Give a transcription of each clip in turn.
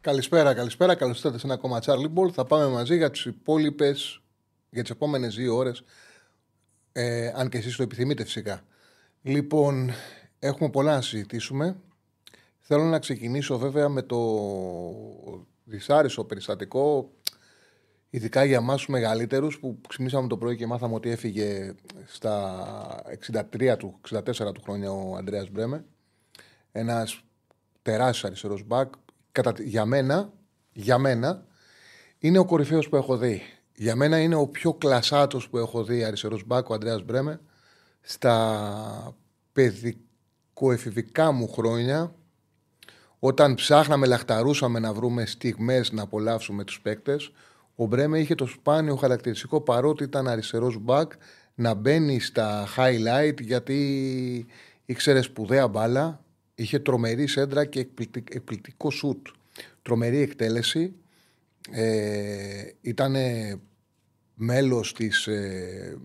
Καλησπέρα, καλησπέρα. Καλώς ήρθατε σε ένα ακόμα Charlie Ball. Θα πάμε μαζί για τι υπόλοιπες, για τις επόμενες δύο ώρες. Ε, αν και εσείς το επιθυμείτε, φυσικά. Λοιπόν, έχουμε πολλά να συζητήσουμε. Θέλω να ξεκινήσω βέβαια με το δυσάρεστο περιστατικό, ειδικά για εμάς τους μεγαλύτερους, που ξυπνήσαμε το πρωί και μάθαμε ότι έφυγε στα 63 του, 64 του χρόνια ο Αντρέα Μπρέμε. Ένας τεράστιος αριστερός μπακ, κατά, για μένα, για μένα, είναι ο κορυφαίος που έχω δει. Για μένα είναι ο πιο κλασάτος που έχω δει αριστερός μπάκ, ο Αντρέας Μπρέμε. Στα παιδικοεφηβικά μου χρόνια, όταν ψάχναμε, λαχταρούσαμε να βρούμε στιγμές να απολαύσουμε τους παίκτες, ο Μπρέμε είχε το σπάνιο χαρακτηριστικό παρότι ήταν αριστερός μπακ να μπαίνει στα highlight γιατί ήξερε σπουδαία μπάλα, Είχε τρομερή σέντρα και εκπληκτικό σουτ. Τρομερή εκτέλεση. Ε, ήταν μέλος της ε,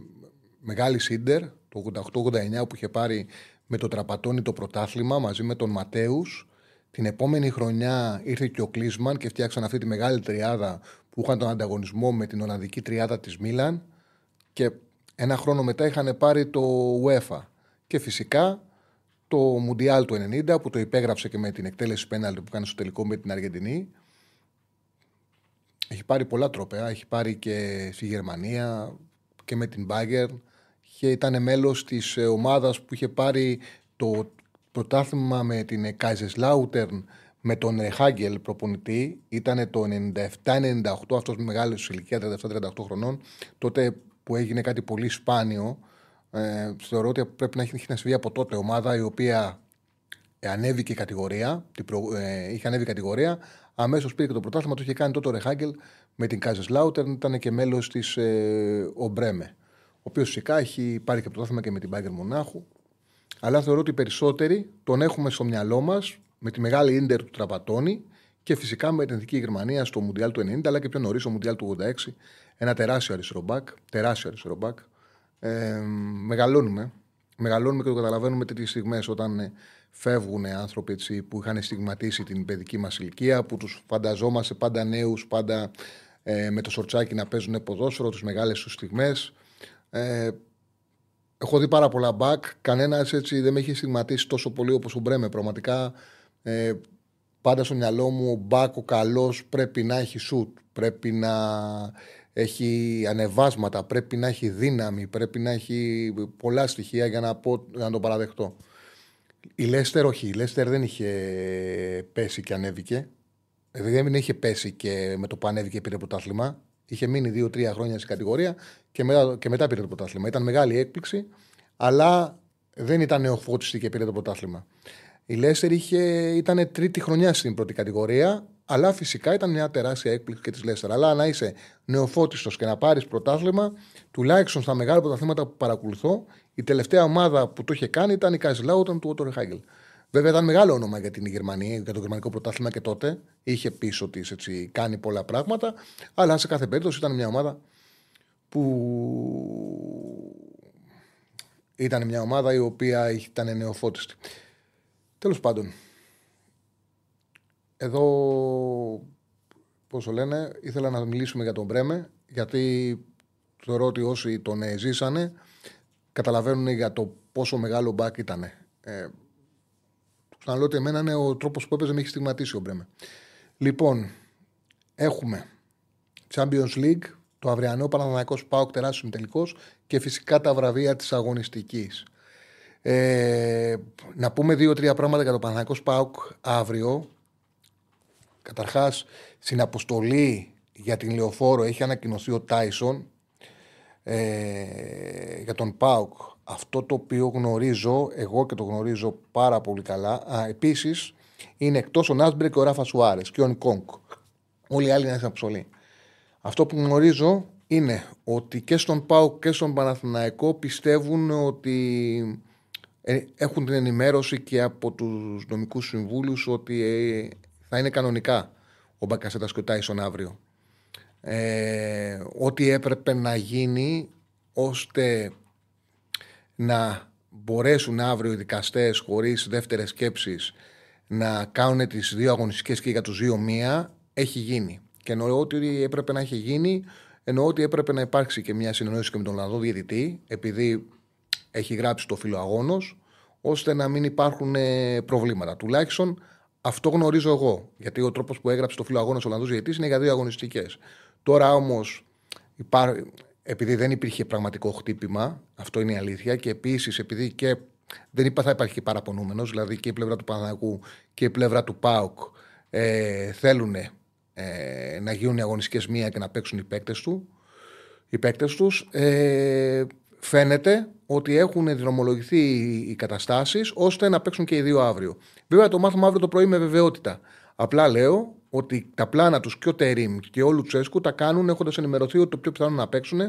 Μεγάλης Ίντερ το 88-89 που είχε πάρει με το Τραπατόνι το πρωτάθλημα μαζί με τον Ματέους. Την επόμενη χρονιά ήρθε και ο Κλίσμαν και φτιάξαν αυτή τη μεγάλη τριάδα που είχαν τον ανταγωνισμό με την Ολλανδική τριάδα της Μίλαν και ένα χρόνο μετά είχαν πάρει το UEFA. Και φυσικά το Μουντιάλ του 90 που το υπέγραψε και με την εκτέλεση πέναλτη που κάνει στο τελικό με την Αργεντινή. Έχει πάρει πολλά τρόπαια. Έχει πάρει και στη Γερμανία και με την Μπάγκερ. Και ήταν μέλος της ε, ομάδας που είχε πάρει το πρωτάθλημα με την Κάιζεσλάουτερν με τον Χάγκελ προπονητή. Ήταν το 97-98, αυτός με μεγάλη ηλικία 37-38 χρονών. Τότε που έγινε κάτι πολύ σπάνιο ε, θεωρώ ότι πρέπει να έχει να συμβεί από τότε ομάδα η οποία ανέβηκε κατηγορία, ε, είχε ανέβει κατηγορία, αμέσως πήρε και το πρωτάθλημα. Το είχε κάνει τότε ο Ρεχάγκελ με την Κάζες Λάουτερ, ήταν και μέλος της ε, Ομπρέμε. Ο οποίος φυσικά έχει πάρει και πρωτάθλημα και με την Μπάγκερ Μονάχου. Αλλά θεωρώ ότι οι περισσότεροι τον έχουμε στο μυαλό μας με τη μεγάλη ίντερ του Τραπατώνη και φυσικά με την Εθνική Γερμανία στο Μουντιάλ του 90, αλλά και πιο νωρίς στο Μουντιάλ του 86. Ένα τεράστιο αριστερό μπακ, τεράστιο αριστερό μπακ, ε, μεγαλώνουμε. Μεγαλώνουμε και το καταλαβαίνουμε τέτοιες στιγμές όταν ε, φεύγουν άνθρωποι έτσι, που είχαν στιγματίσει την παιδική μας ηλικία, που τους φανταζόμαστε πάντα νέους, πάντα ε, με το σορτσάκι να παίζουν ποδόσφαιρο, τις μεγάλες τους στιγμές. Ε, έχω δει πάρα πολλά μπακ. Κανένας έτσι δεν με έχει στιγματίσει τόσο πολύ όπως ο Μπρέμε. Πραγματικά ε, πάντα στο μυαλό μου ο μπακ ο καλός πρέπει να έχει σουτ. Πρέπει να έχει ανεβάσματα, πρέπει να έχει δύναμη, πρέπει να έχει πολλά στοιχεία για να, πω, να το παραδεχτώ. Η Λέστερ όχι, η Λέστερ δεν είχε πέσει και ανέβηκε. Δεν είχε πέσει και με το που ανέβηκε πήρε πρωτάθλημα. Είχε μείνει δύο-τρία χρόνια στην κατηγορία και μετά, και μετά πήρε το πρωτάθλημα. Ήταν μεγάλη έκπληξη, αλλά δεν ήταν νεοφώτιστη και πήρε το πρωτάθλημα. Η Λέστερ ήταν τρίτη χρονιά στην πρώτη κατηγορία, αλλά φυσικά ήταν μια τεράστια έκπληξη και της Λέστερ. Αλλά να είσαι νεοφώτιστος και να πάρεις πρωτάθλημα, τουλάχιστον στα μεγάλα πρωταθλήματα που παρακολουθώ, η τελευταία ομάδα που το είχε κάνει ήταν η Καζιλάουταν του Ότορ Χάγκελ. Βέβαια ήταν μεγάλο όνομα για την Γερμανία, για το γερμανικό πρωτάθλημα και τότε. Είχε πίσω της κάνει πολλά πράγματα, αλλά σε κάθε περίπτωση ήταν μια ομάδα που ήταν μια ομάδα η οποία ήταν νεοφώτιστη. Τέλος πάντων, εδώ, πώς το λένε, ήθελα να μιλήσουμε για τον Μπρέμε, γιατί θεωρώ ότι όσοι τον ζήσανε, καταλαβαίνουν για το πόσο μεγάλο μπακ ήταν. Ε, λέω ότι εμένα είναι ο τρόπος που έπαιζε με έχει στιγματίσει ο Μπρέμε. Λοιπόν, έχουμε Champions League, το αυριανό Παναθηναϊκός Πάοκ τεράστιος τελικός και φυσικά τα βραβεία της αγωνιστικής. Ε, να πούμε δύο-τρία πράγματα για το Παναθηναϊκός Πάοκ αύριο. Καταρχάς, στην αποστολή για την Λεωφόρο έχει ανακοινωθεί ο Τάισον ε, για τον ΠΑΟΚ. Αυτό το οποίο γνωρίζω, εγώ και το γνωρίζω πάρα πολύ καλά. Α, επίσης, Είναι εκτός ο Νάσμπρε και ο Ράφα Σουάρες και ο Νικόγκ. Όλοι οι άλλοι είναι αποστολή. Αυτό που γνωρίζω είναι ότι και στον Πάο και στον Παναθηναϊκό πιστεύουν ότι ε, έχουν την ενημέρωση και από τους νομικούς συμβούλους ότι ε, θα είναι κανονικά ο Μπακασέτας και ο Τάισον αύριο. Ε, ό,τι έπρεπε να γίνει ώστε να μπορέσουν αύριο οι δικαστές χωρίς δεύτερες σκέψεις να κάνουν τις δύο αγωνιστικές και για τους δύο μία έχει γίνει. Και εννοώ ότι έπρεπε να έχει γίνει, εννοώ ότι έπρεπε να υπάρξει και μια συνεννόηση και με τον Ολλανδό διαιτητή, επειδή έχει γράψει το φύλλο αγώνο, ώστε να μην υπάρχουν ε, προβλήματα. Τουλάχιστον αυτό γνωρίζω εγώ. Γιατί ο τρόπος που έγραψε το φύλλο αγώνα ο Ολλανδός διαιτητής είναι για δύο αγωνιστικές. Τώρα όμως, επειδή δεν υπήρχε πραγματικό χτύπημα, αυτό είναι η αλήθεια, και επίσης επειδή και δεν είπα θα υπάρχει και παραπονούμενος, δηλαδή και η πλευρά του Παναγού και η πλευρά του ΠΑΟΚ ε, θέλουν ε, να γίνουν οι αγωνιστικές μία και να παίξουν οι παίκτες του. Οι παίκτες τους ε, φαίνεται ότι έχουν δρομολογηθεί οι καταστάσεις ώστε να παίξουν και οι δύο αύριο. Βέβαια το μάθουμε αύριο το πρωί με βεβαιότητα. Απλά λέω ότι τα πλάνα τους και ο Τερήμ και ο Λουτσέσκου τα κάνουν έχοντας ενημερωθεί ότι το πιο πιθανό να παίξουν,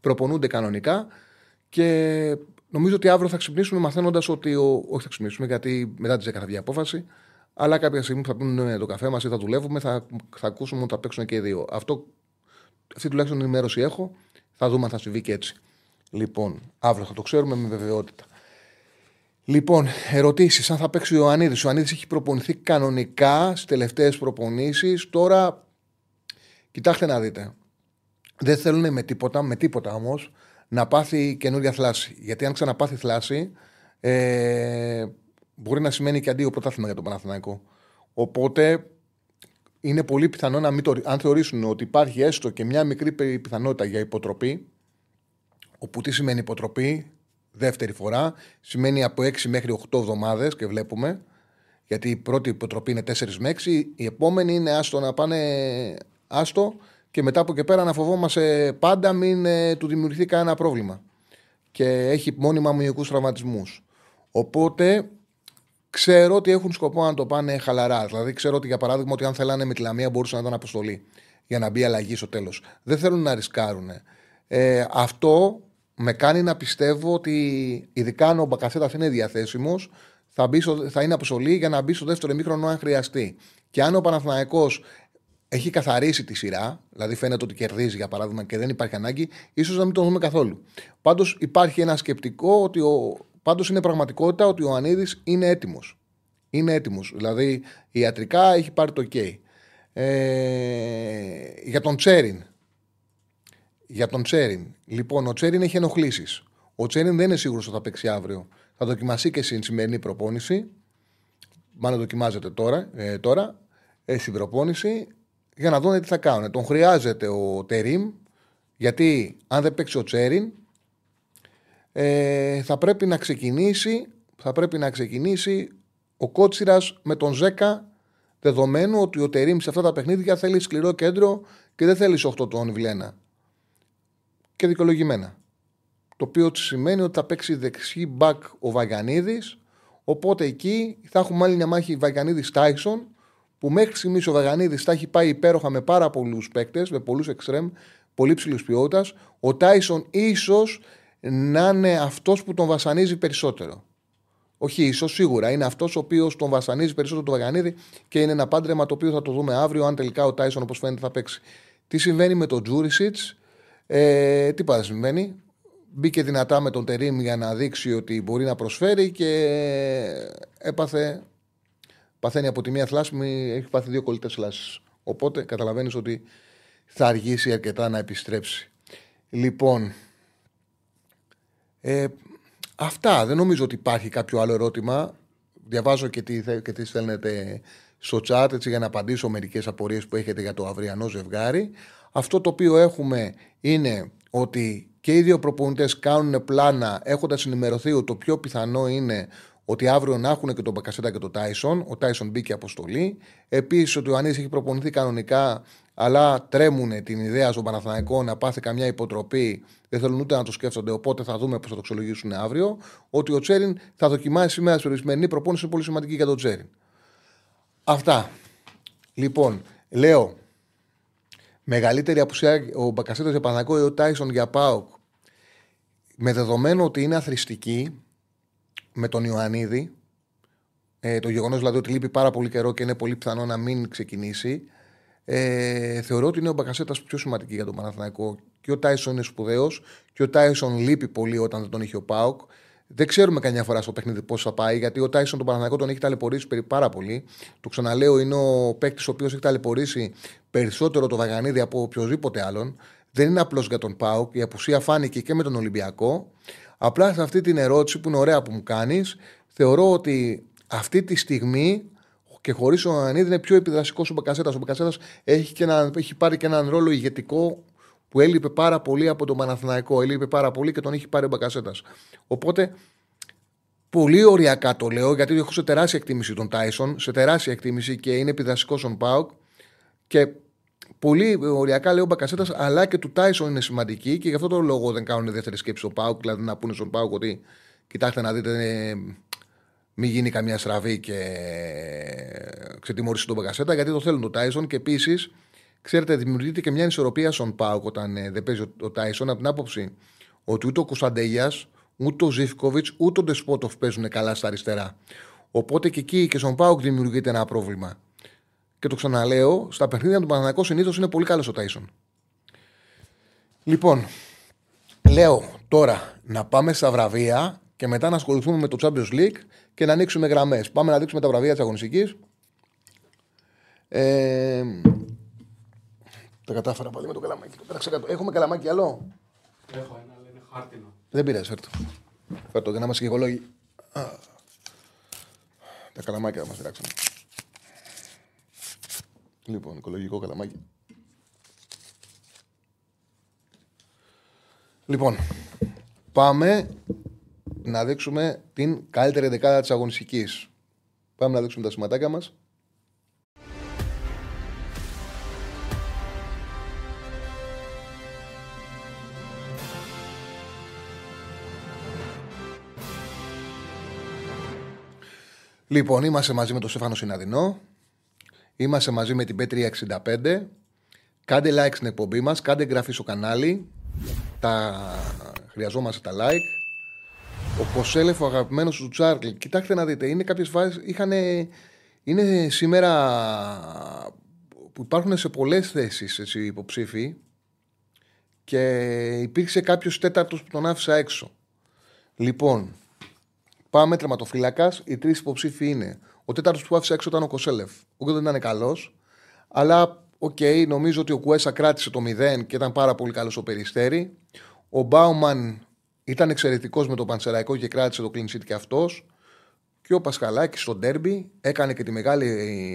προπονούνται κανονικά και νομίζω ότι αύριο θα ξυπνήσουμε μαθαίνοντας ότι. Ο... Όχι θα ξυπνήσουμε γιατί μετά τις 10 θα βγει απόφαση. Αλλά κάποια στιγμή που θα πίνουμε το καφέ μας ή θα δουλεύουμε, θα, θα ακούσουμε ότι θα παίξουν και οι δύο. Αυτό, αυτή τουλάχιστον ενημέρωση έχω. Θα δούμε αν θα συμβεί και έτσι. Λοιπόν, αύριο θα το ξέρουμε με βεβαιότητα. Λοιπόν, ερωτήσεις. Αν θα παίξει ο Ιωαννίδης. Ο Ιωαννίδης έχει προπονηθεί κανονικά στις τελευταίες προπονήσεις. Τώρα, κοιτάξτε να δείτε. Δεν θέλουν με τίποτα, με τίποτα όμως, να πάθει καινούργια θλάση. Γιατί αν ξαναπάθει θλάση, ε, μπορεί να σημαίνει και αντίο πρωτάθλημα για τον Παναθηναϊκό. Οπότε είναι πολύ πιθανό να μην το. Αν θεωρήσουν ότι υπάρχει έστω και μια μικρή πιθανότητα για υποτροπή, όπου τι σημαίνει υποτροπή, δεύτερη φορά, σημαίνει από 6 μέχρι 8 εβδομάδες και βλέπουμε. Γιατί η πρώτη υποτροπή είναι 4 με 6, η επόμενη είναι άστο να πάνε άστο και μετά από και πέρα να φοβόμαστε πάντα μην ε, του δημιουργηθεί κανένα πρόβλημα. Και έχει μόνιμα μυϊκού τραυματισμούς. Οπότε ξέρω ότι έχουν σκοπό να το πάνε χαλαρά. Δηλαδή, ξέρω ότι για παράδειγμα ότι αν θέλανε με τη Λαμία μπορούσαν να ήταν αποστολή για να μπει αλλαγή στο τέλος. Δεν θέλουν να ρισκάρουν. Ε, αυτό με κάνει να πιστεύω ότι ειδικά αν ο Μπακασέτας είναι διαθέσιμος, θα, θα είναι αποστολή για να μπει στο δεύτερο ημίχρονο αν χρειαστεί. Και αν ο Παναθηναϊκός έχει καθαρίσει τη σειρά, δηλαδή φαίνεται ότι κερδίζει για παράδειγμα και δεν υπάρχει ανάγκη, ίσως να μην το δούμε καθόλου. Πάντως υπάρχει ένα σκεπτικό ότι ο, Πάντως είναι πραγματικότητα ότι ο Ανίδης είναι έτοιμος. Είναι έτοιμος. Δηλαδή ιατρικά έχει πάρει το OK. Ε, για τον Τσέριν. Για τον Τσέριν. Λοιπόν, ο Τσέριν έχει ενοχλήσεις. Ο Τσέριν δεν είναι σίγουρος ότι θα παίξει αύριο. Θα δοκιμαστεί και στην σημερινή προπόνηση. Μάλλον δοκιμάζεται τώρα, ε, τώρα ε, στην προπόνηση για να δουν τι θα κάνουν. Τον χρειάζεται ο Τερίμ γιατί αν δεν παίξει ο Τσέριν ε, θα πρέπει να ξεκινήσει θα πρέπει να ξεκινήσει ο Κότσιρας με τον Ζέκα δεδομένου ότι ο Τερήμ σε αυτά τα παιχνίδια θέλει σκληρό κέντρο και δεν θέλει 8 τον Βιλένα. Και δικαιολογημένα. Το οποίο σημαίνει ότι θα παίξει δεξί μπακ ο Βαγιανίδης. Οπότε εκεί θα έχουμε άλλη μια μάχη Βαγιανίδης Τάισον που μέχρι στιγμής ο Βαγιανίδης θα έχει πάει υπέροχα με πάρα πολλούς παίκτες, με πολλούς εξτρέμ, πολύ ψηλού ποιότητας. Ο Τάισον ίσως να είναι αυτός που τον βασανίζει περισσότερο. Όχι, ίσως σίγουρα είναι αυτός ο οποίος τον βασανίζει περισσότερο τον Βαγανίδη και είναι ένα πάντρεμα το οποίο θα το δούμε αύριο, αν τελικά ο Τάισον όπως φαίνεται θα παίξει. Τι συμβαίνει με τον Τζούρισιτς, ε, τι πάντα συμβαίνει; Μπήκε δυνατά με τον Τερήμ για να δείξει ότι μπορεί να προσφέρει και έπαθε. Παθαίνει από τη μία θλάση, έχει πάθει δύο κολλητέ θλάσει. Οπότε καταλαβαίνεις ότι θα αργήσει αρκετά να επιστρέψει. Λοιπόν, ε, αυτά. Δεν νομίζω ότι υπάρχει κάποιο άλλο ερώτημα. Διαβάζω και τι, και τι στέλνετε στο chat έτσι, για να απαντήσω μερικές απορίες που έχετε για το αυριανό ζευγάρι. Αυτό το οποίο έχουμε είναι ότι και οι δύο προπονητές κάνουν πλάνα έχοντας ενημερωθεί ότι το πιο πιθανό είναι ότι αύριο να έχουν και τον Μπακασέτα και τον Τάισον. Ο Τάισον μπήκε αποστολή. Επίσης ότι ο Ανή έχει προπονηθεί κανονικά αλλά τρέμουν την ιδέα στον Παναθηναϊκό να πάθει καμιά υποτροπή, δεν θέλουν ούτε να το σκέφτονται, οπότε θα δούμε πώς θα το αξιολογήσουν αύριο. Ότι ο Τσέριν θα δοκιμάσει σήμερα στη ορισμένη προπόνηση, είναι πολύ σημαντική για τον Τσέριν. Αυτά. Λοιπόν, λέω, μεγαλύτερη απουσία ο Μπακασέτος για Παναγό ή ο Τάισον για Πάοκ. Με δεδομένο ότι είναι αθρηστική με τον Ιωαννίδη, ε, το γεγονός δηλαδή ότι λείπει πάρα πολύ καιρό και είναι πολύ πιθανό να μην ξεκινήσει, ε, θεωρώ ότι είναι ο Μπακασέτας πιο σημαντική για τον Παναθηναϊκό. Και ο Τάισον είναι σπουδαίος και ο Τάισον λείπει πολύ όταν δεν τον είχε ο Πάοκ. Δεν ξέρουμε καμιά φορά στο παιχνίδι πώς θα πάει, γιατί ο Τάισον τον Παναθηναϊκό τον έχει ταλαιπωρήσει πάρα πολύ. Το ξαναλέω, είναι ο παίκτης ο οποίος έχει ταλαιπωρήσει περισσότερο το Βαγανίδη από οποιοδήποτε άλλον. Δεν είναι απλώς για τον Πάοκ. Η απουσία φάνηκε και με τον Ολυμπιακό. Απλά σε αυτή την ερώτηση που είναι ωραία που μου κάνεις, θεωρώ ότι αυτή τη στιγμή και χωρίς ο Ανίδη είναι πιο επιδραστικός ο Μπακασέτας. Ο Μπακασέτας έχει, έχει πάρει και έναν ρόλο ηγετικό που έλειπε πάρα πολύ από τον Παναθηναϊκό. Έλειπε πάρα πολύ και τον έχει πάρει ο Μπακασέτας. Οπότε πολύ ωριακά το λέω γιατί έχω σε τεράστια εκτίμηση τον Τάισον, σε τεράστια εκτίμηση και είναι επιδραστικό στον Πάουκ. Και πολύ ωριακά λέω Μπακασέτας, αλλά και του Τάισον είναι σημαντική και γι' αυτό το λόγο δεν κάνουν δεύτερη σκέψη στο Πάουκ. Δηλαδή να πούνε στον Πάουκ ότι κοιτάξτε να δείτε, μην γίνει καμιά στραβή και ξετιμωρήσει τον Μπακασέτα, γιατί το θέλουν τον Τάισον και επίσης, ξέρετε, δημιουργείται και μια ισορροπία στον Πάουκ όταν ε, δεν παίζει ο, ο Τάισον από την άποψη ότι ούτε ο Κωνσταντέγια, ούτε ο Ζήφκοβιτς, ούτε ο Ντεσπότοφ παίζουν καλά στα αριστερά. Οπότε και εκεί και στον Πάουκ δημιουργείται ένα πρόβλημα. Και το ξαναλέω, στα παιχνίδια του Παναναναϊκού συνήθως είναι πολύ καλός ο Τάισον. Λοιπόν, λέω τώρα να πάμε στα βραβεία και μετά να ασχοληθούμε με το Champions League και να ανοίξουμε γραμμές. Πάμε να δείξουμε τα βραβεία της αγωνιστικής. Ε, τα κατάφερα πάλι με το καλαμάκι. Το Έχουμε καλαμάκι άλλο; Έχω ένα, αλλά είναι χάρτινο. Δεν πειράζει, φέρτο. Φέρτο για να είμαστε οικολόγοι. Τα καλαμάκια θα μας πειράξουν. Λοιπόν, οικολογικό καλαμάκι. Λοιπόν, πάμε να δείξουμε την καλύτερη δεκάδα της αγωνιστικής. Πάμε να δείξουμε τα σηματάκια μας. Λοιπόν, είμαστε μαζί με τον Στέφανο Συναδεινό. Είμαστε μαζί με την P365. Κάντε like στην εκπομπή μας, κάντε εγγραφή στο κανάλι. Τα χρειαζόμαστε τα like. Ο Κοσέλεφ, ο αγαπημένος του Τσάρλ. Κοιτάξτε να δείτε, είναι κάποιες φάσεις. Είναι σήμερα που υπάρχουν σε πολλές θέσεις υποψήφοι και υπήρξε κάποιος τέταρτος που τον άφησα έξω. Λοιπόν, πάμε τερματοφύλακας. Οι τρεις υποψήφοι είναι. Ο τέταρτος που άφησα έξω ήταν ο Κοσέλεφ. Ο δεν ήταν καλός, αλλά OK, okay, νομίζω ότι ο Κουέστα κράτησε το 0 και ήταν πάρα πολύ καλός στο Περιστέρι. Ο Μπάουμαν ήταν εξαιρετικός με το Πανσεραϊκό και κράτησε το clean sheet και αυτός. Και ο Πασχαλάκης στο ντέρμπι έκανε και τη μεγάλη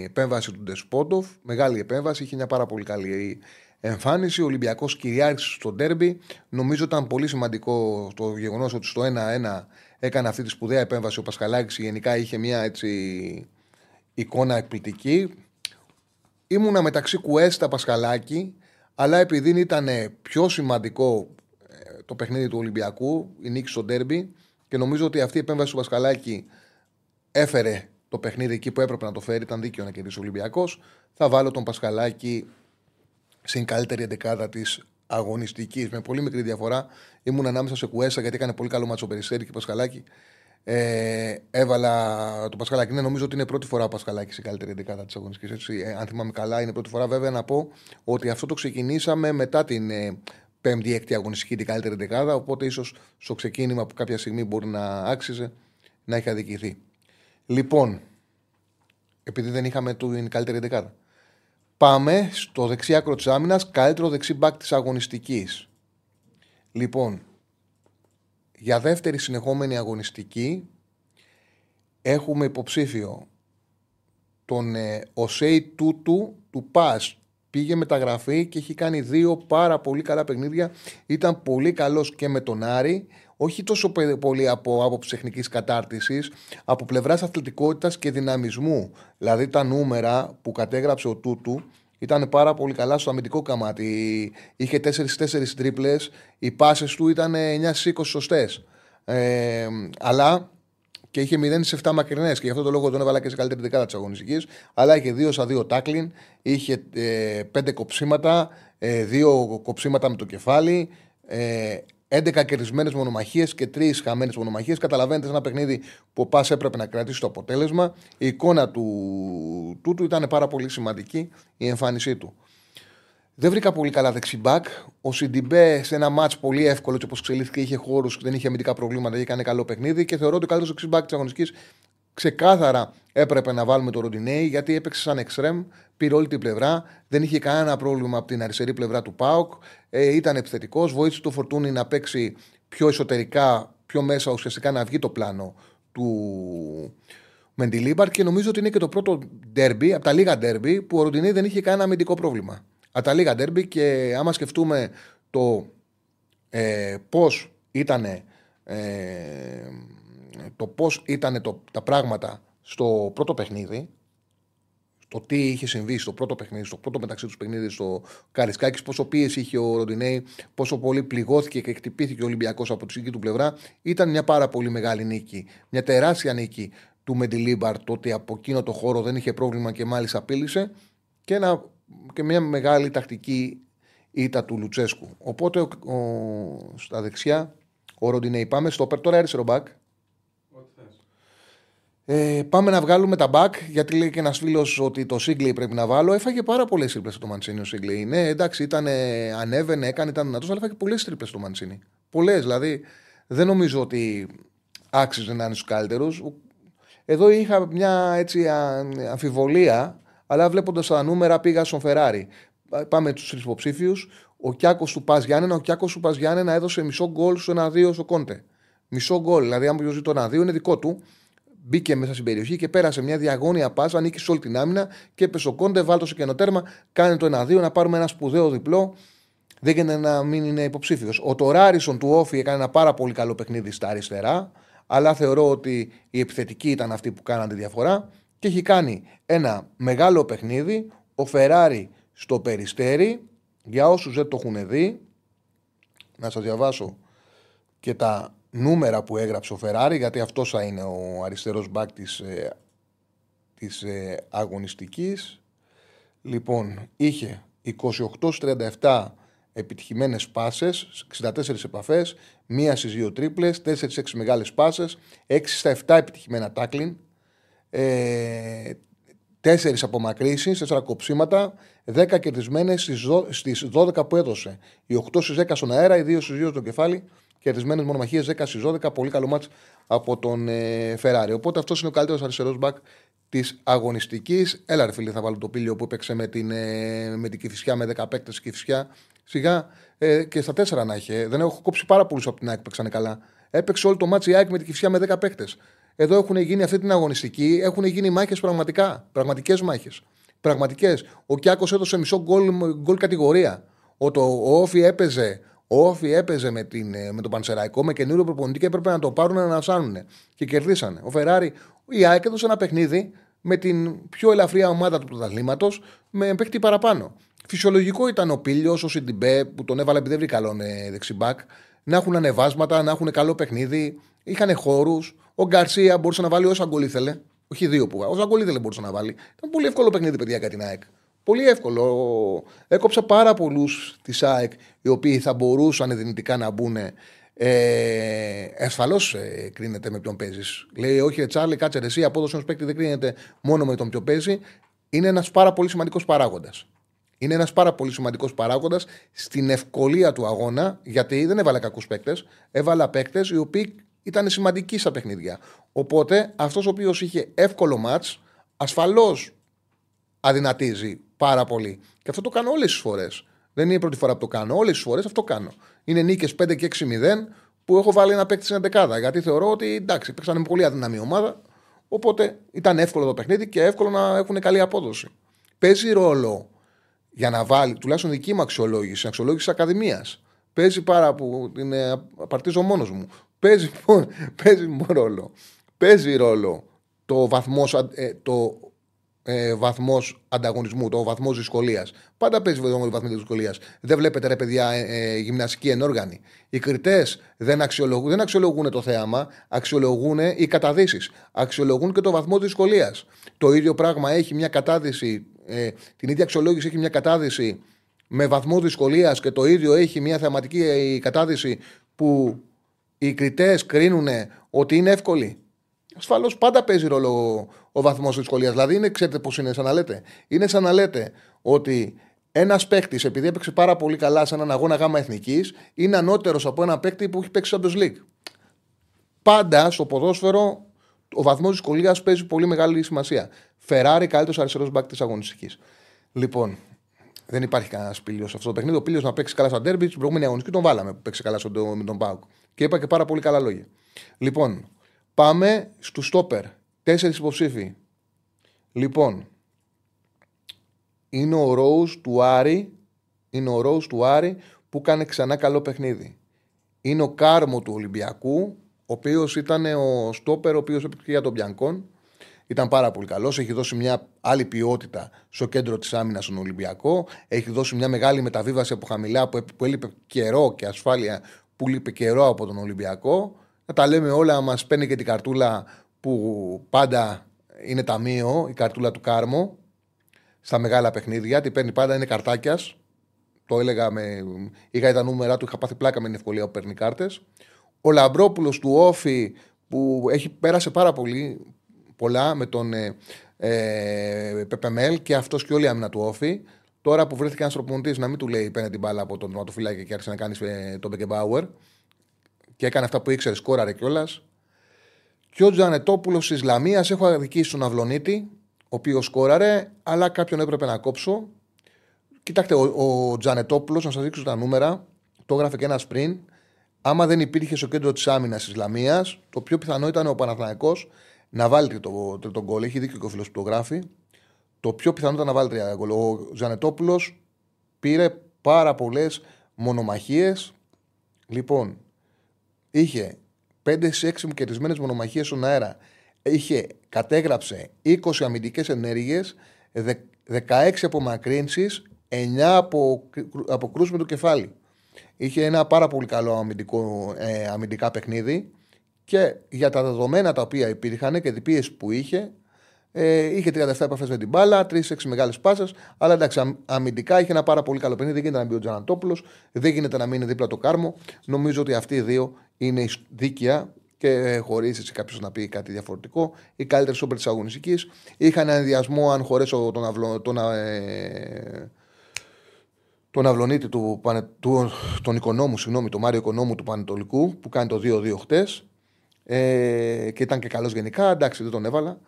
επέμβαση του Ντεσπόντοφ. Μεγάλη επέμβαση, είχε μια πάρα πολύ καλή εμφάνιση. Ο Ολυμπιακός κυριάρχησε στο ντέρμπι. Νομίζω ήταν πολύ σημαντικό το γεγονός ότι στο 1-1 έκανε αυτή τη σπουδαία επέμβαση. Ο Πασχαλάκης γενικά είχε μια έτσι εικόνα εκπληκτική. Ήμουνα μεταξύ Κουέστα Πασχαλάκη, αλλά επειδή ήταν πιο σημαντικό το παιχνίδι του Ολυμπιακού, η νίκη στο ντέρμπι και νομίζω ότι αυτή η επέμβαση του Πασχαλάκη έφερε το παιχνίδι εκεί που έπρεπε να το φέρει. Ήταν δίκαιο να κερδίσει ο Ολυμπιακός. Θα βάλω τον Πασχαλάκη στην καλύτερη εντεκάδα της αγωνιστικής. Με πολύ μικρή διαφορά. Ήμουν ανάμεσα σε Κουέσα γιατί έκανε πολύ καλό μάτσο Περιστέρη και Πασχαλάκη. Ε, έβαλα το Πασχαλάκη. Ναι, νομίζω ότι είναι πρώτη φορά ο Πασχαλάκης στην καλύτερη εντεκάδα της αγωνιστικής. Ε, αν θυμάμαι καλά, είναι πρώτη φορά. Βέβαια, να πω ότι αυτό το ξεκινήσαμε μετά την ε, πέμπτη, έκτη αγωνιστική την καλύτερη δεκάδα. Οπότε ίσως στο ξεκίνημα που κάποια στιγμή μπορεί να άξιζε να έχει αδικηθεί. Λοιπόν, επειδή δεν είχαμε την καλύτερη δεκάδα. Πάμε στο δεξί άκρο της άμυνας, καλύτερο δεξί μπακ της αγωνιστικής. Λοιπόν, για δεύτερη συνεχόμενη αγωνιστική έχουμε υποψήφιο τον ε, Οσέι Τούτου του ΠΑΣ πήγε μεταγραφή και έχει κάνει δύο πάρα πολύ καλά παιχνίδια. Ήταν πολύ καλός και με τον Άρη, όχι τόσο πολύ από άποψη τεχνικής κατάρτισης, από πλευράς αθλητικότητας και δυναμισμού. Δηλαδή τα νούμερα που κατέγραψε ο Τούτου ήταν πάρα πολύ καλά στο αμυντικό καμάτι. Είχε 4-4 τρίπλες, οι πάσες του ήταν 9-20 σωστές. Ε, αλλά και είχε 0 σε 7 μακρινές. Και γι' αυτό το λόγο τον έβαλα και σε καλύτερη δεκάδα της αγωνιστικής. Αλλά είχε 2 στα 2 τάκλιν, είχε ε, 5 κοψίματα, ε, 2 κοψίματα με το κεφάλι, ε, 11 κερδισμένες μονομαχίες και 3 χαμένες μονομαχίες. Καταλαβαίνετε σε ένα παιχνίδι που ο Πας έπρεπε να κρατήσει το αποτέλεσμα. Η εικόνα του τούτου ήταν πάρα πολύ σημαντική η εμφάνισή του. Δεν βρήκα πολύ καλά δεξιμπάκ. Ο Σιντιμπέ σε ένα μάτς πολύ εύκολο, όπως εξελίχθηκε, είχε χώρους, δεν είχε αμυντικά προβλήματα και έκανε καλό παιχνίδι. Και θεωρώ ότι ο καλύτερος δεξιμπάκ της αγωνιστικής ξεκάθαρα έπρεπε να βάλουμε το Ροντινέη γιατί έπαιξε σαν εξτρεμ, πήρε όλη την πλευρά, δεν είχε κανένα πρόβλημα από την αριστερή πλευρά του Πάουκ, ε, ήταν επιθετικός, βοήθησε το Φορτούνι να παίξει πιο εσωτερικά, πιο μέσα, ουσιαστικά να βγει το πλάνο του Μεντιλίμπαρ. Και νομίζω ότι είναι και το πρώτο ντέρμπι, από τα λίγα ντέρμπι, που ο Ροντινέη δεν είχε κανένα αμυντικό πρόβλημα. Από τα λίγα ντέρμπι και άμα σκεφτούμε το ε, πώς ήταν ε, το πώς ήταν το, τα πράγματα στο πρώτο παιχνίδι το τι είχε συμβεί στο πρώτο παιχνίδι, στο πρώτο μεταξύ τους παιχνίδι στο Καρισκάκης, πόσο πίεση είχε ο Ροντινέη, πόσο πολύ πληγώθηκε και χτυπήθηκε ο Ολυμπιακός από τη δική του πλευρά, ήταν μια πάρα πολύ μεγάλη νίκη. Μια τεράστια νίκη του Μεντιλίμπαρ, το ότι από εκείνο το χώρο δεν είχε πρόβλημα και μάλιστα απείλησε. Και ένα και μια μεγάλη τακτική ήττα του Λουτσέσκου. Οπότε ο, ο, στα δεξιά ο Ροντινέη. Πάμε στο τώρα αριστερό μπακ. Ε, πάμε να βγάλουμε τα μπακ, γιατί λέει και ένας φίλος ότι το Σίγκλεϊ πρέπει να βάλω. Έφαγε πάρα πολλές τρίπλε το Μαντσίνη ο Σίγκλεϊ. Ναι, εντάξει, ήταν, ανέβαινε, έκανε, ήταν δυνατός, αλλά έφαγε πολλές τρίπλε το Μαντσίνη. Πολλές, δηλαδή δεν νομίζω ότι άξιζε να είναι στους καλύτερους. Εδώ είχα μια έτσι αμφιβολία αλλά βλέποντας τα νούμερα πήγα στον Φεράρι. Πάμε στου τρεις υποψήφιους. Ο Κιάκος του Πα Γιάννενα. Ο Κιάκος του Πα Γιάννενα έδωσε μισό γκολ στο 1-2 στο Κόντε. Μισό γκολ. Δηλαδή, αν ποιος το 1-2 είναι δικό του. Μπήκε μέσα στην περιοχή και πέρασε μια διαγώνια πάσα, ανήκει σε όλη την άμυνα και έπεσε ο Κόντε, βάλτο σε καινοτέρμα, κάνει το 1-2 να πάρουμε ένα σπουδαίο διπλό. Δεν γίνεται να μην είναι υποψήφιος. Ο Τωράρισον του Όφη έκανε ένα πάρα πολύ καλό παιχνίδι στα αριστερά, αλλά θεωρώ ότι η επιθετική ήταν αυτή που κάναν τη διαφορά και έχει κάνει ένα μεγάλο παιχνίδι. Ο Φεράρι στο Περιστέρι, για όσους δεν το έχουν δει, να σας διαβάσω και τα νούμερα που έγραψε ο Φεράρι, γιατί αυτός θα είναι ο αριστερός μπακ της, ε, της ε, αγωνιστικής. Λοιπόν, είχε 28-37 επιτυχημένες πάσες, 64 επαφές, μία στις δύο τρίπλες, 4-6 μεγάλες πάσες, 6 στα 7 επιτυχημένα τάκλιν, ε, τέσσερις απομακρύσει, τέσσερα κοψίματα, δέκα κερδισμένες στις 12 που έδωσε. Οι 8 στις 10 στον αέρα, οι 2 στις 2 στο κεφάλι, κερδισμένες μονομαχίες 10 στις 12. Πολύ καλό μάτς από τον ε, Φεράρι. Οπότε αυτός είναι ο καλύτερος αριστερός μπακ της αγωνιστικής. Έλα, ρε φίλε, θα βάλω το πύλιο που έπαιξε με την, ε, με την Κυφυσιά, με 10 παίκτες Κυφυσιά. Σιγά ε, και στα 4 να είχε. Δεν έχω κόψει πάρα πολλούς από την ΑΕΚ που παίξανε καλά. Έπαιξε όλο το μάτσο η ΑΕΚ με την Κυφυσιά με 10 παίκτες. Εδώ έχουν γίνει αυτή την αγωνιστική, έχουν γίνει μάχες πραγματικά. Πραγματικές μάχες. Πραγματικές. Ο Κιάκος έδωσε μισό γκολ, γκολ κατηγορία. Ο, το, ο Όφη έπαιζε, ο Όφη έπαιζε με, την, με τον Πανσεραϊκό με καινούριο προπονητή και έπρεπε να το πάρουν να ανασάνουν. Και κερδίσανε. Ο Φεράρι, η ΑΕΚ έδωσε ένα παιχνίδι με την πιο ελαφριά ομάδα του πρωταθλήματος με παίκτη παραπάνω. Φυσιολογικό ήταν ο Πίλιο, ο Σιντιμπέ που τον έβαλε επειδή δεν βρήκε καλόν δεξιμπάκ, να έχουν ανεβάσματα, να έχουν καλό παιχνίδι. Είχαν χώρους. Ο Γκαρσία μπορούσε να βάλει όσα γκολ ήθελε. Όχι δύο που βάλει. Όσα γκολ ήθελε μπορούσε να βάλει. Ήταν πολύ εύκολο παιχνίδι, παιδιά, για την ΑΕΚ. Πολύ εύκολο. Έκοψα πάρα πολλούς της ΑΕΚ οι οποίοι θα μπορούσαν δυνητικά να μπουν. Ε, Ασφαλώς ε, κρίνεται με ποιον παίζεις. Λέει, Όχι, Τσάρλι, κάτσε εσύ. Η απόδοσης ενό παίκτη δεν κρίνεται μόνο με τον ποιο παίζει. Είναι ένας πάρα πολύ σημαντικός παράγοντας. Είναι ένας πάρα πολύ σημαντικός παράγοντας στην ευκολία του αγώνα, γιατί δεν έβαλε κακούς παίκτες. Έβαλε παίκτες οι οποίοι ήταν σημαντικοί στα παιχνίδια. Οπότε αυτός ο οποίος είχε εύκολο ματ, ασφαλώς αδυνατίζει πάρα πολύ. Και αυτό το κάνω όλες τις φορές. Δεν είναι η πρώτη φορά που το κάνω. Όλες τις φορές αυτό κάνω. Είναι νίκες 5 και 6-0 που έχω βάλει ένα παίκτη στην δεκάδα. Γιατί θεωρώ ότι εντάξει, παίξανε με πολύ αδυναμή ομάδα. Οπότε ήταν εύκολο το παιχνίδι και εύκολο να έχουν καλή απόδοση. Παίζει ρόλο για να βάλει, τουλάχιστον δική μου αξιολόγηση, αξιολόγηση Ακαδημίας. Παίζει πάρα που την απαρτίζω μόνος μου. Παίζει, παίζει ρόλο. Παίζει ρόλο το βαθμός, ε, το ε, βαθμός ανταγωνισμού, το βαθμός δυσκολίας. Πάντα παίζει ο βαθμό δυσκολίας. Δεν βλέπετε ρε παιδιά ε, ε, γυμναστική ενόργανη. Οι κριτές δεν, αξιολογούν, δεν αξιολογούν το θέαμα, αξιολογούν οι καταδύσεις. Αξιολογούν και το βαθμό δυσκολίας. Το ίδιο πράγμα έχει μια κατάδυση, ε, την ίδια αξιολόγηση έχει μια κατάδυση με βαθμό δυσκολίας και το ίδιο έχει μια θεαματική ε, κατάδυση που οι κριτές κρίνουν ότι είναι εύκολη. Ασφαλώς πάντα παίζει ρόλο ο, ο βαθμός δυσκολία. Δηλαδή, είναι, ξέρετε πώς είναι, σαν να λέτε. Είναι σαν να λέτε ότι ένας παίκτης, επειδή έπαιξε πάρα πολύ καλά σε έναν αγώνα γάμα εθνικής, είναι ανώτερος από ένα παίκτη που έχει παίξει Champions League. Πάντα στο ποδόσφαιρο ο βαθμός δυσκολία παίζει πολύ μεγάλη σημασία. Φεράρι, καλύτερος αριστερός μπακ της αγωνιστικής. Λοιπόν, δεν υπάρχει κανένα πύλιο σε αυτό το παιχνίδι. Ο πύλιος να παίξει καλά στα ντέρμπι, την προηγούμενη αγωνιστική τον βάλαμε που παίξει καλά με τον Πάουκ. Και είπα και πάρα πολύ καλά λόγια. Λοιπόν, πάμε στου στόπερ. Τέσσερις υποψήφοι. Λοιπόν, είναι ο Ρόους του Άρη. Είναι ο Ρόους του Άρη που κάνει ξανά καλό παιχνίδι. Είναι ο Κάρμο του Ολυμπιακού, ο οποίος ήταν ο στόπερ, ο οποίος έπαιξε για τον Μπιανκόν. Ήταν πάρα πολύ καλός. Έχει δώσει μια άλλη ποιότητα στο κέντρο της άμυνας στον Ολυμπιακό. Έχει δώσει μια μεγάλη μεταβίβαση από χαμηλά που, που έλειπε καιρό και ασφάλεια που λείπει καιρό από τον Ολυμπιακό. Να τα λέμε όλα, μας παίρνει και την καρτούλα που πάντα είναι ταμείο, η καρτούλα του Κάρμο στα μεγάλα παιχνίδια. Τι παίρνει πάντα είναι καρτάκιας. Το έλεγα με. Είχα τα νούμερα του, είχα πάθει πλάκα με την ευκολία που παίρνει κάρτες. Ο Λαμπρόπουλος του Όφη που έχει πέρασε πάρα πολύ πολλά με τον ε, ε, Πεπεμέλ και αυτός και όλη η άμυνα του Όφη. Τώρα που βρέθηκε ένας προπονητή να μην του λέει παίρνει την μπάλα από τον τερματοφύλακα και άρχισε να κάνει ε, τον Μπεκεμπάουερ και έκανε αυτά που ήξερε, σκόραρε κιόλας. Και ο Τζανετόπουλος της Ισλαμία έχω αδικήσει τον Αυλονίτη, ο οποίος σκόραρε, αλλά κάποιον έπρεπε να κόψω. Κοιτάξτε, ο, ο Τζανετόπουλος, να σας δείξω τα νούμερα, το έγραφε και ένας πριν. Άμα δεν υπήρχε στο κέντρο της άμυνας της Ισλαμία, το πιο πιθανό ήταν ο Παναθηναϊκός να βάλει το τρίτο γκολ. Έχει δίκιο και ο φίλος που το γράφει. Το πιο πιθανό ήταν να βάλει τρία γκολ. Ο Ζανετόπουλος πήρε πάρα πολλές μονομαχίες. Λοιπόν, είχε 5-6 κερδισμένες μονομαχίες στον αέρα. Είχε, κατέγραψε 20 αμυντικές ενέργειες, 16 απομακρύνσεις, 9 από, από με το κεφάλι. Είχε ένα πάρα πολύ καλό αμυντικό, ε, αμυντικά παιχνίδι και για τα δεδομένα τα οποία υπήρχαν και την πίεση που είχε, ε, είχε 37 επαφές με την μπάλα, 3-6 μεγάλες πάσες. Αλλά εντάξει, αμυντικά είχε ένα πάρα πολύ καλό παιχνίδι. Δεν γίνεται να μπει ο Τζαναντόπουλο, δεν γίνεται να μείνει δίπλα το κάρμο. Νομίζω ότι αυτοί οι δύο είναι δίκαια και ε, χωρίς έτσι κάποιος να πει κάτι διαφορετικό. Οι καλύτεροι σούπερ της αγωνιστικής. Είχαν ένα ενδιασμό αν χωρέσω τον, αυλο, τον, ε, τον αυλονίτη του, του, τον οικονόμου, συγγνώμη, τον Μάριο Οικονόμου του Πανετολικού που κάνει το 2-2 χτες. Ε, και ήταν και καλός γενικά. Εντάξει, δεν τον έβαλα.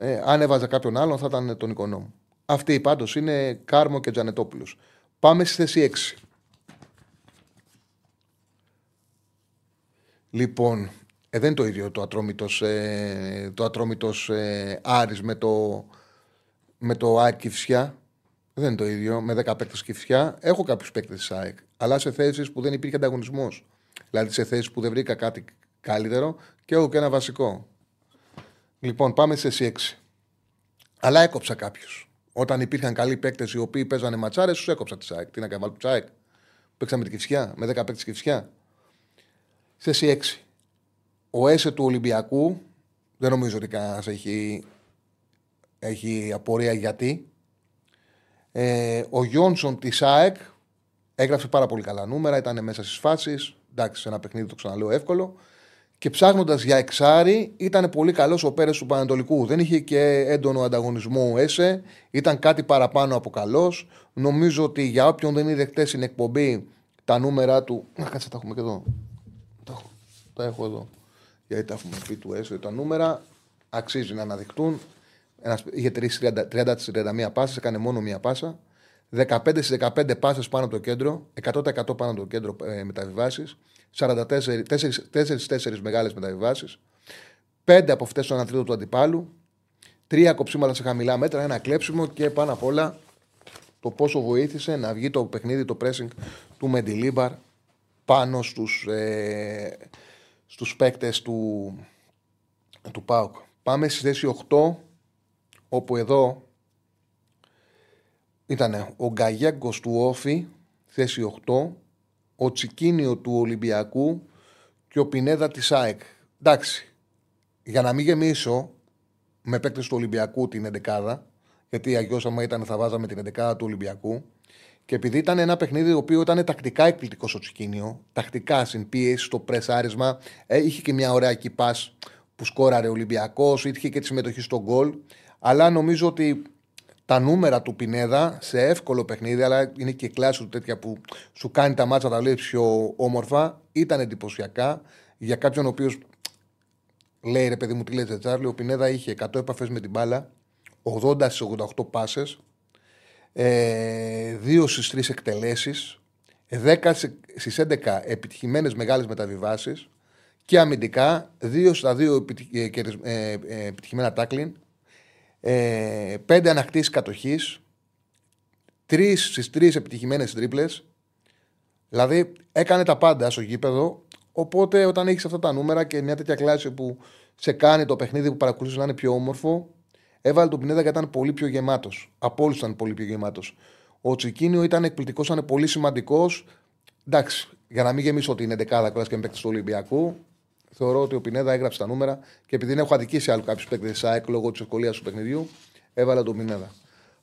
Ε, αν έβαζα κάποιον άλλον θα ήταν τον οικονόμου. Αυτή πάντως είναι Κάρμο και Τζανετόπουλος. Πάμε στη θέση 6. Λοιπόν, ε, δεν είναι το ίδιο το ατρόμητος, ε, το ατρόμητος ε, Άρης με το, με το ΑΕΚ Κυφσιά. Δεν είναι το ίδιο, με 10 παίκτες Κυφσιά. Έχω κάποιους παίκτες της ΑΕΚ, αλλά σε θέσεις που δεν υπήρχε ανταγωνισμός. Δηλαδή σε θέσεις που δεν βρήκα κάτι καλύτερο και έχω και ένα βασικό. Λοιπόν, πάμε σε εσύ 6. Αλλά έκοψα κάποιου. Όταν υπήρχαν καλοί παίκτες οι οποίοι παίζανε ματσάρες, τους έκοψα τη ΣΑΕΚ. Τι να κάνω, του ΣΑΕΚ. Παίξαμε την Κυφσιά, με 10 παίκτες Κυφσιά. Σε εσύ 6. Ο Έσε του Ολυμπιακού, δεν νομίζω ότι κανένας έχει, έχει απορία γιατί. Ε, ο Γιόνσον της ΣΑΕΚ έγραψε πάρα πολύ καλά νούμερα, ήταν μέσα στις φάσεις. Εντάξει, σε ένα παιχνίδι το ξαναλέω εύκολο. Και ψάχνοντας για εξάρι, ήταν πολύ καλός ο Πέρες του Πανατολικού. Δεν είχε και έντονο ανταγωνισμό ο Έσε. Ήταν κάτι παραπάνω από καλός. Νομίζω ότι για όποιον δεν είδε χτες στην εκπομπή τα νούμερα του. Να κάτσε, τα έχουμε και εδώ. Τα έχω, τα έχω εδώ. Γιατί τα έχουμε πει του Έσε. Τα νούμερα αξίζει να αναδειχτούν. Ένας, είχε 30-31 πάσες, έκανε μόνο μία πάσα. 15 στις 15 πάσες πάνω από το κέντρο, 100% πάνω από το κέντρο ε, μεταβιβάσεις. 44 μεγάλες μεταβιβάσεις. 5 από αυτές στον τρίτο του αντιπάλου. Τρία κοψίματα σε χαμηλά μέτρα, ένα κλέψιμο και πάνω απ' όλα το πόσο βοήθησε να βγει το παιχνίδι, το pressing του Μεντιλίμπαρ πάνω στους, ε, στους παίκτες του, του ΠΑΟΚ. Πάμε στη θέση 8, όπου εδώ ήταν ο Γκαγέγκο του Όφη, θέση 8, ο Τσικίνιο του Ολυμπιακού και ο Πινέδα της ΑΕΚ. Εντάξει, για να μην γεμίσω με παίκτες του Ολυμπιακού την 11 γιατί αγιώ άμα ήταν θα βάζαμε την 11 του Ολυμπιακού. Και επειδή ήταν ένα παιχνίδι το οποίο ήταν τακτικά εκπληκτικός στο Τσικίνιο, τακτικά στην πίεση, στο πρεσάρισμα, ε, είχε και μια ωραία κυπά που σκόραρε ο Ολυμπιακός, είχε και τη συμμετοχή στο γκολ. Αλλά νομίζω ότι τα νούμερα του Πινέδα σε εύκολο παιχνίδι, αλλά είναι και κλάση του τέτοια που σου κάνει τα μάτσα τα λέει πιο όμορφα, ήταν εντυπωσιακά. Για κάποιον ο οποίος λέει ρε παιδί μου, τι λέτε Τσάρλι, ο Πινέδα είχε 100 επαφές με την μπάλα, 80 στις 88 πάσες, ε, 2 στις 3 εκτελέσεις, 10 στις 11 επιτυχημένες μεγάλες μεταβιβάσεις και αμυντικά 2 στα 2 ε, ε, ε, επιτυχημένα τάκλιν, 5 ανακτήσεις κατοχής, 3 στις 3 επιτυχημένες τρίπλες. Δηλαδή έκανε τα πάντα στο γήπεδο. Οπότε όταν έχεις αυτά τα νούμερα και μια τέτοια κλάση που σε κάνει το παιχνίδι που παρακολουθείς να είναι πιο όμορφο, Έβαλε τον Πινέδα γιατί ήταν πολύ πιο γεμάτος. Από όλους ήταν πολύ πιο γεμάτος. Ο Τσικίνιο ήταν εκπληκτικός, ήταν πολύ σημαντικός. Εντάξει, για να μην γεμίσω ότι είναι δεκάδα κιόλας και με παίκτης του Ολυμπιακού, θεωρώ ότι ο Πινέδα έγραψε τα νούμερα και επειδή δεν έχω αδικήσει άλλου κάποιους παίκτες της ΣΑΕΚ λόγω της ευκολίας του παιχνιδιού, έβαλα τον Πινέδα.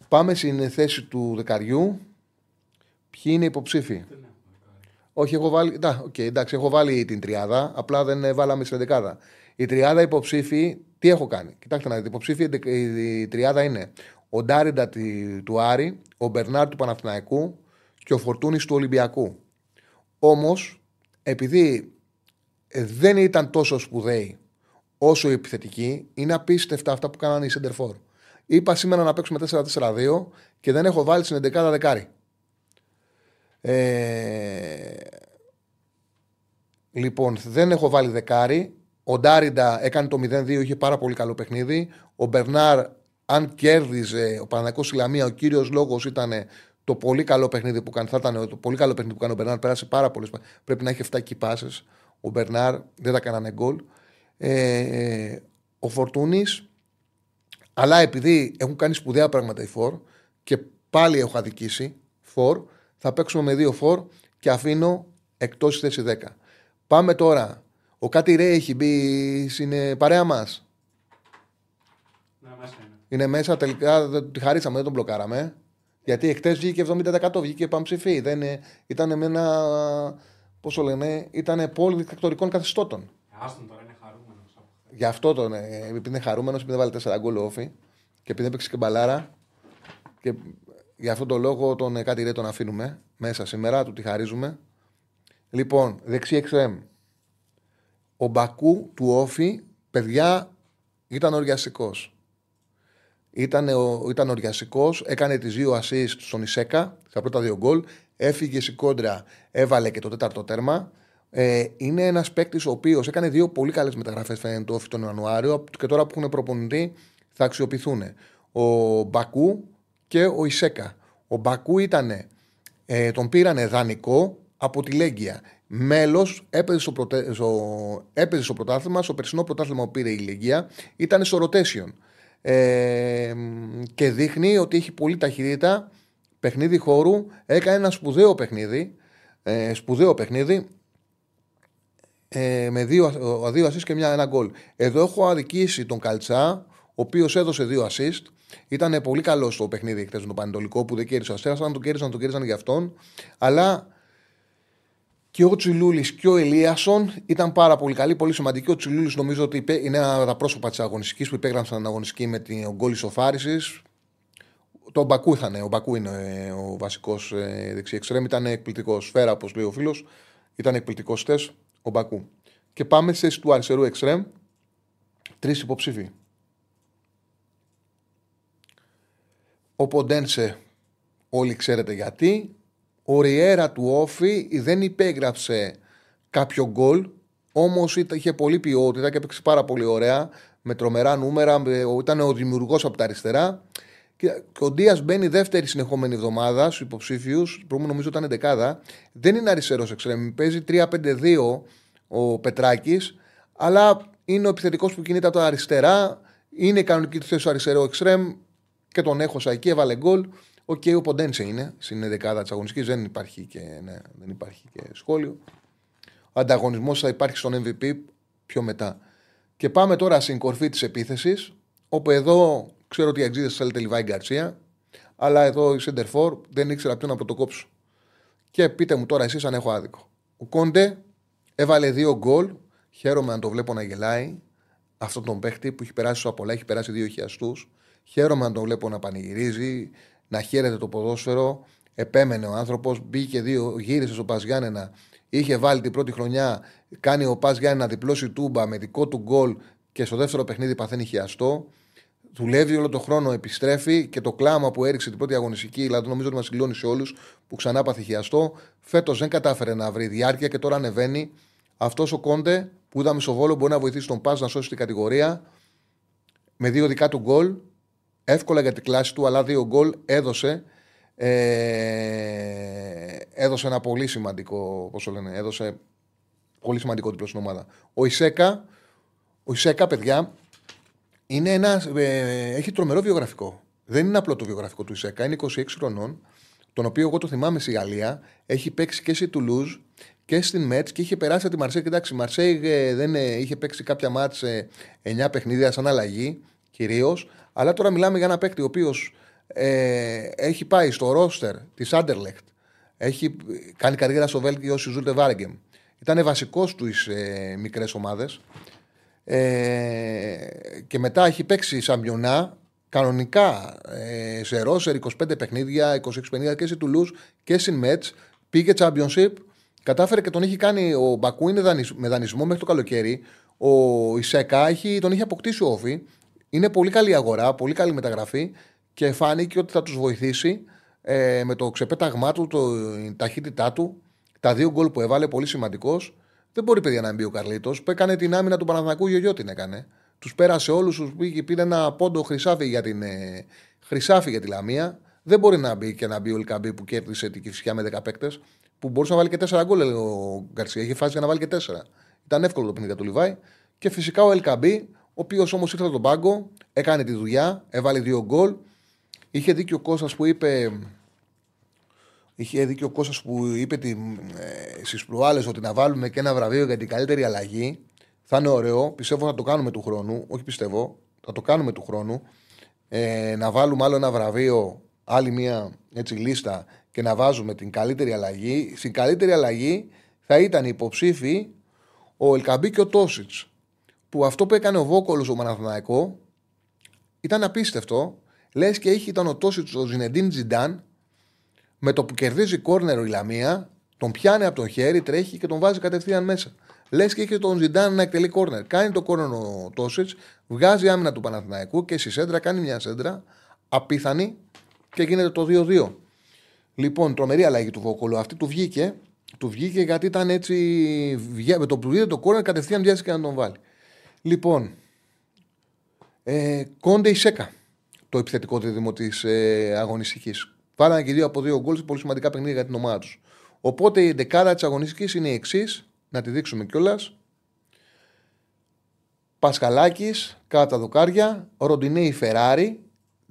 Πάμε στην θέση του δεκαριού. Ποιοι είναι οι υποψήφοι; Όχι, έχω βάλει, να, okay, εντάξει, έχω βάλει την τριάδα, απλά δεν βάλαμε στην δεκάδα. Η τριάδα υποψήφοι τι έχω κάνει; Κοιτάξτε να δείτε. Υποψήφια η τριάδα είναι ο Ντάριντα του Άρη, ο Μπερνάρ του Παναθηναϊκού και ο Φορτούνης του Ολυμπιακού. Όμως, επειδή δεν ήταν τόσο σπουδαίοι όσο οι επιθετικοί, είναι απίστευτα αυτά που κάνανε οι Σεντερφόρ. Είπα σήμερα να παίξουμε 4-4-2 και δεν έχω βάλει στην 11 δεκάρι. Ε... Λοιπόν, δεν έχω βάλει δεκάρι ο Ντάριντα έκανε το 0-2, είχε πάρα πολύ καλό παιχνίδι. Ο Μπερνάρ, αν κέρδιζε ο Παναγικό Σιλαμία, ο κύριος λόγος ήταν το πολύ καλό παιχνίδι που κάνει. Θα ήταν το πολύ καλό παιχνίδι που κάνει ο Μπερνάρ. Πέρασε πάρα πολλές. Πρέπει να έχει 7 κυπάσει. Ο Μπερνάρ δεν τα κάνανε γκολ. Ε, ο Φορτούνης, αλλά επειδή έχουν κάνει σπουδαία πράγματα οι Φορ και πάλι έχω αδικήσει Φορ, θα παίξουμε με δύο Φορ και αφήνω εκτός θέση 10. Πάμε τώρα ο Κάτι Ρέι έχει μπει στην παρέα μας; Ναι, μέσα είναι. Είναι μέσα, τελικά δεν τη χαρίσαμε, δεν τον μπλοκάραμε. Γιατί εχθές βγήκε 70%, βγήκε πανψηφί. Δεν, ήταν με ένα. Πώ λένε, ήταν πόλη δικτατορικών καθεστώτων. Άστον τώρα είναι χαρούμενος. Γι' αυτό τον. Επειδή είναι χαρούμενος, επειδή δεν βάλει 4 γκολ όφη και επειδή έπαιξε και μπαλάρα. Και γι' αυτόν τον λόγο τον κάτι ρε τον αφήνουμε μέσα σήμερα, του τη χαρίζουμε. Λοιπόν, δεξί XM ο Μπακού του Όφη, παιδιά, ήταν οριαστικό. Ήταν, ήταν οριαστικό, έκανε τις δύο assist στον Ισέκα, στα πρώτα δύο γκολ. Έφυγε στην κόντρα, έβαλε και το τέταρτο τέρμα. Ε, είναι ένας παίκτης ο οποίος έκανε δύο πολύ καλές μεταγραφές φαίνεται το Όφη τον Ιανουάριο και τώρα που έχουν προπονητή θα αξιοποιηθούν. Ο Μπακού και ο Ισέκα. Ο Μπακού ήταν, ε, τον πήρανε δανεικό από τη Λέγκια μέλος, έπαιζε, στο προτε... στο... έπαιζε στο πρωτάθλημα. Στο περσινό πρωτάθλημα που πήρε η Λεγία ήταν στο rotation. Ε, και δείχνει ότι έχει πολύ ταχύτητα. Παιχνίδι χώρου. Έκανε ένα σπουδαίο παιχνίδι. Ε, σπουδαίο παιχνίδι. Ε, με δύο, δύο assist και μια, ένα γκολ. Εδώ έχω αδικήσει τον Καλτσά, ο οποίος έδωσε δύο assist. Ήταν πολύ καλό στο παιχνίδι χθες με τον Πανετολικό που δεν κέρδισε ο Αστέρας. Αν τον κέρδισαν, τον κέρδισαν για αυτόν. Αλλά και ο Τσιλούλη και ο Ελίασον ήταν πάρα πολύ καλοί, πολύ σημαντικοί. Ο Τσιλούλη νομίζω ότι είναι ένα από τα πρόσωπα της αγωνιστικής που υπέγραψαν την αγωνιστική με την γκολ ισοφάριση. Το Μπακού ήταν, ο Μπακού είναι ε, ο βασικός ε, δεξί εξτρέμ. Ήταν εκπληκτικό. Σφαίρα, όπως λέει ο φίλος. Ήταν εκπληκτικός τε ο Μπακού. Και πάμε στη θέση του αριστερού εξτρέμ. Τρεις υποψήφοι. Ο Ποντένσε, όλοι ξέρετε γιατί ο Ριέρα του Όφη δεν υπέγραψε κάποιο γκολ, όμως είχε πολύ ποιότητα και έπαιξε πάρα πολύ ωραία, με τρομερά νούμερα. Ήταν ο δημιουργός από τα αριστερά. Και ο Ντίας μπαίνει δεύτερη συνεχόμενη εβδομάδα στους υποψήφιους. Πρώτο νομίζω ήταν δεκάδα. Δεν είναι αριστερός εξτρέμ. Παίζει 3-5-2 ο Πετράκης, αλλά είναι ο επιθετικός που κινείται από τα αριστερά. Είναι η κανονική του θέση ο αριστερό εξτρέμ και τον έχωσα εκεί, έβαλε γκολ. Οκ, ο Ποντένσε είναι στην δεκάδα της αγωνιστικής, δεν, υπάρχει και, ναι, δεν υπάρχει και σχόλιο. Ο ανταγωνισμός θα υπάρχει στον MVP πιο μετά. Και πάμε τώρα στην κορφή της επίθεσης, όπου εδώ ξέρω ότι οι Αγγλίδες θέλετε Λιβάη Γκαρσία, αλλά εδώ η Σέντερφορ δεν ήξερα ποιον να πρωτοκόψω. Και πείτε μου τώρα εσείς αν έχω άδικο. Ο Κόντε έβαλε δύο γκολ. Χαίρομαι να το βλέπω να γελάει. Αυτόν τον παίχτη που έχει περάσει σου πολλά, έχει περάσει δύο χιαστούς. Χαίρομαι να τον βλέπω να πανηγυρίζει, να χαίρεται το ποδόσφαιρο. Επέμενε ο άνθρωπος, μπήκε δύο, γύρισε στο Πας Γιάννενα. Είχε βάλει την πρώτη χρονιά, κάνει ο Πας Γιάννενα να διπλώσει τούμπα με δικό του γκολ και στο δεύτερο παιχνίδι παθαίνει χιαστό. Δουλεύει όλο τον χρόνο, επιστρέφει και το κλάμα που έριξε την πρώτη αγωνιστική, δηλαδή νομίζω ότι μας δηλώνει σε όλους που ξανά παθηχιαστό. Φέτος δεν κατάφερε να βρει διάρκεια και τώρα ανεβαίνει. Αυτός ο Κόντε που είδαμε στο βόλο μπορεί να βοηθήσει τον Πας να σώσει την κατηγορία με δύο δικά του γκολ. Εύκολα για την κλάση του, αλλά δύο γκολ έδωσε. Ε, έδωσε ένα πολύ σημαντικό, πώς λένε, έδωσε πολύ σημαντικό τύπο στην ομάδα. Ο Ισέκα, ο Ισέκα, παιδιά, είναι ένα, ε, έχει τρομερό βιογραφικό. Δεν είναι απλό το βιογραφικό του Ισέκα. Είναι 26 χρονών, τον οποίο εγώ το θυμάμαι στη Γαλλία. Έχει παίξει και στη Τουλούζ και στην Μέτς και είχε περάσει από τη Μαρσέη. Κοιτάξτε, η Μαρσέη ε, δεν ε, είχε παίξει κάποια μάτς σε 9 παιχνίδια σαν αλλαγή κυρίως. Αλλά τώρα μιλάμε για ένα παίκτη ο οποίος ε, έχει πάει στο ρόστερ της Άντερλεχτ. Έχει κάνει καριέρα στο Βέλγιο στη Ζούλτε Βάρεγκεμ. Ήταν βασικός του ε, μικρές ομάδες. Ε, και μετά έχει παίξει σαμπιονά κανονικά ε, σε ρόσερ 25 παιχνίδια, 26 παιχνίδια και σε Τουλούζ και στην Μέτ. Πήγε Championship, κατάφερε και τον έχει κάνει. Ο Μπακού είναι με δανεισμό μέχρι το καλοκαίρι. Ο Ισέκα έχει, τον είχε αποκτήσει ο Όφη. Είναι πολύ καλή αγορά, πολύ καλή μεταγραφή και φάνηκε ότι θα τους βοηθήσει ε, με το ξεπέταγμά του, το, η ταχύτητά του, τα δύο γκολ που έβαλε, πολύ σημαντικός. Δεν μπορεί παιδιά να μπει ο Καρλίτος που έκανε την άμυνα του Παναθηνακού Γιωγιώ την έκανε. Τους πέρασε όλους, τους πήγε, πήρε ένα πόντο χρυσάφι για, την, ε, χρυσάφι για τη Λαμία. Δεν μπορεί να μπει και να μπει ο Ελκαμπή που κέρδισε την Κυφσιά με 10 παίκτες. Που μπορούσε να βάλει και 4 γκολ ο Γκαρσία. Είχε φάσει για να βάλει και 4. Ήταν εύκολο το παιχνίδι του Λιβάη. Και φυσικά ο Ελκαμπή, ο οποίος όμως ήρθε τον πάγκο, έκανε τη δουλειά, έβαλε δύο γκολ. Είχε δίκιο ο Κώστας που είπε. Είχε δίκιο ο Κώστας που είπε ε, στις προάλλες ότι να βάλουμε και ένα βραβείο για την καλύτερη αλλαγή. Θα είναι ωραίο. Πιστεύω θα το κάνουμε του χρόνου. Όχι πιστεύω. Θα το κάνουμε του χρόνου. Ε, να βάλουμε άλλο ένα βραβείο, άλλη μια έτσι, λίστα και να βάζουμε την καλύτερη αλλαγή. Στην καλύτερη αλλαγή θα ήταν υποψήφοι ο Ελκαμπή και ο Τόσιτς. Που αυτό που έκανε ο Βόκολος ο Μαναθναϊκό ήταν απίστευτο. Λες και είχε ήταν ο Τόσιτς ο Ζινεντίν Τζιντάν με το που κερδίζει κόρνερο η Λαμία, τον πιάνει από το χέρι, τρέχει και τον βάζει κατευθείαν μέσα. Λες και είχε τον Ζιντάν να εκτελεί κόρνερ. Κάνει το κόρνερ ο Τόσιτς, βγάζει άμυνα του Παναθηναϊκού και στη σέντρα κάνει μια σέντρα απίθανη και γίνεται το 2-2. Λοιπόν, τρομερή αλλαγή του Βόκολου. Αυτή του βγήκε. Του βγήκε γιατί ήταν έτσι. Με το που είδε το κόρνερ κατευθείαν βιάστηκε να τον βάλει. Λοιπόν, ε, Κόντε Ισέκα το επιθετικό δίδυμο της ε, αγωνιστικής. Βάλανε και δύο από δύο γκολ σε πολύ σημαντικά παιχνίδια για την ομάδα τους. Οπότε η δεκάδα της αγωνιστικής είναι η εξής, να τη δείξουμε κιόλας. Πασχαλάκης, κάτω τα δοκάρια, Ροντινέη Φεράρι,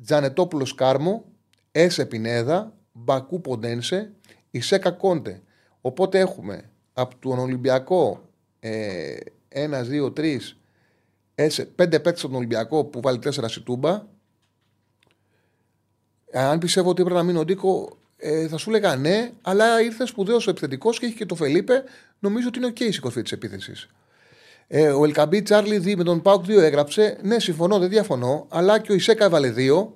Τζανετόπουλος Κάρμο, Έσε Πινέδα, Μπακού Ποντένσε, Ισέκα Κόντε. Οπότε έχουμε από τον Ολυμπιακό ε, 1, 2, 3, πέντε παίκτες από τον Ολυμπιακό που βάλει τέσσερα σιτούμπα, αν πιστεύω ότι έπρεπε να μείνει ο Ντίκο, ε, θα σου έλεγα ναι, αλλά ήρθε σπουδαίος ο επιθετικός και έχει και το Φελίπε. Νομίζω ότι είναι οκ okay η κορφή της επίθεσης. Ε, ο Ελκαμπή Τσάρλι δι με τον Πάουκ 2 έγραψε. Ναι, συμφωνώ, δεν διαφωνώ. Αλλά και ο Ισέκα έβαλε 2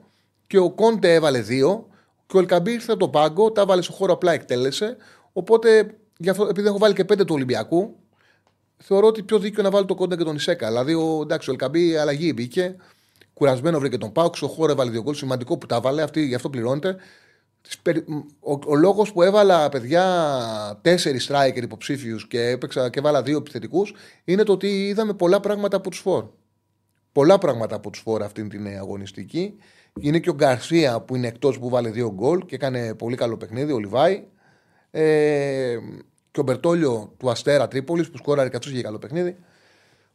και ο Κόντε έβαλε 2 και ο Ελκαμπή ήρθε το πάγκο, τα έβαλε στο χώρο, απλά εκτέλεσε. Οπότε, γι αυτό, επειδή έχω βάλει και 5 του Ολυμπιακού, θεωρώ ότι πιο δίκιο να βάλει το Κόντε και τον Ισέκα. Δηλαδή, ο, εντάξει, ο Ελκαμπή αλλαγή μπήκε. Κουρασμένο βρήκε τον Πάουξ, ο χώρο έβαλε δύο γκολ. Σημαντικό που τα βάλε, αυτή, γι' αυτό πληρώνεται. Ο, ο λόγος που έβαλα παιδιά τέσσερις striker υποψήφιους και έπαιξα και βάλα δύο επιθετικούς είναι το ότι είδαμε πολλά πράγματα από τους φόρ. Πολλά πράγματα από τους φόρ αυτήν την αγωνιστική. Είναι και ο Γκαρσία που είναι εκτός που βάλε δύο γκολ και έκανε πολύ καλό παιχνίδι, ο Λιβάη. Ε, και ο του Αστέρα Τρίπολης που σκόραρε κατσού για καλό παιχνίδι.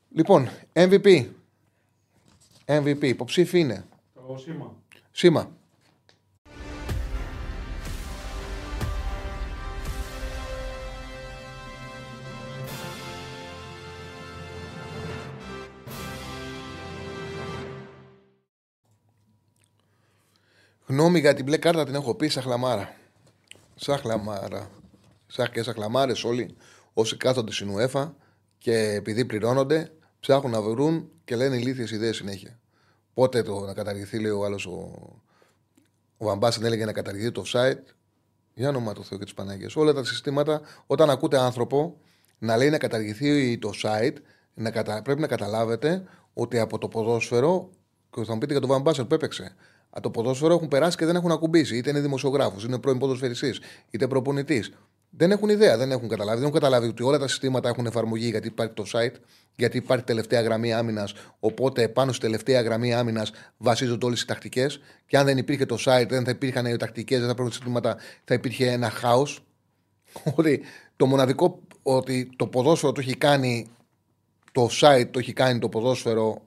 Λοιπόν, MVP. MVP, υποψήφι είναι. Ο Σήμα. Σήμα. Γνώμη για την μπλε κάρτα την έχω πει σαν χλαμάρα. Σαν χλαμάρα. Σαν και σαν χλαμάρε όλοι όσοι κάθονται στην UEFA και επειδή πληρώνονται ψάχνουν να βρουν και λένε ηλίθιες ιδέες συνέχεια. Πότε το να καταργηθεί, λέει ο άλλος ο, ο Βαμπάσιν έλεγε να καταργηθεί το site. Για όνομα του Θεού και τη Παναγία. Όλα τα συστήματα, όταν ακούτε άνθρωπο να λέει να καταργηθεί το site, να κατα... πρέπει να καταλάβετε ότι από το ποδόσφαιρο, και θα μου πείτε για τον Βαμπάσιν που έπαιξε, από το ποδόσφαιρο έχουν περάσει και δεν έχουν ακουμπήσει. Είτε είναι δημοσιογράφος, είτε είναι πρώην ποδοσφαιριστής, είτε προπονητής. Δεν έχουν ιδέα, δεν έχουν καταλάβει. Δεν έχουν καταλάβει ότι όλα τα συστήματα έχουν εφαρμογή γιατί υπάρχει το site, γιατί υπάρχει τελευταία γραμμή άμυνας. Οπότε πάνω στη τελευταία γραμμή άμυνας βασίζονται όλες οι τακτικές. Και αν δεν υπήρχε το site, δεν θα υπήρχαν οι τακτικές, δεν θα υπήρχαν συστήματα, θα υπήρχε ένα χάος. Ότι το μοναδικό ότι το ποδόσφαιρο το έχει κάνει, το site το έχει κάνει το ποδόσφαιρο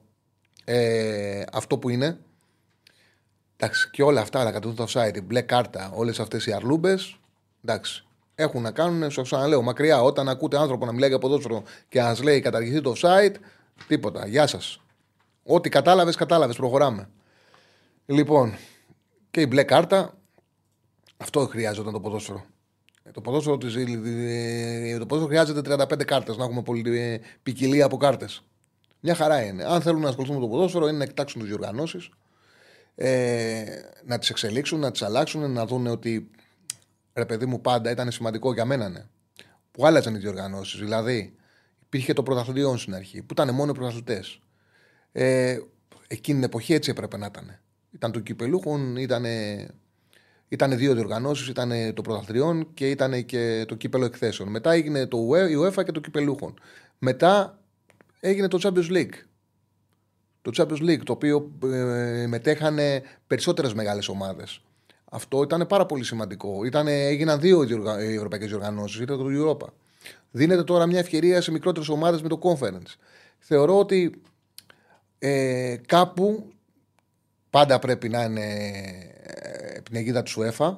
ε, αυτό που είναι. Εντάξει, και όλα αυτά, να κατεβούν το site, η μπλε κάρτα, όλες αυτές οι αρλούμπες. Εντάξει, έχουν να κάνουν, σα ξαναλέω, μακριά. Όταν ακούτε άνθρωπο να μιλάει για ποδόσφαιρο και να λέει καταργηθεί το site, τίποτα. Γεια σας. Ό,τι κατάλαβες, κατάλαβες. Προχωράμε. Λοιπόν, και η μπλε κάρτα, αυτό χρειάζεται το ποδόσφαιρο. Ε, το ποδόσφαιρο, το ποδόσφαιρο χρειάζεται 35 κάρτες, να έχουμε πολύ ποικιλία από κάρτες. Μια χαρά είναι. Αν θέλουν να ασχοληθούν με το ποδόσφαιρο, είναι να κοιτάξουν τις διοργανώσεις, ε, να τις εξελίξουν, να τις αλλάξουν, να δουν ότι ρε παιδί μου, πάντα ήταν σημαντικό για μένα, ναι. Που άλλαζαν οι διοργανώσεις. Δηλαδή, υπήρχε το πρωταθλητήριο στην αρχή, που ήταν μόνο οι πρωταθλητές. Ε, εκείνη την εποχή έτσι έπρεπε να ήταν. Ήταν το κυπελούχων, ήταν. Ήταν δύο διοργανώσεις, ήταν το πρωταθλητριών και ήταν και το κύπελο εκθέσεων. Μετά έγινε το UEFA και το κυπελούχων. Μετά έγινε το Champions League. Το Champions League, το οποίο ε, μετέχανε περισσότερες μεγάλες ομάδες. Αυτό ήταν πάρα πολύ σημαντικό. Ήτανε, έγιναν δύο οι ευρωπαϊκές διοργανώσεις, ήταν το Europa. Δίνεται τώρα μια ευκαιρία σε μικρότερες ομάδες με το conference. Θεωρώ ότι ε, κάπου πάντα πρέπει να είναι ε, την αιγίδα της UEFA.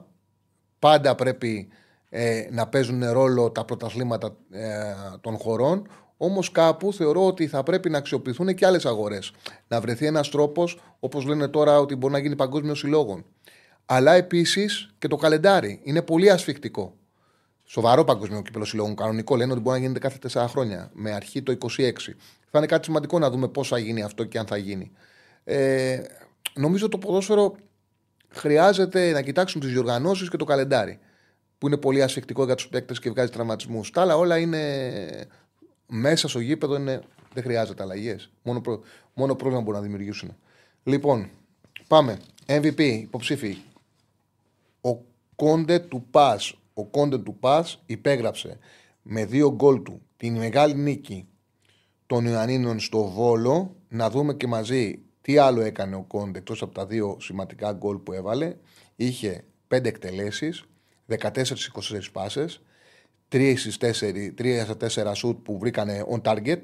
Πάντα πρέπει ε, να παίζουν ρόλο τα πρωταθλήματα ε, των χωρών. Όμως κάπου θεωρώ ότι θα πρέπει να αξιοποιηθούν και άλλες αγορές. Να βρεθεί ένας τρόπος, όπως λένε τώρα, ότι μπορεί να γίνει παγκόσμιος συλλόγων αλλά επίσης και το καλεντάρι. Είναι πολύ ασφιχτικό. Σοβαρό παγκοσμίο κύπελο συλλόγων. Κανονικό λένε ότι μπορεί να γίνεται κάθε 4 χρόνια, με αρχή το 26. Θα είναι κάτι σημαντικό να δούμε πώς θα γίνει αυτό και αν θα γίνει. Ε, νομίζω το ποδόσφαιρο χρειάζεται να κοιτάξουν τις διοργανώσεις και το καλεντάρι. Που είναι πολύ ασφιχτικό για τους παίκτες και βγάζει τραυματισμούς. Τα άλλα όλα είναι μέσα στο γήπεδο, είναι, δεν χρειάζεται αλλαγές. Μόνο, προ, μόνο πρόβλημα μπορούν να δημιουργήσουν. Λοιπόν, πάμε. MVP, υποψήφοι. Ο Κόντε του Πας. Ο Κόντε του Πας υπέγραψε με δύο γκολ του την μεγάλη νίκη των Ιωαννίνων στο Βόλο. Να δούμε και μαζί τι άλλο έκανε ο Κόντε εκτός από τα δύο σημαντικά γκολ που έβαλε. Είχε πέντε εκτελέσεις, 14-24 πάσες, 3 4 σουτ που βρήκανε on target, 37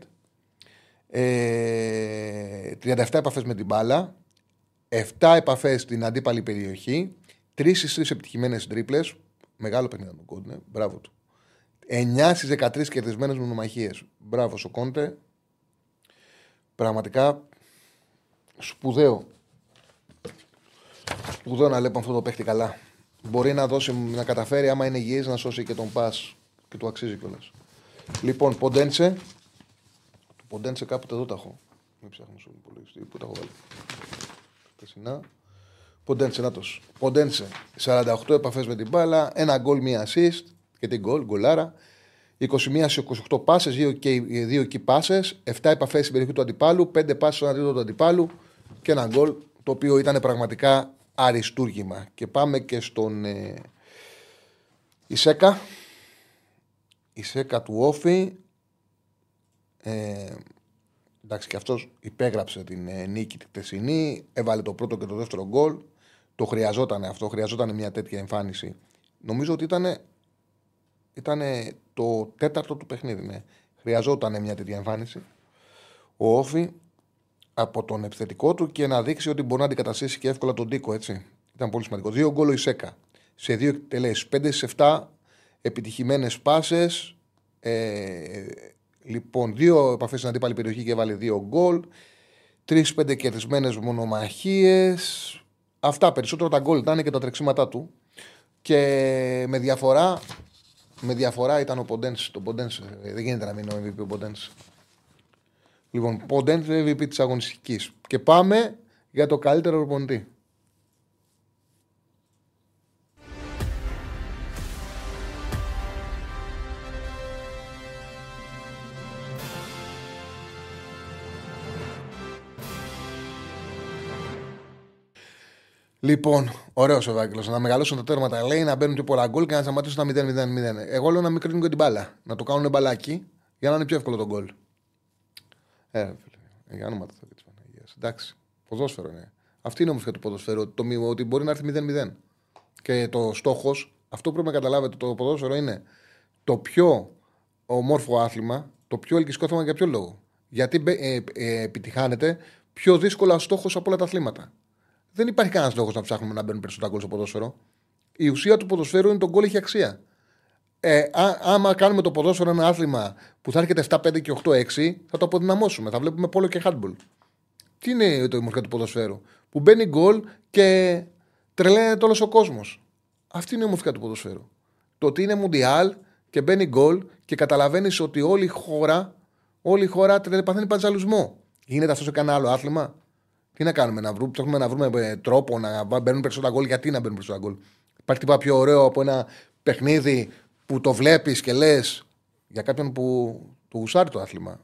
ε, επαφές με την μπάλα, 7 επαφές στην αντίπαλη περιοχή, Τρεις στις τρεις επιτυχημένες τρίπλες. Μεγάλο παιχνίδι του Κόντε. Μπράβο του. 9 στις 13 κερδισμένες μονομαχίες. Μπράβο στο Κόντε. Πραγματικά σπουδαίο. Σπουδαίο να βλέπω αυτό το παίχτη καλά. Μπορεί να, δώσει, να καταφέρει, άμα είναι υγιής, να σώσει και τον Πας και του αξίζει κιόλας. Λοιπόν, Ποντένσε. Το Ποντένσε κάποτε εδώ τα έχω. Μην ψάχνω στον υπολογιστή. Πού τα έχω βάλει. Ποντένσε, να Ποντένσε. 48 επαφές με την μπάλα, ένα γκολ, μία assist και την γκολ, γκολάρα. 21 σε 28 πάσες, 2 key πάσες, 7 επαφές στην περιοχή του αντιπάλου, 5 πάσες στον αντίθετο του αντιπάλου και ένα γκολ το οποίο ήταν πραγματικά αριστούργημα. Και πάμε και στον ε, Ισέκα. Ισέκα του Όφη. Ε, εντάξει, και αυτός υπέγραψε την ε, νίκη τη χτεσινή. Έβαλε το πρώτο και το δεύτερο γκολ. Το χρειαζόταν αυτό, χρειαζόταν μια τέτοια εμφάνιση. Νομίζω ότι ήταν ήτανε το τέταρτο του παιχνίδι. Ναι. Χρειαζόταν μια τέτοια εμφάνιση. Ο Όφη από τον επιθετικό του και να δείξει ότι μπορεί να αντικαταστήσει και εύκολα τον Τίκο. Έτσι. Ήταν πολύ σημαντικό. Δύο γκολ η ΣΕΚΑ. Σε δύο εκτελέσεις. 5 σε 7 επιτυχημένες πάσες. Ε, λοιπόν, δύο επαφές στην αντίπαλη περιοχή και έβαλε δύο γκολ. Τρει-πέντε κερδισμένες μονομαχίες Αυτά περισσότερο τα γκολ ήταν και τα τρεξίματά του. Και με διαφορά, με διαφορά ήταν ο Ποντένς. Το Ποντένς, ε, δεν γίνεται να μείνει ο MVP ο Ποντένς. Λοιπόν, Ποντένς MVP της αγωνιστικής. Και πάμε για το καλύτερο προπονητή. Λοιπόν, ωραίος ο Ευάγγελο. Να μεγαλώσουν τα τέρματα λέει, να μπαίνουν πιο πολλά γκολ και να σταματήσουν τα 0-0-0. Εγώ λέω να μην κρίνουν και την μπάλα. Να το κάνουν μπαλάκι για να είναι πιο εύκολο το γκολ. Ε, φίλε. Ε, για όνομα του της Παναγίας. Εντάξει. Ποδόσφαιρο είναι. Αυτή είναι όμως και το ποδόσφαιρο. Το, ότι μπορεί να έρθει 0-0. Και το στόχος, αυτό που πρέπει να καταλάβετε, το ποδόσφαιρο είναι το πιο ομόρφο άθλημα, το πιο ελκυστικό θέμα για ποιο λόγο. Γιατί ε, ε, επιτυχάνεται πιο δύσκολα στόχος από όλα τα αθλήματα δεν υπάρχει κανένας λόγος να ψάχνουμε να μπαίνουν περισσότερα γκολ στο ποδόσφαιρο. Η ουσία του ποδοσφαίρου είναι το γκολ έχει αξία. Ε, α, άμα κάνουμε το ποδόσφαιρο ένα άθλημα που θα έρχεται 7-5 και 8-6, θα το αποδυναμώσουμε. Θα βλέπουμε πόλο και handball. Τι είναι το ημορφιά του ποδοσφαίρου; Που μπαίνει γκολ και τρελαίνεται όλος ο κόσμος. Αυτή είναι η ομορφιά του ποδοσφαίρου. Το ότι είναι μουντιάλ και μπαίνει γκολ και καταλαβαίνεις ότι όλη η χώρα, όλη η χώρα παθαίνει παντζαλουσμό. Γίνεται αυτό σε κανένα άλλο άθλημα. Τι να κάνουμε, να βρούμε, ψάχνουμε να βρούμε ε, τρόπο να μπαίνουν περισσότερα γκολ. Γιατί να μπαίνουν περισσότερα γκολ; Υπάρχει τίποτα πιο ωραίο από ένα παιχνίδι που το βλέπεις και λες για κάποιον που του γουσάρει το άθλημα;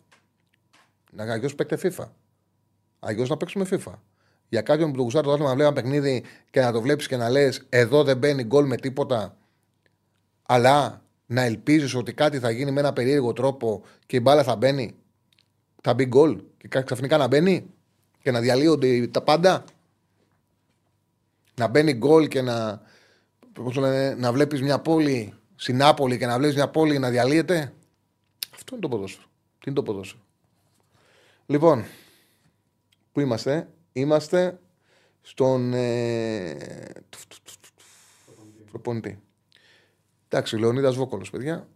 Να αγιώ παίκτε FIFA. Αγιώ να παίξουμε FIFA. Για κάποιον που του γουσάρει το άθλημα να βλέπει ένα παιχνίδι και να το βλέπεις και να λες: Εδώ δεν μπαίνει γκολ με τίποτα. Αλλά να ελπίζεις ότι κάτι θα γίνει με ένα περίεργο τρόπο και η μπάλα θα μπαίνει. Θα μπει γκολ και ξαφνικά να μπαίνει και να διαλύονται τα πάντα. Να μπαίνει γκολ και να, λένε, να βλέπεις μια πόλη στην Νάπολη και να βλέπεις μια πόλη να διαλύεται. Αυτό είναι το ποδόσφαιρο. Τι είναι το ποδόσφαιρο. Λοιπόν, πού είμαστε; Είμαστε στον ε, προπονητή. Εντάξει, Λεωνίδας Βόκολος, παιδιά.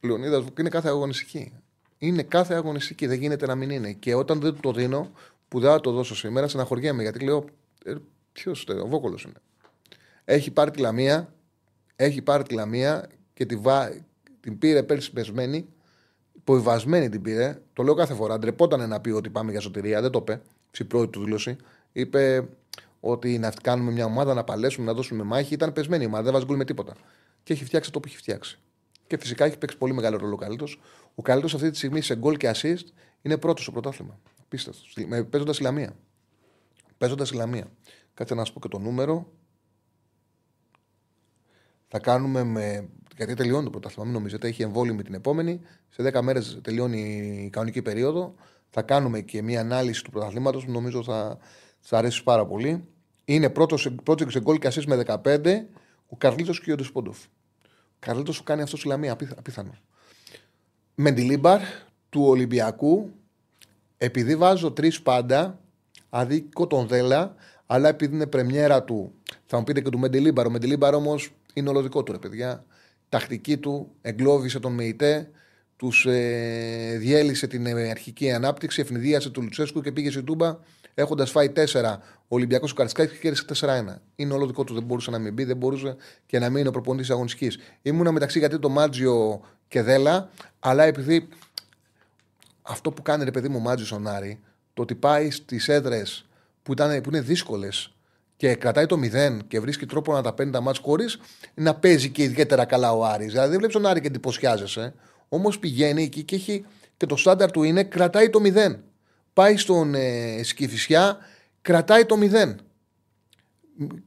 Λεωνίδας είναι κάθε αγωνιστική. Είναι κάθε αγωνιστική. Δεν γίνεται να μην είναι. Και όταν δεν το δίνω, που δεν θα το δώσω σήμερα, στεναχωριέμαι γιατί λέω. Ε, Ποιος ο Βόκολο είναι. Έχει πάρει τη λαμία, έχει πάρει τη λαμία και τη βά... την πήρε πέρσι πεσμένη. Υποβιβασμένη την πήρε. Το λέω κάθε φορά. Ντρεπόταν να πει ότι πάμε για σωτηρία. Δεν το είπε. Στην πρώτη του δήλωση. Είπε ότι να κάνουμε μια ομάδα, να παλέσουμε, να δώσουμε μάχη. Ήταν πεσμένη η ομάδα. Δεν βάζει με τίποτα. Και έχει φτιάξει το που έχει φτιάξει. Και φυσικά έχει παίξει πολύ μεγάλο ρόλο ο καλύτερος. Ο καλύτερος αυτή τη στιγμή σε γκολ και assist είναι πρώτος στο πρωτάθλημα. Απίστευτος. Παίζοντας η Λαμία. Παίζοντας η Λαμία. Κάτσε να σου πω και το νούμερο. Θα κάνουμε με. Γιατί τελειώνει το πρωτάθλημα, μην νομίζετε. Έχει εμβόλυμη την επόμενη. Σε 10 μέρες τελειώνει η κανονική περίοδο. Θα κάνουμε και μια ανάλυση του πρωταθλήματος που νομίζω θα σα αρέσει πάρα πολύ. Είναι πρώτος σε γκολ και με 15 ο Καρλίτος και ο Ντεσπόντοφ. Ο Καρλίτος σου κάνει αυτό στη Λαμία, απίθανο. Μεντιλίμπαρ του Ολυμπιακού επειδή βάζω τρεις πάντα, αδίκω τον Δέλα, αλλά επειδή είναι πρεμιέρα του, θα μου πείτε και του Μεντελίμπαρο. Ο Μεντελίμπαρο όμως είναι ολοδικό του, ρε παιδιά. Τακτική του, εγκλώβησε τον Μεϊτέ, τους ε, διέλυσε την ε, αρχική ανάπτυξη, ευνηδίασε του Λουτσέσκου και πήγε στην Τούμπα έχοντας φάει 4 ο Ολυμπιακός του Καρισκάκης και κέρδισε 4-1. Είναι όλο δικό του, δεν μπορούσε να μην μπει, δεν μπορούσε και να μην είναι ο προπονητής αγωνιστικής. Ήμουνα μεταξύ γιατί το Μάτζιο και Δέλα, αλλά επειδή αυτό που κάνει ρε παιδί μου Μάτζι Σονάρη, το ότι πάει στις έδρες που, που είναι δύσκολες και κρατάει το 0 και βρίσκει τρόπο να τα παίρνει τα μάτς χωρίς να παίζει και ιδιαίτερα καλά ο Άρης. Δηλαδή δεν βλέπεις τον Άρη και εντυπωσιάζεσαι. Όμως πηγαίνει εκεί και έχει και το στάνταρ του είναι κρατάει το 0. Πάει στον ε, Σκυφισιά, κρατάει το 0.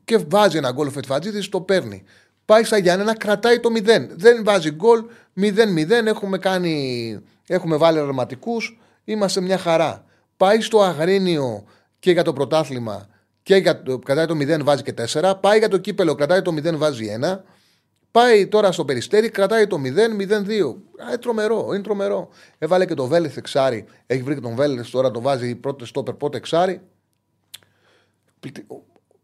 Και βάζει ένα γκολ ο Φετφατζίδη, το παίρνει. Πάει στα Γιάννενα, κρατάει το 0. Δεν βάζει γκολ, 0-0. Έχουμε κάνει Έχουμε βάλει αρωματικού, είμαστε μια χαρά. Πάει στο Αγρίνιο και για το πρωτάθλημα και για το, κρατάει το 0, βάζει και 4. Πάει για το κύπελο, κρατάει το 0, βάζει 1. Πάει τώρα στο περιστέρι, κρατάει το 0, 0-2. είναι τρομερό, είναι τρομερό. Έβαλε και το Βέλεθ εξάρι. Έχει βρει και τον Βέλεθ τώρα, το βάζει πρώτο στόπερ, πότε εξάρι.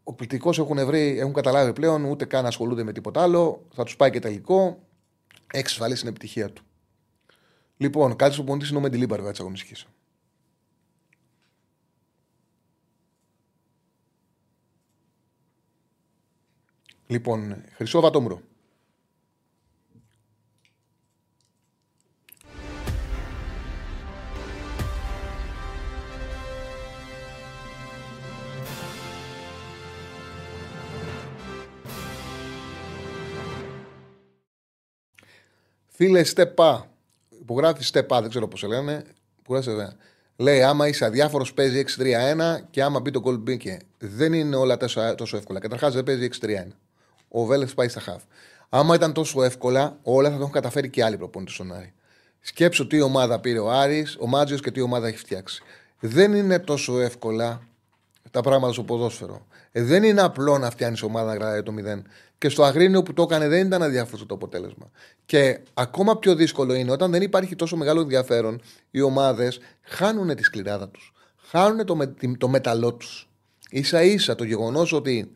Ο πληκτικό έχουν βρει, έχουν καταλάβει πλέον, ούτε καν ασχολούνται με τίποτα άλλο. Θα τους πάει και τελικό εξασφαλίσει την επιτυχία του. Λοιπόν, κάτι στο πονητή είναι ο Μεντιλίμπαρ, βέβαια, τη αγωνιστική. Λοιπόν, Χρυσό Βατόμουρο. Φίλε Στεπά, υπογράφει Στεπά, δεν ξέρω πώς σε λένε. Υπογράφει βέβαια. Λέει, άμα είσαι αδιάφορος, παίζει 6-3-1 και άμα μπει το goal μπήκε. Δεν είναι όλα τόσο, τόσο εύκολα. Καταρχάς δεν παίζει 6-3-1. Ο Βέλε πάει στα χαφ. Άμα ήταν τόσο εύκολα, όλα θα το έχουν καταφέρει και άλλοι προπονητέ στον Άρη. Σκέψω τι ομάδα πήρε ο Άρης, ο Μάτζιος και τι ομάδα έχει φτιάξει. Δεν είναι τόσο εύκολα τα πράγματα στο ποδόσφαιρο. Ε, δεν είναι απλό να φτιάνει ομάδα να κρατάει το 0. Και στο Αγρίνιο που το έκανε δεν ήταν αδιάφορο το αποτέλεσμα. Και ακόμα πιο δύσκολο είναι όταν δεν υπάρχει τόσο μεγάλο ενδιαφέρον, οι ομάδες χάνουν τη σκληράδα τους. Χάνουν το, με, το μεταλλό τους. ίσα ίσα το γεγονός ότι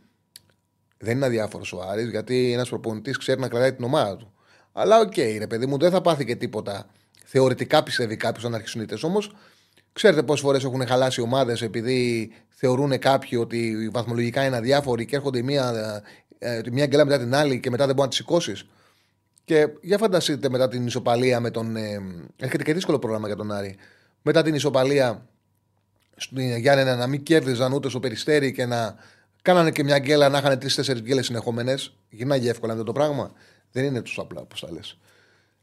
δεν είναι αδιάφορος ο Άρης, γιατί ένας προπονητής ξέρει να κρατάει την ομάδα του. Αλλά okay, ρε παιδί μου, δεν θα πάθει και τίποτα. Θεωρητικά πιστεύει κάποιος να αρχίσουν Όμως, ξέρετε πόσες φορές έχουν χαλάσει ομάδες επειδή θεωρούν κάποιοι ότι βαθμολογικά είναι αδιάφοροι και έρχονται μία, ε, μία γκέλα μετά την άλλη και μετά δεν μπορεί να τη σηκώσεις. Και για φανταστείτε μετά την ισοπαλία με τον. Ε, έρχεται και δύσκολο πρόγραμμα για τον Άρη. Μετά την ισοπαλία στην Γιάννενα να μην κέρδιζαν ούτε στο περιστέρι και να κάνανε και μια γκέλα να είχαν τρει-τέσσερι γκέλες συνεχόμενες. Γυρνάει εύκολα αυτό το πράγμα. Δεν είναι τόσο απλά όπως τα λες.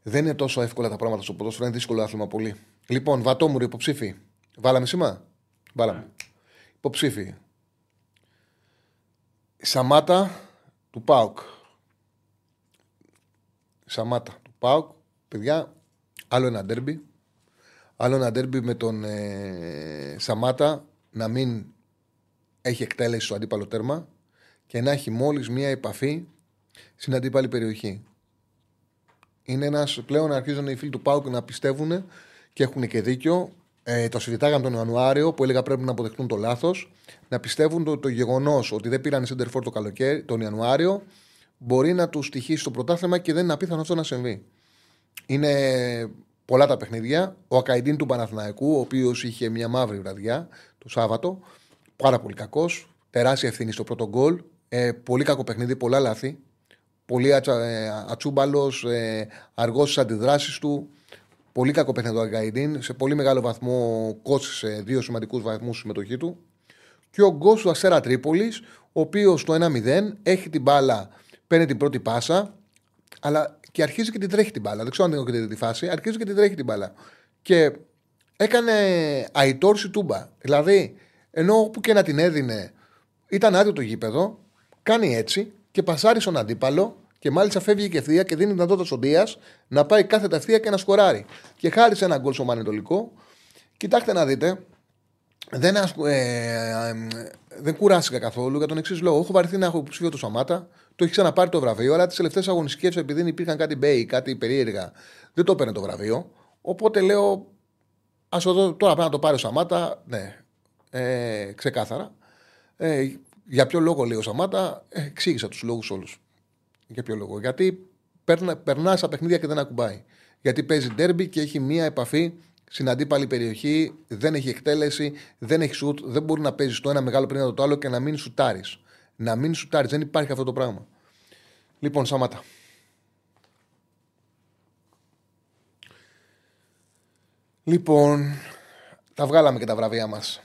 Δεν είναι τόσο εύκολα τα πράγματα στο ποδόσφαιρο. Είναι δύσκολο άθλημα πολύ. Λοιπόν, Βατόμουρη, υποψήφι. Βάλαμε σήμα; Βάλαμε. Υποψήφοι. Σαμάτα του Πάουκ. Σαμάτα του Πάουκ. Παιδιά, άλλο ένα ντέρμπι. Άλλο ένα ντέρμπι με τον ε, Σαμάτα να μην έχει εκτέλεση στο αντίπαλο τέρμα και να έχει μόλις μία επαφή στην αντίπαλη περιοχή. Είναι ένας, πλέον αρχίζουν οι φίλοι του Πάουκ να πιστεύουν και έχουν και δίκιο ε, το συζητάγαμε τον Ιανουάριο που έλεγα πρέπει να αποδεχτούν το λάθος, να πιστεύουν το, το γεγονός ότι δεν πήραν Σέντερφορ το καλοκαίρι, τον Ιανουάριο, μπορεί να τους στοιχήσει το πρωτάθλημα και δεν είναι απίθανο αυτό να συμβεί. Είναι πολλά τα παιχνίδια. Ο Ακαϊντίν του Παναθηναϊκού, ο οποίος είχε μια μαύρη βραδιά το Σάββατο, πάρα πολύ κακός. Τεράστια ευθύνη στο πρώτο γκολ. Ε, πολύ κακό παιχνίδι, πολλά λάθη. Πολύ atσα, ε, ατσούμπαλος, ε, αργός στις αντιδράσεις του. Πολύ κακό παιχνίδι ο Αγκαϊντίν. Σε πολύ μεγάλο βαθμό κόστησε δύο σημαντικούς βαθμούς συμμετοχή του. Και ο γκο του Αστέρα Τρίπολης, ο οποίος στο 1-0 έχει την μπάλα, παίρνει την πρώτη πάσα, αλλά και αρχίζει και την τρέχει την μπάλα. Δεν ξέρω αν δεν έχω τη φάση, αρχίζει και την τρέχει την μπάλα. Και έκανε αϊτόρση τούμπα. Δηλαδή, ενώ όπου και να την έδινε, ήταν άδειο το γήπεδο, κάνει έτσι και πασάρει στον αντίπαλο και μάλιστα φεύγει και ευθεία και δίνει δυνατότητα στον Δίας να πάει κάθε ευθεία και να σκοράρει. Και χάρη σε ένα γκολ στο Μανετολικό, κοιτάξτε να δείτε, δεν, ε, ε, δεν κουράστηκα καθόλου για τον εξής λόγο. Έχω βαρεθεί να έχω υποψήφιο το Σαμάτα, το έχει ξαναπάρει το βραβείο, αλλά τις τελευταίες αγωνιστικές, επειδή υπήρχαν κάτι μπέι, κάτι περίεργα, δεν το έπαιρνε το βραβείο. Οπότε λέω, ας τώρα πρέπει να το πάρει ο Σαμάτα. Ναι, ε, ξεκάθαρα. Ε, για ποιο λόγο λέει ο Σαμάτα, ε, εξήγησα τους λόγους όλους. Για ποιο λόγο. Γιατί περνά, περνά στα παιχνίδια και δεν ακουμπάει. Γιατί παίζει ντέρμπι και έχει μία επαφή στην αντίπαλη περιοχή, δεν έχει εκτέλεση, δεν έχει σουτ, δεν μπορεί να παίζεις το ένα μεγάλο πριν από το άλλο και να μην σουτάρεις. Να μην σουτάρεις, δεν υπάρχει αυτό το πράγμα. Λοιπόν, Σαμάτα. Λοιπόν, τα βγάλαμε και τα βραβεία μας.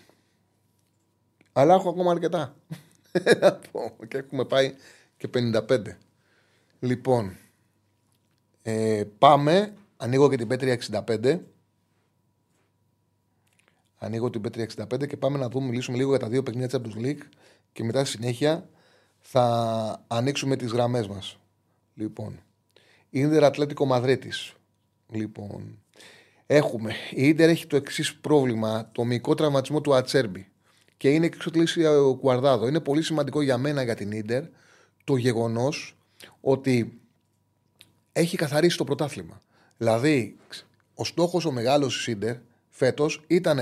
Αλλά έχω ακόμα αρκετά. και έχουμε πάει και 55. Λοιπόν, ε, πάμε. Ανοίγω και την Πέτρια 65. Ανοίγω την Πέτρια 65 και πάμε να δούμε, μιλήσουμε λίγο για τα δύο παιχνίδια της Champions League και μετά στη συνέχεια θα ανοίξουμε τις γραμμές μας. Λοιπόν, Ίντερ Ατλέτικο Μαδρέτης. Λοιπόν, έχουμε. Η Ίντερ έχει το εξής πρόβλημα, το μικρό τραυματισμό του Ατσέρμπι και είναι εξωτλήσει ο Κουαρδάδο. Είναι πολύ σημαντικό για μένα για την Ίντερ το γεγονός ότι έχει καθαρίσει το πρωτάθλημα. Δηλαδή, ο στόχος ο μεγάλος τη Σίντερ φέτος ήταν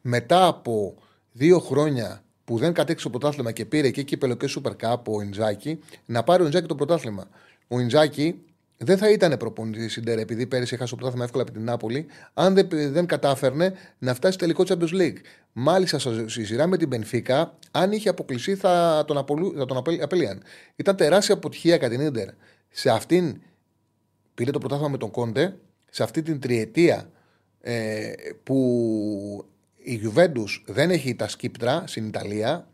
μετά από δύο χρόνια που δεν κατέξε το πρωτάθλημα και πήρε και κύπελο και Super Cup ο Ινζάκη, να πάρει ο Ινζάκη το πρωτάθλημα. Ο Ινζάκη δεν θα ήταν προπονητής η Ντερ επειδή πέρυσι έχασε το πρωτάθλημα εύκολα από την Νάπολη, αν δεν, δεν κατάφερνε να φτάσει τελικό Champions League. Μάλιστα στη σειρά με την Μπενφίκα, αν είχε αποκλειστεί θα τον, απολου, θα τον απέλυαν. Ήταν τεράστια αποτυχία κατά την Ιντερ. Σε αυτήν πήρε το πρωτάθλημα με τον Κόντε, σε αυτή την τριετία ε, που η Γιουβέντους δεν έχει τα σκύπτρα στην Ιταλία,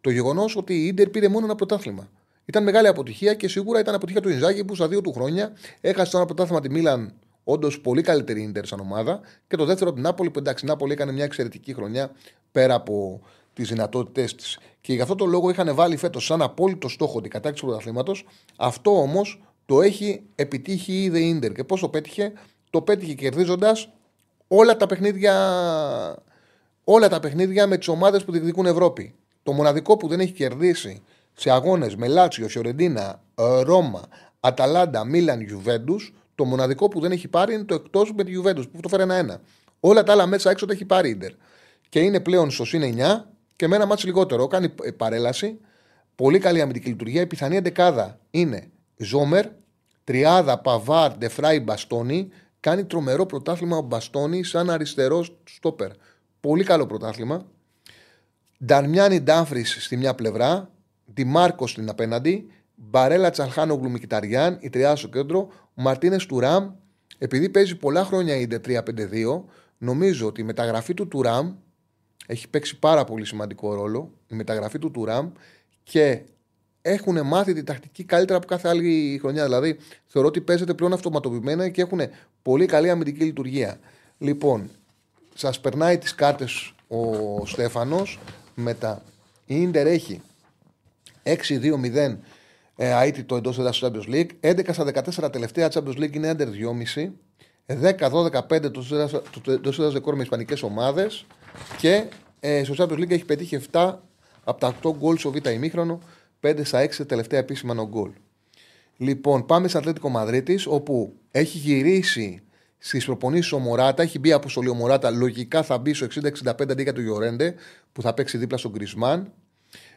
το γεγονός ότι η Ιντερ πήρε μόνο ένα πρωτάθλημα. Ήταν μεγάλη αποτυχία και σίγουρα ήταν αποτυχία του Ιντζάκη που στα δύο του χρόνια έχασε ένα πρωτάθλημα τη Μίλαν, όντως πολύ καλύτερη Ιντερ σαν ομάδα. Και το δεύτερο την Νάπολη, που εντάξει, η Νάπολη έκανε μια εξαιρετική χρονιά πέρα από τις δυνατότητές της. Και γι' αυτό το λόγο είχαν βάλει φέτος σαν απόλυτο στόχο την κατάκτηση του πρωταθλήματος. Αυτό όμως το έχει επιτύχει ήδη η Ιντερ. Και πώς το πέτυχε, το πέτυχε κερδίζοντας όλα τα παιχνίδια. Όλα τα παιχνίδια με τις ομάδες που διεκδικούν Ευρώπη. Το μοναδικό που δεν έχει κερδίσει σε αγώνες με Λάτσιο, Φιωρεντίνα, ε, Ρώμα, Αταλάντα, Μίλαν, Γιουβέντους, το μοναδικό που δεν έχει πάρει είναι το εκτός με τη Γιουβέντους που το φέρει ένα-ένα. Όλα τα άλλα μέσα έξω το έχει πάρει η Ιντερ. Και είναι πλέον στο συν 9 και με ένα μάτσο λιγότερο. Κάνει ε, παρέλαση. Πολύ καλή αμυντική λειτουργία. Η πιθανή εντεκάδα είναι Ζόμερ, Τριάδα, Παβάρ, Ντεφράι, Μπαστόνι. Κάνει τρομερό πρωτάθλημα ο Μπαστόνι σαν αριστερός στόπερ. Πολύ καλό πρωτάθλημα. Νταρμιάνι Ντάφρι στη μια πλευρά. Τη Μάρκο στην απέναντι. Μπαρέλα Τσαλχάνο Γκλουμικηταριάν, η τριάδα στο κέντρο. Μαρτίνες Τουράμ. Επειδή παίζει πολλά χρόνια η 3-5-2, νομίζω ότι η μεταγραφή του Τουράμ έχει παίξει πάρα πολύ σημαντικό ρόλο. Η μεταγραφή του Τουράμ και έχουν μάθει τη τακτική καλύτερα από κάθε άλλη χρονιά. Δηλαδή, θεωρώ ότι παίζεται πλέον αυτοματοποιημένα και έχουν πολύ καλή αμυντική λειτουργία. Λοιπόν, σας περνάει τις κάρτες ο Στέφανος. Μετά η ντερ έχει 6-2-0 ε, αίτητο εντός έδρα του Champions League. 11 στα 14 τελευταία Champions League είναι under 2,5. 10-12-5 το εντό έδρα δεκόρ με Ισπανικές ομάδες. Και ε, στο Champions League έχει πετύχει 7 από τα 8 γκολ στο Β' ημίχρονο. 5 στα 6 τελευταία επίσημα no γκολ. Λοιπόν, πάμε σε Ατλέτικο Μαδρίτης, όπου έχει γυρίσει στις προπονήσεις ο Μωράτα. Έχει μπει αποστολή ο Μωράτα. Λογικά θα μπει στο 60-65 αντί για του Γιορέντε, που θα παίξει δίπλα στον Γκρισμάν.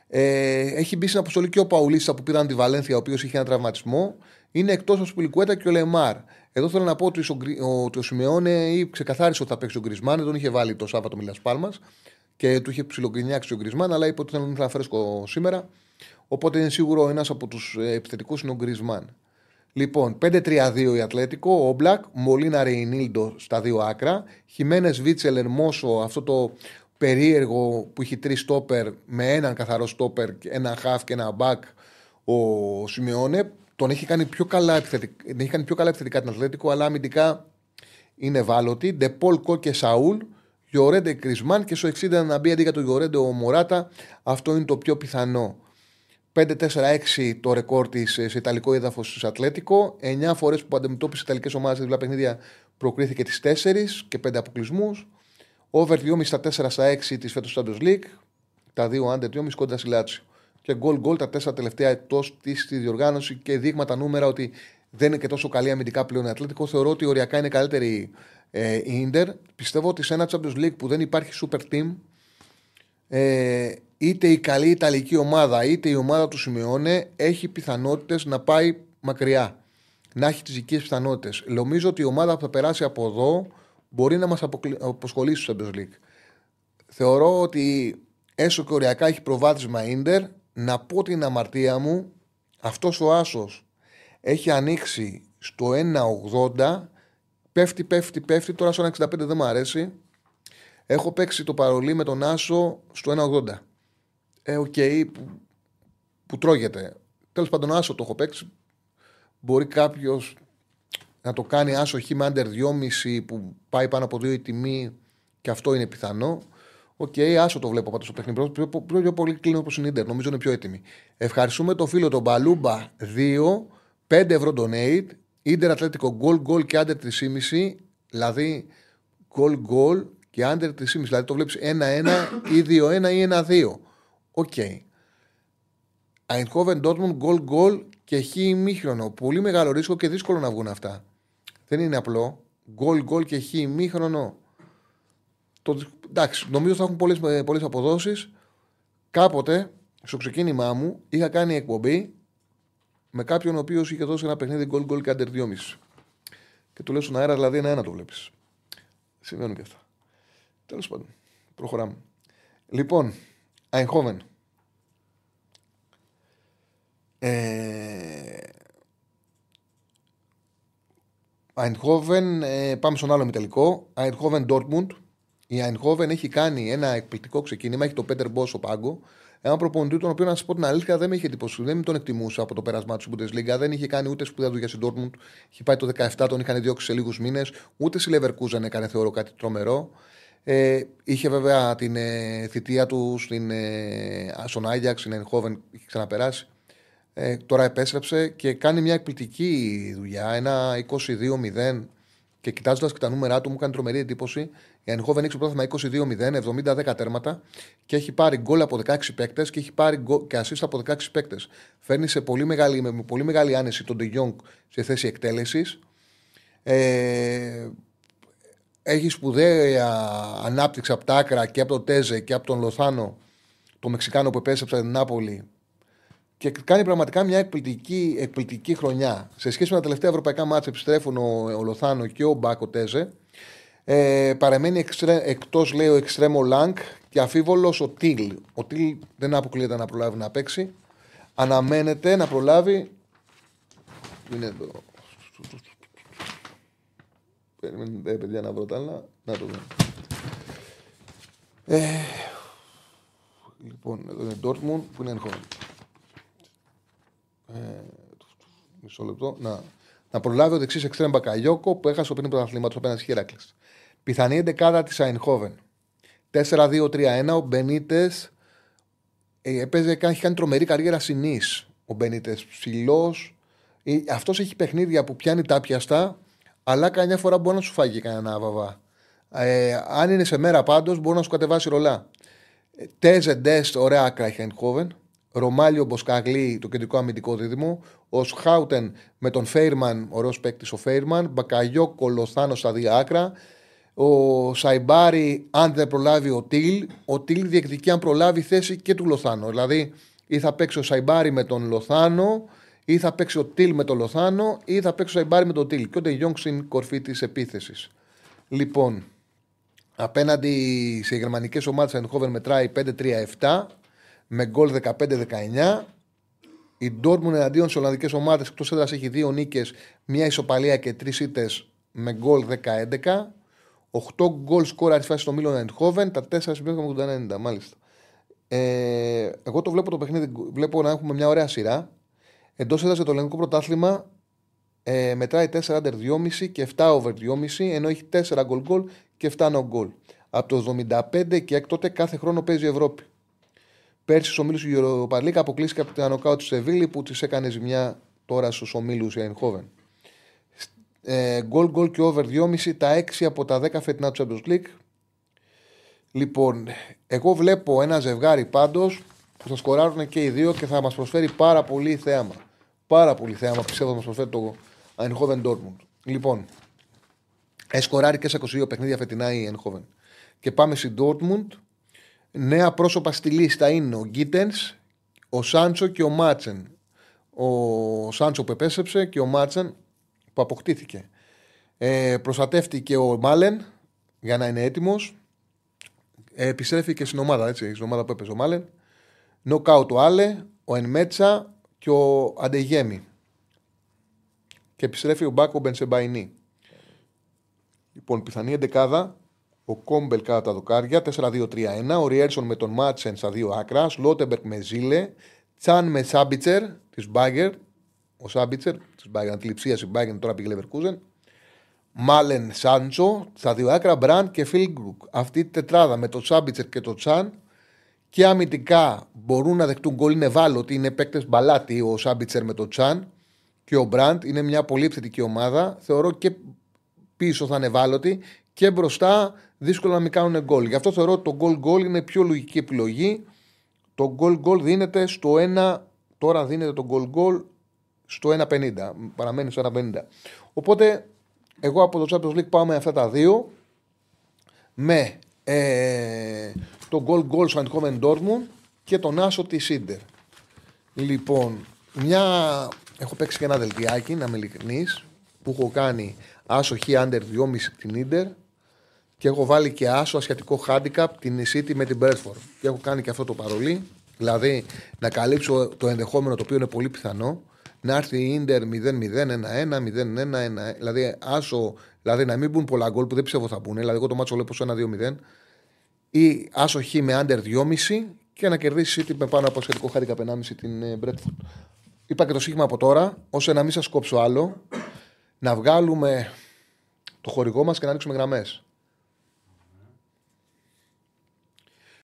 Ε, έχει μπει στην αποστολή και ο Παουλίστα που πήραν τη Βαλένθια, ο οποίος είχε ένα τραυματισμό. Είναι εκτός ο Σπιλικουέτα και ο Λεμάρ. Εδώ θέλω να πω ότι ο, ο, Σιμεώνε ή ξεκαθάρισε ότι θα παίξει ο Γκρισμάν. Δεν τον είχε βάλει το Σάββατο Μιλάς Πάλμας και του είχε ψιλογκρινιάξει ο Γκρισμάν, αλλά είπε ότι θέλει να είναι φρέσκο σήμερα. Οπότε είναι σίγουρο ένας από τους ε, επιθετικούς είναι ο Γκρισμάν. Λοιπόν, 5-3-2 η Ατλέτικο, Όμπλακ, Μολίνα Ρεϊνίλντο στα δύο άκρα, Χιμένες Βίτσελ Ερμόσο, αυτό το περίεργο που έχει τρεις στόπερ με έναν καθαρό στόπερ, ένα χαφ και ένα μπακ ο Σιμεώνε. Τον έχει κάνει πιο καλά επιθετικά, έχει κάνει πιο καλά επιθετικά την Ατλέτικο, αλλά αμυντικά είναι ευάλωτη. Ντε Πολ, Κόκε, Σαούλ, Γιορέντε Γκριζμάν και στο 60 να μπει αντί για τον Γιορέντε ο Μωράτα. Αυτό είναι το πιο πιθανό. 5-4-6 το ρεκόρ της σε Ιταλικό έδαφος της Ατλέτικο. 9 φορές που αντιμετώπισε Ιταλικές ομάδες σε διπλά παιχνίδια προκρίθηκε τις 4 και 5 αποκλεισμούς. Over 2,5 στα 4 στα 6 της φέτος Champions League. Τα 2 under 2,5 κοντά στη Λάτσιο. Και γκολ γκολ τα 4 τελευταία εκτός της στη διοργάνωση και δείγματα νούμερα ότι δεν είναι και τόσο καλή αμυντικά πλέον η Ατλέτικο. Θεωρώ ότι οριακά είναι καλύτερη ε, η Ιντερ. Πιστεύω ότι σε ένα Champions League που δεν υπάρχει super team, ε, είτε η καλή Ιταλική ομάδα είτε η ομάδα του Σιμεώνε έχει πιθανότητες να πάει μακριά. Να έχει τις δικές πιθανότητες. Νομίζω ότι η ομάδα που θα περάσει από εδώ μπορεί να μας αποσχολήσει στο Champions League. Θεωρώ ότι έσω και οριακά έχει προβάδισμα Ιντερ. Να πω την αμαρτία μου, αυτός ο Άσος έχει ανοίξει στο 1,80. Πέφτει, πέφτει, πέφτει. Τώρα στο 1,65 δεν μου αρέσει. Έχω παίξει το παρολί με τον Άσο στο 1,80. Ε, okay, που, που τρώγεται. Τέλος πάντων, Άσο το έχω παίξει. Μπορεί κάποιος να το κάνει άσο χ με under 2,5 που πάει πάνω από 2 η τιμή και αυτό είναι πιθανό. Okay, άσο το βλέπω πάντως στο παιχνίδι. Πιο, πιο, πιο πολύ κλίνω προς την Ίντερ. Νομίζω είναι πιο έτοιμη. Ευχαριστούμε το φίλο τον Μπαλούμπα 2, 5 ευρώ donate. Ίντερ Ατλέτικο goal, goal και under 3,5. Δηλαδή goal, goal και under 3,5. Δηλαδή το βλέπεις 1-1 ή 2-1 ή 1-2. Okay. Eindhoven Dortmund goal, goal και χ ημίχρονο. Πολύ μεγάλο ρίσκο και δύσκολο να βγουν αυτά. Δεν είναι απλό. Γκολ, γκολ και χ ημίχρονο. Το, εντάξει, νομίζω θα έχουν πολλές πολλές αποδόσεις. Κάποτε, στο ξεκίνημά μου, είχα κάνει εκπομπή με κάποιον ο οποίος είχε δώσει ένα παιχνίδι γκολ γκολ και άντερ 2,5. Και του λέω στον αέρα, δηλαδή ένα-ένα το βλέπεις. Συμβαίνουν και αυτά. Τέλος πάντων. Προχωράμε. Λοιπόν, Αϊνχόβεν. Ε... Αϊνχόβεν, ε, πάμε στον άλλο μητελικό. Αϊνχόβεν Ντόρτμουντ. Η Αϊνχόβεν έχει κάνει ένα εκπληκτικό ξεκίνημα. Έχει το Πέτερ Μπό ο πάγκο. Ένα προπονητή τον οποίο να σας πω την αλήθεια δεν με είχε εντυπωσιάσει. Δεν τον εκτιμούσα από το πέρασμά του στην Bundesliga. Δεν είχε κάνει ούτε σπουδαία δουλειά στην Dortmund. Είχε πάει το 17, τον είχαν διώξει σε λίγους μήνες. Ούτε στη Leverkusen έκανε θεωρώ κάτι τρομερό. Ε, είχε βέβαια την ε, θητεία του στην, ε, στον Άγιαξ, στην Ενχόβεν, είχε ξαναπεράσει. Ε, τώρα επέστρεψε και κάνει μια εκπληκτική δουλειά. Ένα 22-0 και κοιτάζοντας και τα νούμερα του, μου κάνει τρομερή εντύπωση. Η Ανιχόβεν έχει στο πρόθυμα 22-0, 70-10 τέρματα και έχει πάρει γκολ από 16 παίκτες και έχει πάρει γκολ και assist από 16 παίκτες. Φέρνει σε πολύ μεγάλη, με πολύ μεγάλη άνεση τον De Jong σε θέση εκτέλεσης. Ε, έχει σπουδαία ανάπτυξη από τα άκρα και από τον Τέζε και από τον Λοθάνο, το Μεξικάνο που επέστρεψε την Νάπολη. Και κάνει πραγματικά μια εκπληκτική, εκπληκτική χρονιά. Σε σχέση με τα τελευταία ευρωπαϊκά μάτια επιστρέφουν ο, ο Λοθάνο και ο Μπάκο Τέζε. Ε, παραμένει εκτός, λέει, ο Εξτρέμο Λάγκ και αφίβολο ο Τιλ. Ο Τιλ δεν αποκλείεται να προλάβει να παίξει. Αναμένεται να προλάβει. Είναι εδώ. Περιμένετε, παιδιά, να βρω τα άλλα. Να το δω. Ε, λοιπόν, εδώ είναι Dortmund που είναι εγχώριο. Ε, μισό λεπτό. Να, να προλάβει ο δεξίς εξτρέμ Μπακαλιόκο που έχασε το πριν πρωταθλήματος απέναντι στη Χέρακλης. Πιθανή εντεκάδα της Αϊνχόβεν. 4-2-3-1. Ο Μπενίτες ε, έπαιζε, έχει κάνει τρομερή καριέρα συνής. Ο Μπενίτες ψηλός. Ε, Αυτός έχει παιχνίδια που πιάνει τα πιαστά, αλλά καμιά φορά μπορεί να σου φάγει κανένα βαβά. Ε, αν είναι σε μέρα πάντως, μπορεί να σου κατεβάσει ρολά. Ε, Τέζε Ντέστ, ωραία άκρα έχει Αϊνχόβεν. Ρωμάλιο Μποσκαγλή, το κεντρικό αμυντικό δίδυμο. Ο Σχάουτεν με τον Φέιρμαν, ωραίος παίκτης ο Φέιρμαν. Μπακαγιό Κολοθάνος στα δύο άκρα. Ο Σαϊμπάρη, αν δεν προλάβει ο Τιλ, ο Τιλ διεκδικεί αν προλάβει θέση και του Λοθάνο. Δηλαδή, ή θα παίξει ο Σαϊμπάρη με τον Λοθάνο, ή θα παίξει ο Τιλ με τον Λοθάνο, ή θα παίξει ο Σαϊμπάρη με τον Τιλ. Και ο Ντεγιόνγκ στην κορφή της επίθεσης. Λοιπόν, απέναντι σε γερμανικές ομάδες, Ενχόβεν μετράει 5-3-7 με γκολ 15-19. Η Ντόρμουν εναντίον σε Ολλανδικές ομάδες εκτός έδρας έχει δύο νίκες, μία ισοπαλία και τρεις ήττες με γκολ 10-11. 8 γκολ σκόρ αριθμάσει στο Μίλον Εντχόβεν, τα 4 συμπλέγουν με 80-90, μάλιστα. Ε, εγώ το βλέπω το παιχνίδι, βλέπω να έχουμε μια ωραία σειρά. Εντός έδρασε το ελληνικό πρωτάθλημα ε, μετράει 4 under 2,5 και 7 over 2,5, ενώ έχει 4 γκολ γκολ και 7 no goal. Από το 75 και έκτοτε κάθε χρόνο παίζει η Ευρώπη. Πέρσι στους ομίλους του Europa League αποκλείστηκε από την Ανοκάου του Σεβίλη που της έκανε ζημιά τώρα στους ομίλους η Eindhoven. Γκολ, γκολ και over 2,5 τα 6 από τα 10 φετινά του Champions League. Λοιπόν, εγώ βλέπω ένα ζευγάρι πάντως που θα σκοράρουν και οι δύο και θα μας προσφέρει πάρα πολύ θέαμα. Πάρα πολύ θέαμα πιστεύω θα μας προσφέρει το Eindhoven Dortmund. Λοιπόν, εσκοράρει και σε 22 παιχνίδια φετινά η Eindhoven. Και πάμε στην Dortmund Νέα πρόσωπα στη λίστα είναι ο Γκίτενς, ο Σάντσο και ο Μάτσεν. Ο Σάντσο που επέστρεψε και ο Μάτσεν που αποκτήθηκε. Ε, προστατεύτηκε ο Μάλεν για να είναι έτοιμος. Ε, επιστρέφει και στην ομάδα, έτσι, στην ομάδα που έπαιζε ο Μάλεν. Νοκάουτ ο Άλε, ο Ενμέτσα και ο Αντεγέμι. Και επιστρέφει ο Μπάκο Μπενσεμπαϊνί. Λοιπόν, πιθανή εντεκάδα ο Κόμπελ κατά τα δοκάρια, 4-2-3-1. Ο Ριέρσον με τον Μάτσεν στα δύο άκρα. Σλότεμπερκ με Ζήλε. Τσάν με Σάμπιτσερ της Μπάγκερ. Ο Σάμπιτσερ της Μπάγκερ, αντιληψία η Μπάγκερ τώρα πήγε Λεβερκούζεν. Μάλεν Σάντσο στα δύο άκρα. Μπραντ και Φίλγκρουκ. Αυτή η τετράδα με τον Σάμπιτσερ και τον Τσάν και αμυντικά μπορούν να δεχτούν γκολ. Είναι ότι είναι παίκτες μπαλάτι ο Σάμπιτσερ με τον Τσάν και ο Μπραντ. Είναι μια πολύ επιθετική ομάδα. Θεωρώ και πίσω θα είναι ευάλωτοι και μπροστά δύσκολο να μην κάνουν γκολ. Γι' αυτό θεωρώ ότι το γκολ γκολ είναι πιο λογική επιλογή. Το γκολ γκολ δίνεται στο 1, τώρα δίνεται το γκολ γκολ στο 1,50. Παραμένει στο 1,50. Οπότε εγώ από το Champions League πάω με αυτά τα δύο. Με ε, το γκολ γκολ στο Αντικόμεν Dortmund και τον Άσο τη Σίντερ. Λοιπόν, μια έχω παίξει και ένα δελτιάκι, να είμαι ειλικρινής, που έχω κάνει άσο χ under 2,5 την Ίντερ και έχω βάλει και άσο ασιατικό handicap την City με την Bradford. Και έχω κάνει και αυτό το παρολί. Δηλαδή να καλύψω το ενδεχόμενο το οποίο είναι πολύ πιθανό να έρθει η Ίντερ 0-0, 1-1, 0-1, 1 Δηλαδή, άσο, δηλαδή να μην μπουν πολλά γκολ που δεν πιστεύω θα μπουν. Δηλαδή, εγώ το μάτσο βλέπω σε 1-2-0. Ή άσο χ με under 2,5 και να κερδίσει η City με πάνω από σχετικό χάρη 1,5 την ε, Bradford. Είπα και το σύγχυμα από τώρα, ώστε να μην σας κόψω άλλο, να βγάλουμε το χορηγό μας και να ανοίξουμε γραμμές.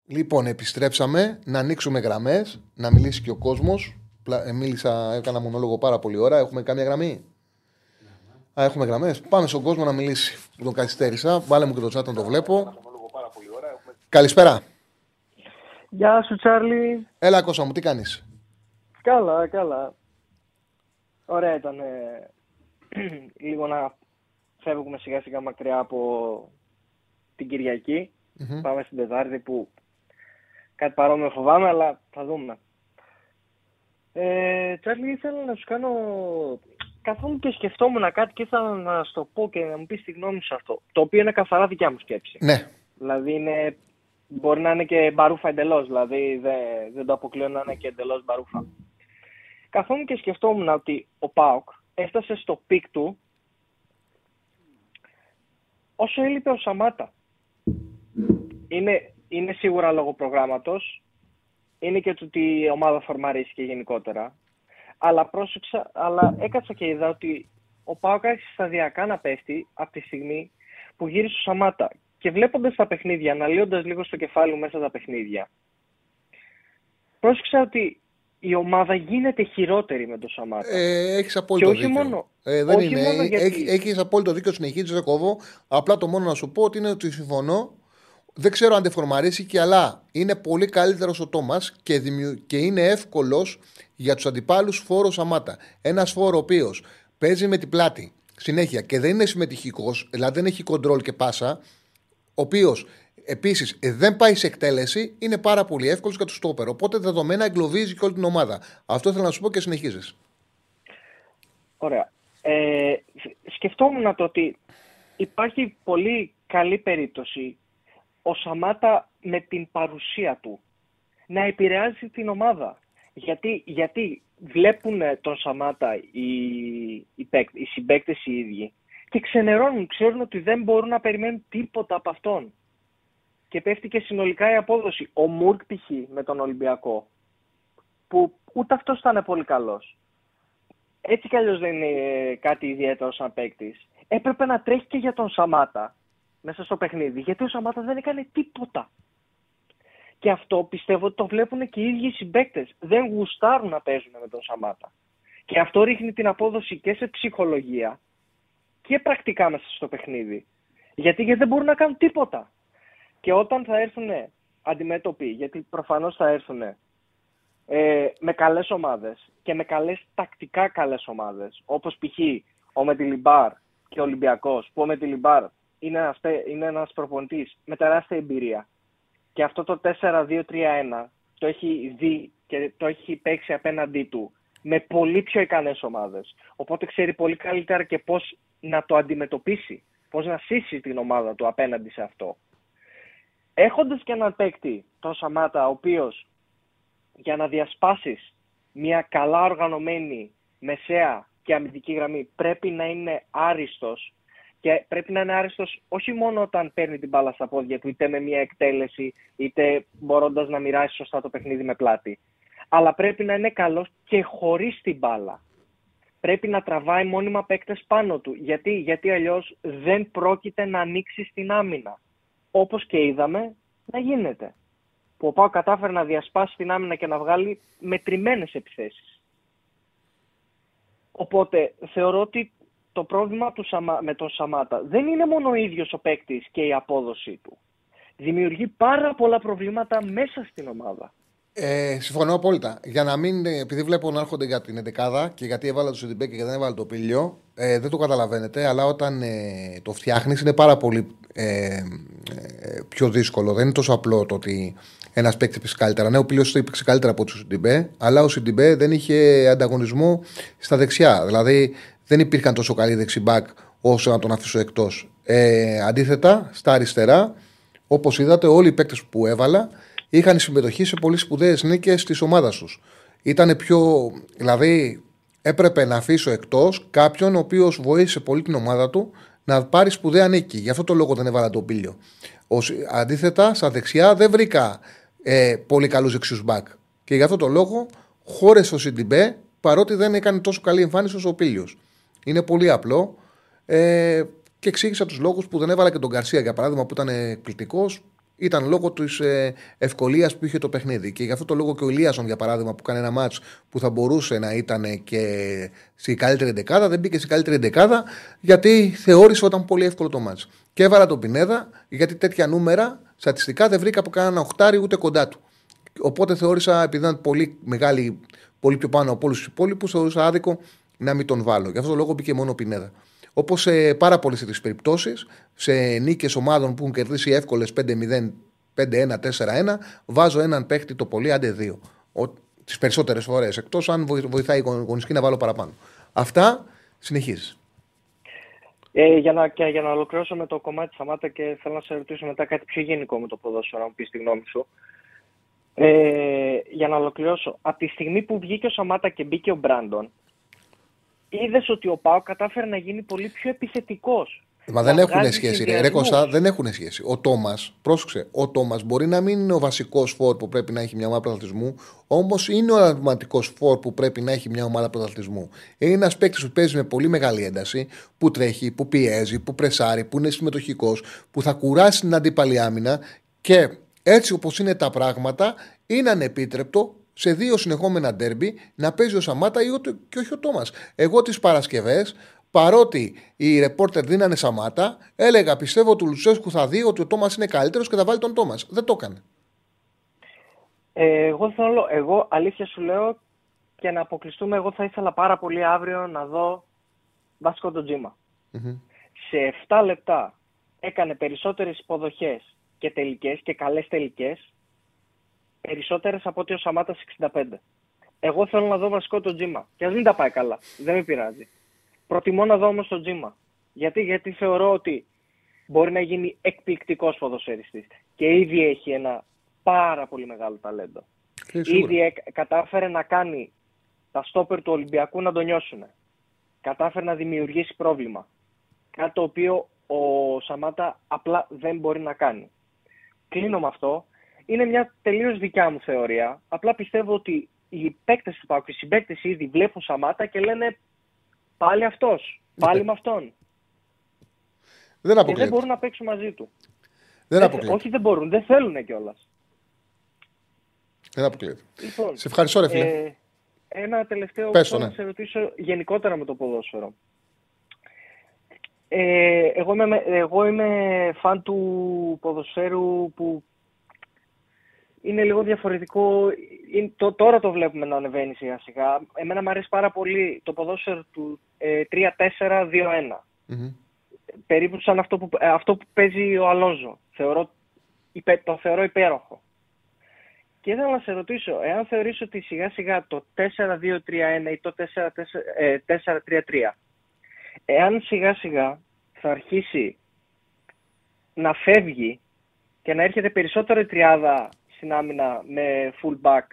Λοιπόν, επιστρέψαμε να ανοίξουμε γραμμές, να μιλήσει και ο κόσμος. Ε, μίλησα, έκανα μονόλογο πάρα πολύ ώρα. Έχουμε κάμια γραμμή; Α, έχουμε γραμμές. Πάμε στον κόσμο να μιλήσει. Τον καθυστέρησα. Βάλε μου και το chat να το βλέπω. Καλησπέρα. Γεια σου, Τσάρλι. Έλα, Κώστα μου, τι κάνεις; Καλά, καλά. Ωραία ήταν λίγο να φεύγουμε σιγά σιγά μακριά από την κυριακη Πάμε στην Τετάρτη που κάτι παρόμοιο φοβάμαι, αλλά θα δούμε. Ε, Τσάρλι, ήθελα να σου κάνω... Καθόλου και σκεφτόμουν κάτι και ήθελα να σου το πω και να μου πεις τη γνώμη σου αυτό. Το οποίο είναι καθαρά δικιά μου σκέψη. Ναι. Δηλαδή είναι... μπορεί να είναι και μπαρούφα εντελώς, δηλαδή δεν, δεν το αποκλείω να είναι και εντελώς μπαρούφα. Καθόμουν και σκεφτόμουν ότι ο ΠΑΟΚ έφτασε στο peak του όσο έλειπε ο Σαμάτα. Είναι, είναι σίγουρα λόγω προγράμματος, είναι και το ότι η ομάδα φορμαρίστηκε γενικότερα. Αλλά πρόσεξα, αλλά έκατσα και είδα ότι ο Πάοκ άρχισε σταδιακά να πέφτει από τη στιγμή που γύρισε ο Σαμάτα. Και βλέποντας τα παιχνίδια, αναλύοντας λίγο στο κεφάλι μέσα τα παιχνίδια, πρόσεξα ότι η ομάδα γίνεται χειρότερη με τον Σαμάτα. Ε, έχεις απόλυτο και όχι δίκιο. Μόνο, ε, δεν όχι είναι. Μόνο γιατί... Έχει έχεις απόλυτο δίκιο, συνεχίζει, δεν κόβω. Απλά το μόνο να σου πω ότι είναι ότι συμφωνώ. Δεν ξέρω αν και αλλά είναι πολύ καλύτερος ο Τόμας και, δημιου... και είναι εύκολος για τους αντιπάλους φόρος Σαμάτα. Ένας φόρος ο οποίος παίζει με την πλάτη συνέχεια και δεν είναι συμμετοχικός, δηλαδή δεν έχει κοντρόλ και πάσα, ο οποίος Επίσης, ε, δεν πάει σε εκτέλεση, είναι πάρα πολύ εύκολος για του στόπερ. Οπότε δεδομένα εγκλωβίζει και όλη την ομάδα. Αυτό θέλω να σου πω και συνεχίζεις. Ωραία. Ε, σκεφτόμουν το ότι υπάρχει πολύ καλή περίπτωση ο Σαμάτα με την παρουσία του να επηρεάζει την ομάδα. Γιατί, γιατί βλέπουν τον Σαμάτα οι, οι, οι συμπαίκτες οι ίδιοι και ξενερώνουν, ξέρουν ότι δεν μπορούν να περιμένουν τίποτα από αυτόν και πέφτει και συνολικά η απόδοση. Ο Μουρκ π.χ. με τον Ολυμπιακό, που ούτε αυτός ήταν πολύ καλός. Έτσι κι αλλιώς δεν είναι κάτι ιδιαίτερο σαν παίκτης. Έπρεπε να τρέχει και για τον Σαμάτα μέσα στο παιχνίδι, γιατί ο Σαμάτα δεν έκανε τίποτα. Και αυτό πιστεύω ότι το βλέπουν και οι ίδιοι συμπαίκτες. Δεν γουστάρουν να παίζουν με τον Σαμάτα. Και αυτό ρίχνει την απόδοση και σε ψυχολογία και πρακτικά μέσα στο παιχνίδι. Γιατί, γιατί δεν μπορούν να κάνουν τίποτα. Και όταν θα έρθουν αντιμέτωποι, γιατί προφανώς θα έρθουν ε, με καλές ομάδες και με καλές τακτικά καλές ομάδες, όπως π.χ. ο Μετιλιμπάρ και ο Ολυμπιακός, που ο Μετιλιμπάρ είναι ένας, είναι ένας προπονητής με τεράστια εμπειρία. Και αυτό το 4-2-3-1 το έχει δει και το έχει παίξει απέναντί του με πολύ πιο ικανές ομάδες. Οπότε ξέρει πολύ καλύτερα και πώς να το αντιμετωπίσει, πώς να σύσει την ομάδα του απέναντι σε αυτό έχοντας και έναν παίκτη, τον Σαμάτα, ο οποίος για να διασπάσεις μια καλά οργανωμένη μεσαία και αμυντική γραμμή πρέπει να είναι άριστος και πρέπει να είναι άριστος όχι μόνο όταν παίρνει την μπάλα στα πόδια του είτε με μια εκτέλεση είτε μπορώντας να μοιράσει σωστά το παιχνίδι με πλάτη αλλά πρέπει να είναι καλός και χωρίς την μπάλα. Πρέπει να τραβάει μόνιμα παίκτες πάνω του. Γιατί, Γιατί αλλιώς δεν πρόκειται να ανοίξει στην άμυνα όπως και είδαμε να γίνεται. Που ο Πάο κατάφερε να διασπάσει την άμυνα και να βγάλει μετρημένες επιθέσεις. Οπότε θεωρώ ότι το πρόβλημα του με τον Σαμάτα δεν είναι μόνο ο ίδιος ο παίκτης και η απόδοσή του. Δημιουργεί πάρα πολλά προβλήματα μέσα στην ομάδα. Ε, συμφωνώ απόλυτα. Για να μην, ε, επειδή βλέπω να έρχονται για την 11 και γιατί έβαλα το Σιντιμπέ και δεν έβαλα το Πίλιο, ε, δεν το καταλαβαίνετε, αλλά όταν ε, το φτιάχνεις είναι πάρα πολύ ε, ε, πιο δύσκολο. Δεν είναι τόσο απλό το ότι ένας παίκτης παίξει καλύτερα. Ναι, ο Πίλιο το έπαιξε καλύτερα από τον Σιντιμπέ, αλλά ο Σιντιμπέ δεν είχε ανταγωνισμό στα δεξιά. Δηλαδή δεν υπήρχαν τόσο καλοί δεξιμπάκ όσο να τον αφήσω εκτός. Ε, αντίθετα, στα αριστερά, όπως είδατε, όλοι οι παίκτες που έβαλα είχαν συμμετοχή σε πολύ σπουδαίες νίκες της ομάδας τους. Ήταν πιο. Δηλαδή, έπρεπε να αφήσω εκτός κάποιον ο οποίος βοήθησε πολύ την ομάδα του να πάρει σπουδαία νίκη. Γι' αυτό το λόγο δεν έβαλα το πύλιο. Αντίθετα, στα δεξιά δεν βρήκα ε, πολύ καλούς δεξιούς μπακ. Και γι' αυτό το λόγο χώρεσε ο Σιντιμπέ παρότι δεν έκανε τόσο καλή εμφάνιση όσο ο Πίλιος. Είναι πολύ απλό. Ε, και εξήγησα τους λόγους που δεν έβαλα και τον Καρσία για παράδειγμα που ήταν εκπληκτικός ήταν λόγω της ε, ευκολίας που είχε το παιχνίδι. Και γι' αυτό το λόγο και ο Ηλίασον, για παράδειγμα, που κάνει ένα μάτς που θα μπορούσε να ήταν και στη καλύτερη δεκάδα, δεν μπήκε στη καλύτερη δεκάδα, γιατί θεώρησε ότι ήταν πολύ εύκολο το μάτς. Και έβαλα τον Πινέδα, γιατί τέτοια νούμερα στατιστικά δεν βρήκα από κανένα οχτάρι ούτε κοντά του. Οπότε θεώρησα, επειδή ήταν πολύ μεγάλη, πολύ πιο πάνω από όλους τους υπόλοιπους, θεωρούσα άδικο να μην τον βάλω. Γι' αυτό το λόγο μπήκε μόνο ο Πινέδα. Όπως σε πάρα πολλές τέτοιες περιπτώσεις, σε νίκες ομάδων που έχουν κερδίσει εύκολες 5-0, 5-1, 4-1, βάζω έναν παίχτη το πολύ, άντε δύο. Τις περισσότερες φορές. Εκτός αν βοηθάει η γονιστική να βάλω παραπάνω. Αυτά συνεχίζεις. Ε, για, να, και για να ολοκληρώσω με το κομμάτι της Σαμάτα και θέλω να σε ρωτήσω μετά κάτι πιο γενικό με το ποδόσφαιρο, να μου πεις τη γνώμη σου. Ε, για να ολοκληρώσω, από τη στιγμή που βγήκε ο Σαμάτα και μπήκε ο Μπράντον, είδες ότι ο Πάο κατάφερε να γίνει πολύ πιο επιθετικός. Μα δεν έχουν σχέση. Ρε, ρε Κωστά, δεν έχουν σχέση. Ο Τόμας, πρόσεξε, ο Τόμας μπορεί να μην είναι ο βασικός φόρ που πρέπει να έχει μια ομάδα πρωταθλητισμού, όμως είναι ο αρματικός φόρ που πρέπει να έχει μια ομάδα πρωταθλητισμού. Είναι ένας παίκτης που παίζει με πολύ μεγάλη ένταση, που τρέχει, που πιέζει, που πρεσάρει, που είναι συμμετοχικός, που θα κουράσει την αντίπαλη άμυνα και έτσι όπως είναι τα πράγματα, είναι ανεπίτρεπτο σε δύο συνεχόμενα ντέρμπι να παίζει ο Σαμάτα ή και όχι ο Τόμας. Εγώ τις Παρασκευές, παρότι οι ρεπόρτερ δίνανε Σαμάτα, έλεγα πιστεύω ότι ο Λουτσέσκου θα δει ότι ο Τόμας είναι καλύτερος και θα βάλει τον Τόμας. Δεν το έκανε. Ε, εγώ θέλω, εγώ αλήθεια σου λέω και να αποκλειστούμε, εγώ θα ήθελα πάρα πολύ αύριο να δω βασικό τον τζιμα Σε 7 λεπτά έκανε περισσότερες υποδοχές και τελικές και καλές τελικές περισσότερες από ότι ο Σαμάτας 65. Εγώ θέλω να δω βασικό το Τζίμα. Και ας μην τα πάει καλά. Δεν με πειράζει. Προτιμώ να δω όμως το Τζίμα. Γιατί, γιατί θεωρώ ότι μπορεί να γίνει εκπληκτικός ποδοσφαιριστής. Και ήδη έχει ένα πάρα πολύ μεγάλο ταλέντο. ήδη κατάφερε να κάνει τα στόπερ του Ολυμπιακού να τον νιώσουν. Κατάφερε να δημιουργήσει πρόβλημα. Κάτι το οποίο ο Σαμάτα απλά δεν μπορεί να κάνει. Κλείνω με αυτό είναι μια τελείως δικιά μου θεωρία. Απλά πιστεύω ότι οι παίκτες του Πάκου, οι συμπαίκτες ήδη βλέπουν Σαμάτα και λένε πάλι αυτός, πάλι με αυτόν. Δεν αποκλείεται. Και δεν μπορούν να παίξουν μαζί του. Δεν αποκλείεται. Όχι, δεν μπορούν, δεν θέλουν κιόλας. Δεν αποκλείεται. Λοιπόν, σε ευχαριστώ, ρε φίλε. Ε, ένα τελευταίο που θέλω ναι. να σε ρωτήσω γενικότερα με το ποδόσφαιρο. Ε, εγώ, είμαι, εγώ είμαι φαν του ποδοσφαίρου που είναι λίγο διαφορετικό. το, τώρα το βλέπουμε να ανεβαίνει σιγά σιγά. Εμένα μου αρέσει πάρα πολύ το ποδόσφαιρο του ε, 3-4-2-1. Mm-hmm. Περίπου σαν αυτό που, ε, αυτό που παίζει ο Αλόζο. Θεωρώ, το θεωρώ υπέροχο. Και ήθελα να σε ρωτήσω, εάν θεωρείς ότι σιγά σιγά το 4-2-3-1 ή το 4-3-3, ε, εάν σιγά σιγά θα αρχίσει να φεύγει και να έρχεται περισσότερο η τριάδα στην άμυνα με full back.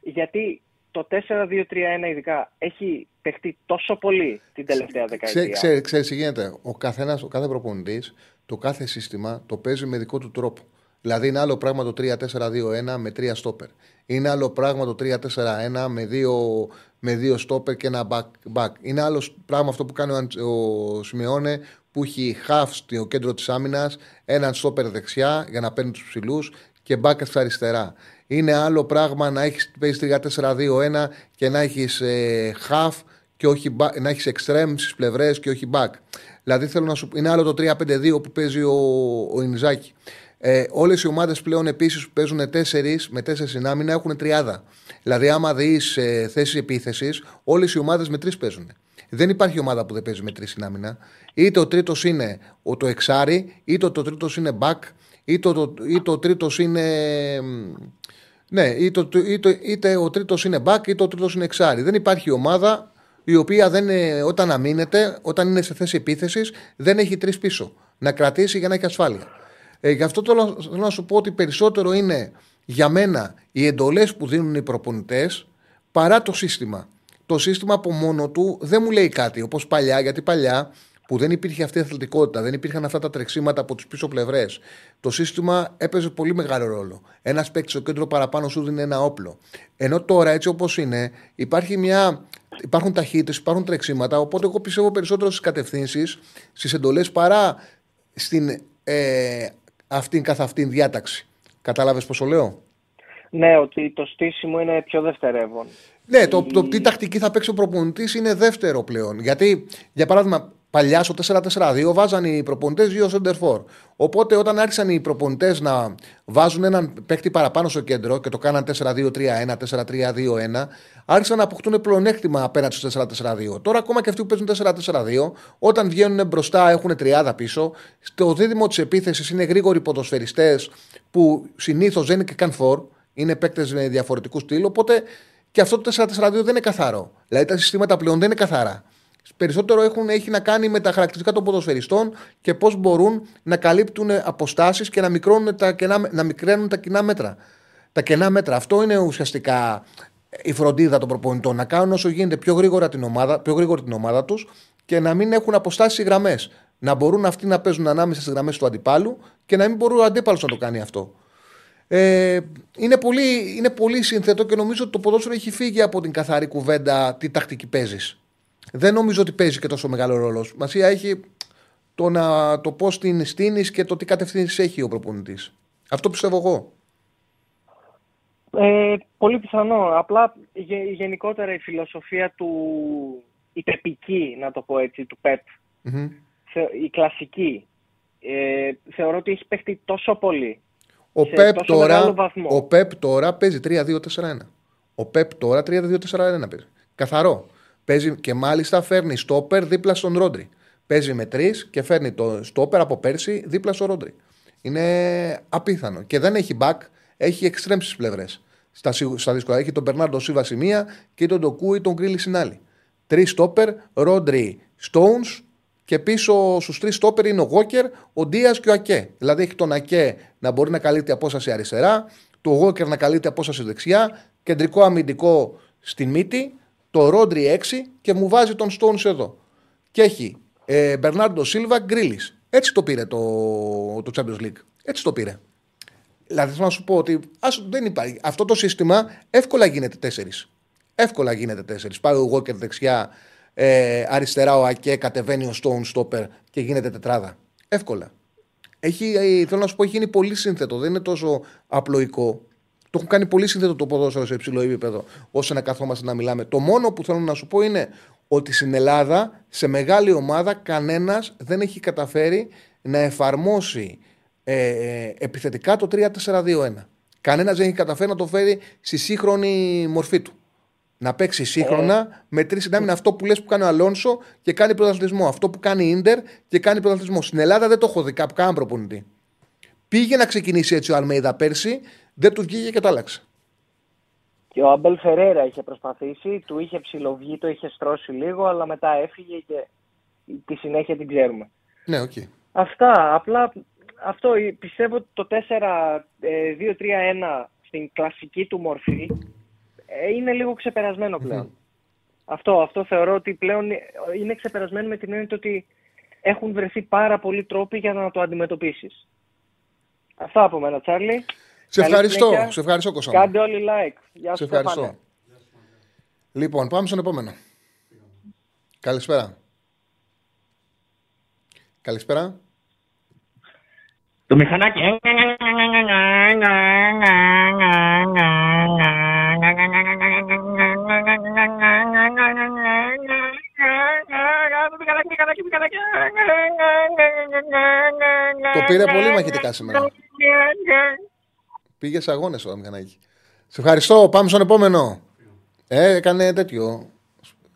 Γιατί το 4-2-3-1 ειδικά έχει παιχτεί τόσο πολύ την τελευταία δεκαετία. Ξέρεις, ξέρεις τι γίνεται. Ο, καθένας, ο κάθε προπονητής, το κάθε σύστημα το παίζει με δικό του τρόπο. Δηλαδή είναι άλλο πράγμα το 3-4-2-1 με 3 στόπερ. Είναι άλλο πράγμα το 3-4-1 με 2 με δύο στόπερ και ένα back, back. Είναι άλλο πράγμα αυτό που κάνει ο, ο Σιμεώνε που έχει half στο κέντρο της άμυνας, έναν στόπερ δεξιά για να παίρνει τους ψηλούς και μπάκα στα αριστερά. Είναι άλλο πράγμα να έχεις παίζεις 3-4-2-1 και να έχεις ε, half και όχι να έχεις extreme στις πλευρές και όχι back. Δηλαδή θέλω να σου είναι άλλο το 3-5-2 που παίζει ο, ο Ινζάκη. Ε, Όλες οι ομάδες πλέον επίσης που παίζουν 4 με 4 συνάμυνα έχουν τριάδα. Δηλαδή, άμα δεις ε, θέσεις επίθεσης, όλες οι ομάδες με τρεις παίζουν. Δεν υπάρχει ομάδα που δεν παίζει με τρεις συνάμυνα. Είτε ο τρίτος είναι ο το εξάρι, είτε το τρίτος είναι back, είτε το, είτε ο τρίτος είναι. Ναι, είτε, είτε, είτε ο τρίτος είναι back, είτε ο τρίτος είναι εξάρι. Δεν υπάρχει ομάδα η οποία δεν, ε, όταν αμήνεται, όταν είναι σε θέση επίθεσης, δεν έχει τρεις πίσω. Να κρατήσει για να έχει ασφάλεια. Ε, γι' αυτό θέλω, θέλω να σου πω ότι περισσότερο είναι για μένα οι εντολές που δίνουν οι προπονητές παρά το σύστημα. Το σύστημα από μόνο του δεν μου λέει κάτι. Όπως παλιά, γιατί παλιά που δεν υπήρχε αυτή η αθλητικότητα, δεν υπήρχαν αυτά τα τρεξίματα από τις πίσω πλευρές. Το σύστημα έπαιζε πολύ μεγάλο ρόλο. Ένας παίκτης στο κέντρο παραπάνω σου δίνει ένα όπλο. Ενώ τώρα, έτσι όπως είναι, υπάρχει μια, υπάρχουν ταχύτητες, υπάρχουν τρεξίματα. Οπότε, εγώ πιστεύω περισσότερο στις κατευθύνσεις, στις εντολές παρά στην ε, αυτήν καθ' αυτήν διάταξη. Κατάλαβες πώς λέω; Ναι, ότι το στήσιμο είναι πιο δευτερεύον. Ναι, το, το τι τακτική θα παίξει ο προπονητής είναι δεύτερο πλέον. Γιατί, για παράδειγμα, παλιά στο 4-4-2 βάζαν οι προπονητές δύο σεντερφόρ. Οπότε όταν άρχισαν οι προπονητές να βάζουν έναν παίκτη παραπάνω στο κέντρο και το κάναν 4-2-3-1, 4-3-2-1, άρχισαν να αποκτούν πλεονέκτημα απέναντι στο 4-4-2. Τώρα ακόμα και αυτοί που παίζουν 4-4-2, όταν βγαίνουν μπροστά έχουν τριάδα πίσω. Στο δίδυμο της επίθεσης είναι γρήγοροι ποδοσφαιριστές που συνήθως δεν είναι και καν φορ, είναι παίκτες με διαφορετικού στυλ. Οπότε και αυτό το 4-4-2 δεν είναι καθαρό. Δηλαδή τα συστήματα πλέον δεν είναι καθαρά. Περισσότερο έχουν, έχει να κάνει με τα χαρακτηριστικά των ποδοσφαιριστών και πώς μπορούν να καλύπτουν αποστάσεις και να, μικρώνουν τα κενά, να μικραίνουν τα κοινά μέτρα. Τα κενά μέτρα. Αυτό είναι ουσιαστικά η φροντίδα των προπονητών. Να κάνουν όσο γίνεται πιο γρήγορα την ομάδα, πιο γρήγορα την ομάδα τους και να μην έχουν αποστάσεις γραμμές. Να μπορούν αυτοί να παίζουν ανάμεσα στις γραμμές του αντιπάλου και να μην μπορεί ο αντίπαλος να το κάνει αυτό. Ε, είναι, πολύ, είναι πολύ σύνθετο και νομίζω ότι το ποδόσφαιρο έχει φύγει από την καθαρή κουβέντα τι τακτική παίζεις. Δεν νομίζω ότι παίζει και τόσο μεγάλο ρόλο. Σημασία έχει το, να, το πώς την στείνεις και το τι κατευθύνσεις έχει ο προπονητής. Αυτό πιστεύω εγώ. Ε, πολύ πιθανό. Απλά γενικότερα η φιλοσοφία του, η πεπική, να το πω έτσι, του ΠΕΠ, η κλασική, ε, θεωρώ ότι έχει παιχτεί τόσο πολύ ο Πεπ, τώρα, ο Πεπ τώρα παίζει 3-2-4-1. Ο Πεπ τώρα 3-2-4-1 παίζει. Καθαρό. Παίζει και μάλιστα φέρνει στόπερ δίπλα στον Ρόντρι. Παίζει με τρεις και φέρνει το στόπερ από πέρσι δίπλα στον Ρόντρι. Είναι απίθανο. Και δεν έχει back, έχει εξτρέμψεις στι πλευρές. Στα, στα δύσκολα. Έχει τον Μπερνάρντο Σίβα στη μία και τον Ντοκού ή τον Γκρίλι στην άλλη. Τρεις στόπερ, Ρόντρι, Στόουνς και πίσω στους τρεις στόπερ είναι ο Γόκερ, ο Ντίας και ο Ακέ. Δηλαδή έχει τον Ακέ να μπορεί να καλύπτει απόσταση αριστερά, το Γόκερ να καλύπτει απόσταση δεξιά, κεντρικό αμυντικό στη μύτη, το Ρόντρι 6 και μου βάζει τον Στόουν εδώ. Και έχει ε, Μπερνάρντο Σίλβα Γκρίλι. Έτσι το πήρε το, το Champions League. Έτσι το πήρε. Δηλαδή θέλω να σου πω ότι ας, δεν υπάρχει. Αυτό το σύστημα εύκολα γίνεται τέσσερις. Εύκολα γίνεται τέσσερις. Πάει ο Γόκερ δεξιά, ε, αριστερά ο Ακέ, κατεβαίνει ο Stone Stopper και γίνεται τετράδα. Εύκολα. Έχει, ε, θέλω να σου πω, έχει γίνει πολύ σύνθετο. Δεν είναι τόσο απλοϊκό. Το έχουν κάνει πολύ σύνθετο το ποδόσφαιρο σε υψηλό επίπεδο, ώστε να καθόμαστε να μιλάμε. Το μόνο που θέλω να σου πω είναι ότι στην Ελλάδα, σε μεγάλη ομάδα, κανένας δεν έχει καταφέρει να εφαρμόσει ε, ε επιθετικά το 3-4-2-1. Κανένας δεν έχει καταφέρει να το φέρει στη σύγχρονη μορφή του. Να παίξει σύγχρονα ε. με τρεις δυνάμεις. Αυτό που λες που κάνει ο Αλόνσο και κάνει πρωταθλητισμό. Αυτό που κάνει η ντερ και κάνει πρωταθλητισμό. Στην Ελλάδα δεν το έχω δει κάπου κανέναν προπονητή. Πήγε να ξεκινήσει έτσι ο Αλμέιδα πέρσι, δεν του βγήκε και το άλλαξε. Και ο Αμπέλ Φερέιρα είχε προσπαθήσει, του είχε ψιλοβγεί, το είχε στρώσει λίγο, αλλά μετά έφυγε και τη συνέχεια την ξέρουμε. Ναι, okay. Αυτά. Απλά αυτό πιστεύω ότι το 4-2-3-1 ε, στην κλασική του μορφή ε, είναι λίγο ξεπερασμένο Αυτό, αυτό θεωρώ ότι πλέον είναι ξεπερασμένο με την έννοια ότι έχουν βρεθεί πάρα πολλοί τρόποι για να το αντιμετωπίσεις. Αυτά από μένα, Τσάρλι. Σε ευχαριστώ, σε ευχαριστώ Κωνσταντίνο. Κάντε όλοι like. Γεια σε ευχαριστώ. Λοιπόν, πάμε στον επόμενο. Καλησπέρα. Καλησπέρα. Το μηχανάκι. Το πήρε πολύ μαχητικά σήμερα. Πήγες σε αγώνες ο μηχανάκι. Σε ευχαριστώ. Πάμε στον επόμενο. Ε, έκανε τέτοιο.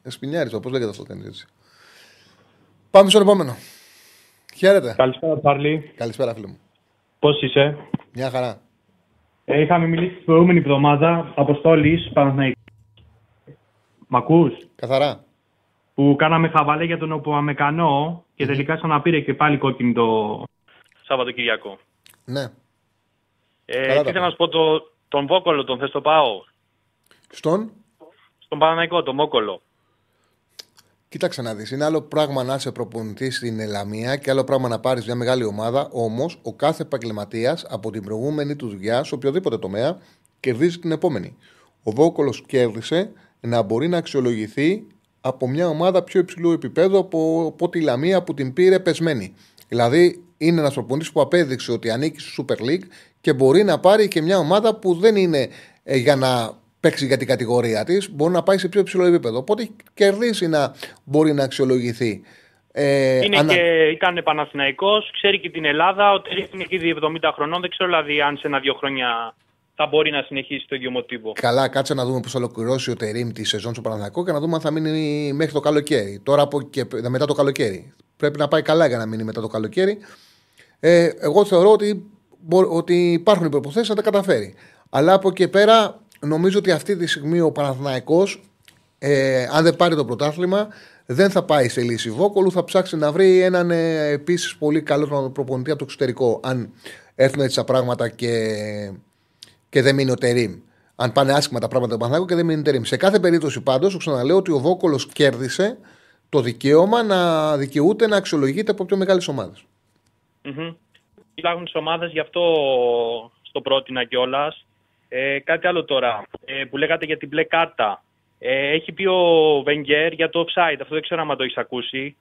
Σπινιάριστο, πώ λέγεται αυτό το κάνει έτσι. Πάμε στον επόμενο. Χαίρετε. Καλησπέρα, Τσάρλι. Καλησπέρα, φίλε μου. Πώς είσαι, Μια χαρά. ε, Είχαμε μιλήσει την προηγούμενη εβδομάδα. Αποστόλης, Παναθηναϊκή. Μ' ακούς; Καθαρά. Που κάναμε χαβαλέ για τον Οπουαμεκανό και τελικά ξαναπήρε και πάλι κόκκινη το Σαββατοκυριακό. Ναι. Ε, Καλά τα τι ήθελα πες. να σου πω, το, τον Βόκολο, τον θες το πάω; Στον; Στον Παναναϊκό, τον Βόκολο. Κοίταξε να δεις. Είναι άλλο πράγμα να είσαι προπονητής στην Ελαμία και άλλο πράγμα να πάρεις μια μεγάλη ομάδα. Όμως, ο κάθε επαγγελματίας από την προηγούμενη του δουλειά, σε οποιοδήποτε τομέα, κερδίζει την επόμενη. Ο Βόκολος κέρδισε να μπορεί να αξιολογηθεί από μια ομάδα πιο υψηλού επίπεδου από, από τη Λαμία που την πήρε πεσμένη. Δηλαδή, είναι ένας προπονητής που απέδειξε ότι ανήκει στη Super League και μπορεί να πάρει και μια ομάδα που δεν είναι ε, για να παίξει για την κατηγορία της, μπορεί να πάει σε πιο υψηλό επίπεδο. Οπότε έχει κερδίσει να μπορεί να αξιολογηθεί. Ε, Είναι ανα- και, ήταν Παναθηναϊκός, ξέρει και την Ελλάδα, ότι είναι ήδη 70 χρονών. Δεν ξέρω δηλαδή αν σε ένα-δύο χρόνια θα μπορεί να συνεχίσει το ίδιο μοτίβο. Καλά, κάτσε να δούμε πώς θα ολοκληρώσει ο Τερήμ τη σεζόν στο Παναθηναϊκό και να δούμε αν θα μείνει μέχρι το καλοκαίρι. Τώρα από και μετά το καλοκαίρι. Πρέπει να πάει καλά για να μείνει μετά το καλοκαίρι. Ε, εγώ θεωρώ ότι, μπο- ότι υπάρχουν οι προποθέσει να τα καταφέρει. Αλλά από εκεί πέρα νομίζω ότι αυτή τη στιγμή ο Παναθηναϊκός ε, αν δεν πάρει το πρωτάθλημα, δεν θα πάει σε λύση Βόκολου. Θα ψάξει να βρει έναν ε, επίσης πολύ καλό προπονητή από το εξωτερικό. Αν έρθουν έτσι τα πράγματα και, και δεν μείνει ο Τερήμ. Αν πάνε άσχημα τα πράγματα του Παναθηναϊκού και δεν μείνει ο Τερήμ. Σε κάθε περίπτωση πάντως, ξαναλέω ότι ο Βόκολος κέρδισε το δικαίωμα να δικαιούται να αξιολογείται από πιο μεγάλες ομάδες. Μμμ. Υπάρχουν τι ομάδες, γι' αυτό στο πρότεινα κιόλας. Ε, κάτι άλλο τώρα ε, που λέγατε για την μπλε κάρτα. Ε, έχει πει ο Βενγκέρ για το offside. Αυτό δεν ξέρω αν το έχεις ακούσει.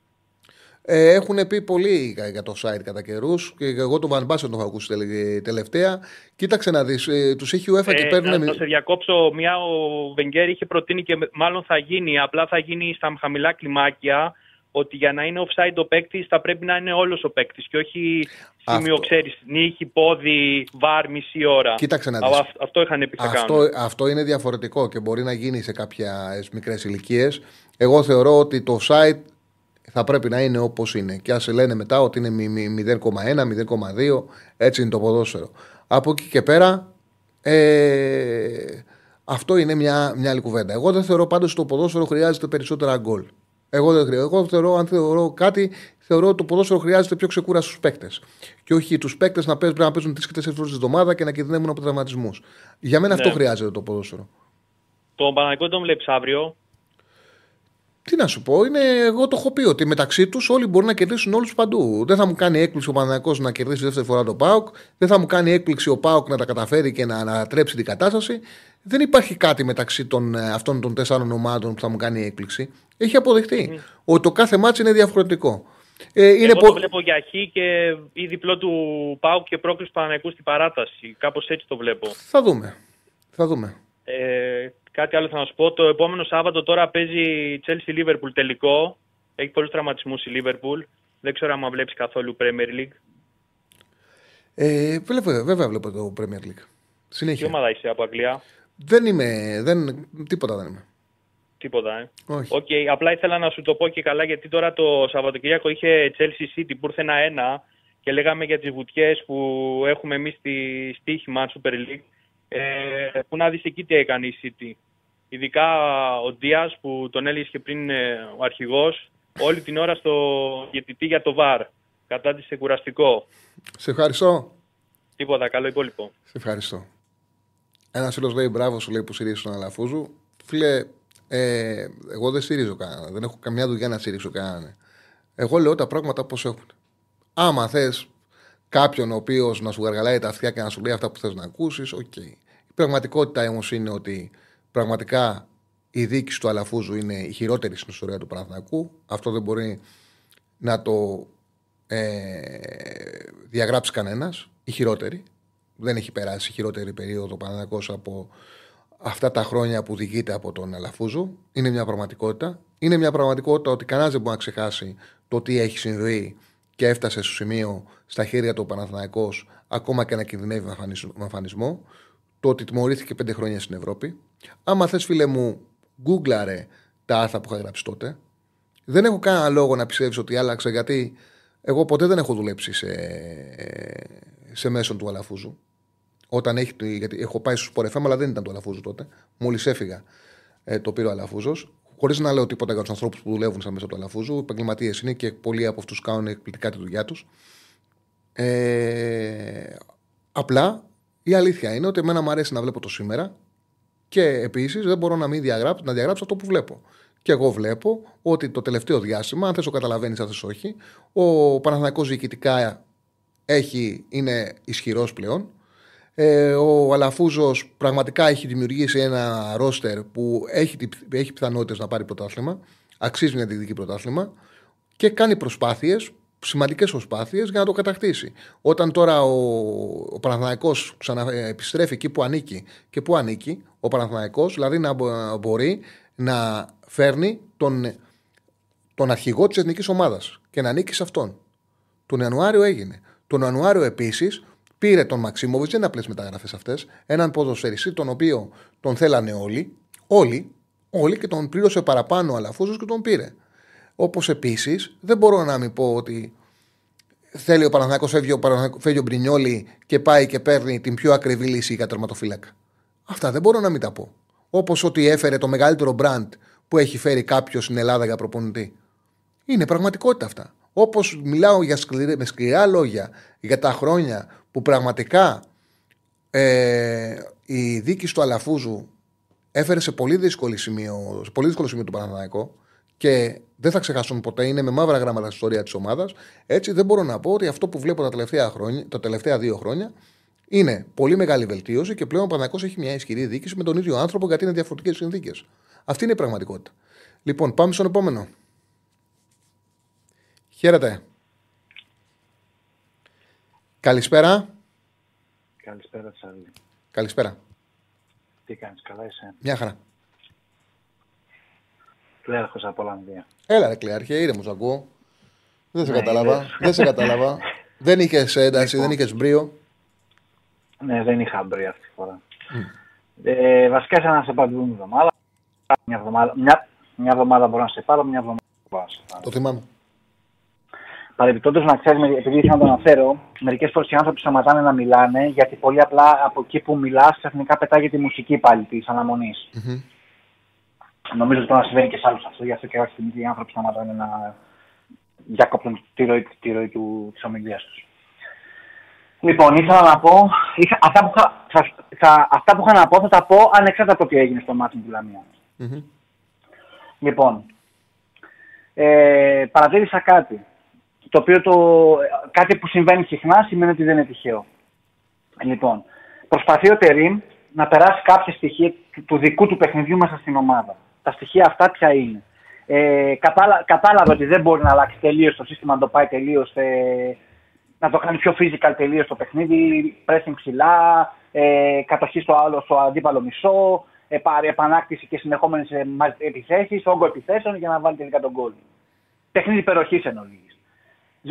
Ε, έχουν πει πολύ για- για το site κατά καιρούς και εγώ τον Van Basten τον έχω ακούσει τελε- τελευταία. Κοίταξε να δεις, ε, τους έχει η UEFA και Ε, παίρνουν. να, να σε διακόψω. Μια ο Βενγκέρ είχε προτείνει και μάλλον θα γίνει. Απλά θα γίνει στα χαμηλά κλιμάκια. Ότι για να είναι offside ο παίκτης θα πρέπει να είναι όλος ο παίκτης και όχι σημείο, Αυτό. ξέρεις, νύχη, πόδι, βάρ, μισή ώρα. Κοίταξε να Α, δεις. αυ- αυτό είχαν πει θα Αυτό, κάνουν. αυτό είναι διαφορετικό και μπορεί να γίνει σε κάποιες μικρές ηλικίες. Εγώ θεωρώ ότι το site θα πρέπει να είναι όπως είναι. Και ας σε λένε μετά ότι είναι μη- μη- 0,1, 0,2, έτσι είναι το ποδόσφαιρο. Από εκεί και πέρα, ε, αυτό είναι μια, μια άλλη κουβέντα. Εγώ δεν θεωρώ πάντως ότι το ποδόσφαιρο χρειάζεται περισσότερα γκολ. Εγώ δεν χρειάζεται. Εγώ θεωρώ, αν θεωρώ κάτι, θεωρώ ότι το ποδόσφαιρο χρειάζεται πιο ξεκούραστου παίκτες. Και όχι τους παίκτες να παίζουν, πρέπει να παίζουν 3 και 4 φορέ τη εβδομάδα και να κινδυνεύουν από τραυματισμούς. Για μένα αυτό Ναι. χρειάζεται το ποδόσφαιρο. Τον Παναγικό τον βλέπεις αύριο; Τι να σου πω, είναι, εγώ το έχω πει ότι μεταξύ τους όλοι μπορούν να κερδίσουν όλους παντού. Δεν θα μου κάνει έκπληξη ο Παναγιακό να κερδίσει δεύτερη φορά το Πάοκ. Δεν θα μου κάνει έκπληξη ο Πάοκ να τα καταφέρει και να ανατρέψει την κατάσταση. Δεν υπάρχει κάτι μεταξύ των, ε, αυτών των τεσσάρων ομάδων που θα μου κάνει έκπληξη. Έχει αποδειχτεί ότι το κάθε μάτσο είναι διαφορετικό. Ε, είναι Εγώ πο- το βλέπω για χ και ή διπλό του Πάου και πρόκληση του Παναγικού στην παράταση. Κάπως έτσι το βλέπω. Θα δούμε. Θα δούμε. Ε, κάτι άλλο θα να σου πω. Το επόμενο Σάββατο τώρα παίζει η Chelsea Liverpool τελικό. Έχει πολλούς τραυματισμούς η Liverpool. Δεν ξέρω αν βλέπεις καθόλου Premier League. Ε, βλέπω, βέβαια βλέπω το Premier League. Τι Συνέχεια. ομάδα είσαι από Αγγλία; Δεν είμαι. Δεν, τίποτα δεν είμαι. Τίποτα, ε. Όχι. Οκ, απλά ήθελα να σου το πω και καλά γιατί τώρα το Σαββατοκύριακο είχε Chelsea City που ήρθε ένα-ένα και λέγαμε για τις βουτιές που έχουμε εμείς στη Stoiximan Super League. Ε, που να δεις εκεί τι έκανε η City. Ειδικά ο Δίας που τον έλεγες και πριν ε, ο αρχηγός όλη την ώρα στο διαιτητή για το VAR. Κατάντησε κουραστικό. Σε ευχαριστώ. Τίποτα, καλό υπόλοιπο. Σε ευχαριστώ. Ένας φίλος λέει μπράβο σου λέει που στηρίζει τον Αλαφούζου. Φίλε, ε, εγώ δεν στηρίζω κανέναν. Δεν έχω καμιά δουλειά να στηρίξω κανέναν. Εγώ λέω τα πράγματα όπως έχουν. Άμα θες κάποιον ο οποίος να σου γαργαλάει τα αυτιά και να σου λέει αυτά που θες να ακούσεις, οκ. Η πραγματικότητα όμως είναι ότι πραγματικά η δίκηση του Αλαφούζου είναι η χειρότερη στην ιστορία του Παναθηνακού. Αυτό δεν μπορεί να το ε, διαγράψει κανένας. Η χειρότερη. Δεν έχει περάσει χειρότερη περίοδο ο Παναθηναϊκός από αυτά τα χρόνια που διηγείται από τον Αλαφούζο. Είναι μια πραγματικότητα. Είναι μια πραγματικότητα ότι κανένας δεν μπορεί να ξεχάσει το τι έχει συμβεί και έφτασε στο σημείο στα χέρια του ο Παναθηναϊκός ακόμα και να κινδυνεύει με εμφανισμό. Το ότι τιμωρήθηκε πέντε χρόνια στην Ευρώπη. Άμα θες, φίλε μου, γκούγκλαρε τα άρθρα που είχα γράψει τότε. Δεν έχω κανένα λόγο να πιστεύεις ότι άλλαξε γιατί εγώ ποτέ δεν έχω δουλέψει σε, σε μέσον του Αλαφούζου. Όταν έχει, γιατί έχω πάει στου Πορεφέμ, αλλά δεν ήταν του Αλαφούζου τότε. Μόλις έφυγα, ε, το πήρε ο Αλαφούζος. Χωρίς να λέω τίποτα για τους ανθρώπους που δουλεύουν στα μέσα του Αλαφούζου. Επαγγελματίες είναι και πολλοί από αυτούς κάνουν εκπληκτικά τη δουλειά τους. Ε, απλά η αλήθεια είναι ότι εμένα μου αρέσει να βλέπω το σήμερα και επίσης δεν μπορώ να μην διαγράψω, να διαγράψω αυτό που βλέπω. Και εγώ βλέπω ότι το τελευταίο διάστημα, αν θες το καταλαβαίνεις, αν θες όχι, ο Παναθηναϊκός διοικητικά έχει, είναι ισχυρός πλέον. Ε, ο Αλαφούζος πραγματικά έχει δημιουργήσει ένα ρόστερ που έχει, έχει πιθανότητες να πάρει πρωτάθλημα. Αξίζει μια διδική πρωτάθλημα και κάνει προσπάθειες, σημαντικές προσπάθειες για να το κατακτήσει. Όταν τώρα ο, ο Παναθηναϊκός επιστρέφει εκεί που ανήκει και που ανήκει, ο Παναθηναϊκός δηλαδή να μπορεί να φέρνει τον, τον αρχηγό της εθνικής ομάδας και να ανήκει σε αυτόν. Τον Ιανουάριο έγινε. Τον Ιανουάριο επίσης πήρε τον Μαξίμοβιτ, δεν είναι απλές μεταγραφές αυτές, έναν ποδοσφαιριστή τον οποίο τον θέλανε όλοι, όλοι, όλοι και τον πλήρωσε παραπάνω ο Αλαφούζος και τον πήρε. Όπως επίσης δεν μπορώ να μην πω ότι θέλει ο Παναθηναϊκός φεύγει ο, φεύγει ο Μπρινιόλη και πάει και παίρνει την πιο ακριβή λύση για τερματοφύλακα. Αυτά δεν μπορώ να μην τα πω. Όπως ότι έφερε το μεγαλύτερο μπραντ που έχει φέρει κάποιος στην Ελλάδα για προπονητή. Είναι πραγματικότητα αυτά. Όπως μιλάω για σκληρή, με σκληρά λόγια για τα χρόνια που πραγματικά ε, η δίκη του Αλαφούζου έφερε σε πολύ δύσκολο σημείο, σε πολύ δύσκολο σημείο του Παναναναϊκό και δεν θα ξεχάσουν ποτέ, είναι με μαύρα γράμματα στην ιστορία της ομάδας. Έτσι δεν μπορώ να πω ότι αυτό που βλέπω τα τελευταία, χρόνια, τα τελευταία δύο χρόνια είναι πολύ μεγάλη βελτίωση και πλέον ο Παναναναϊκός έχει μια ισχυρή διοίκηση με τον ίδιο άνθρωπο γιατί είναι διαφορετικές συνθήκες. Αυτή είναι η πραγματικότητα. Λοιπόν, πάμε στον επόμενο. Χαίρετε. Καλησπέρα. Καλησπέρα, Τσάρλι. Καλησπέρα. Τι κάνεις, καλά είσαι; Μια χαρά. Κλέαρχος από Ολλανδία. Έλα ρε Κλέαρχε, ήρεμος ακούω. Δεν σε ναι, κατάλαβα. δεν σε κατάλαβα. δεν είχες ένταση, δεν είχες μπρίο. Ναι, δεν είχα μπρίο αυτή τη φορά. Ε, βασικά ήθελα να σε πάρω την εβδομάδα. Μια εβδομάδα, μια, μια εβδομάδα μπορώ να σε πάρω, μια εβδομάδα μπορώ να σε πάρω. Το θυμάμαι. Παρεμπιπτόντως να ξέρει, επειδή ήθελα να το αναφέρω, μερικές φορές οι άνθρωποι σταματάνε να μιλάνε γιατί πολύ απλά από εκεί που μιλάς ξαφνικά πετάγεται τη μουσική πάλι της αναμονής. Mm-hmm. Νομίζω ότι το να συμβαίνει και σε άλλους αυτό, γι' αυτό και κάποια οι άνθρωποι σταματάνε να διακόπτουν τη ροή, τη ροή της ομιλίας τους. Λοιπόν, ήθελα να πω, είχα, αυτά, που είχα, θα, θα, αυτά που είχα να πω θα τα πω ανεξάρτητα από τι έγινε στο μάτι του Λαμία. Mm-hmm. Λοιπόν, ε, παρατήρησα κάτι το οποίο το, κάτι που συμβαίνει συχνά σημαίνει ότι δεν είναι τυχαίο. Λοιπόν, προσπαθεί ο Τερίμ να περάσει κάποια στοιχεία του δικού του παιχνιδιού μέσα στην ομάδα. Τα στοιχεία αυτά ποια είναι; Ε, κατάλα, κατάλαβε ότι δεν μπορεί να αλλάξει τελείως το σύστημα, να το πάει τελείως, ε, να το κάνει πιο physical τελείως το παιχνίδι, pressing ψηλά, ε, κατοχή στο άλλο, στο αντίπαλο μισό, ε, επανάκτηση και συνεχόμενες επιθέσεις, όγκο επιθέσεων για να βάλει τελικά τον γκολ. Παιχνίδι υπεροχής εν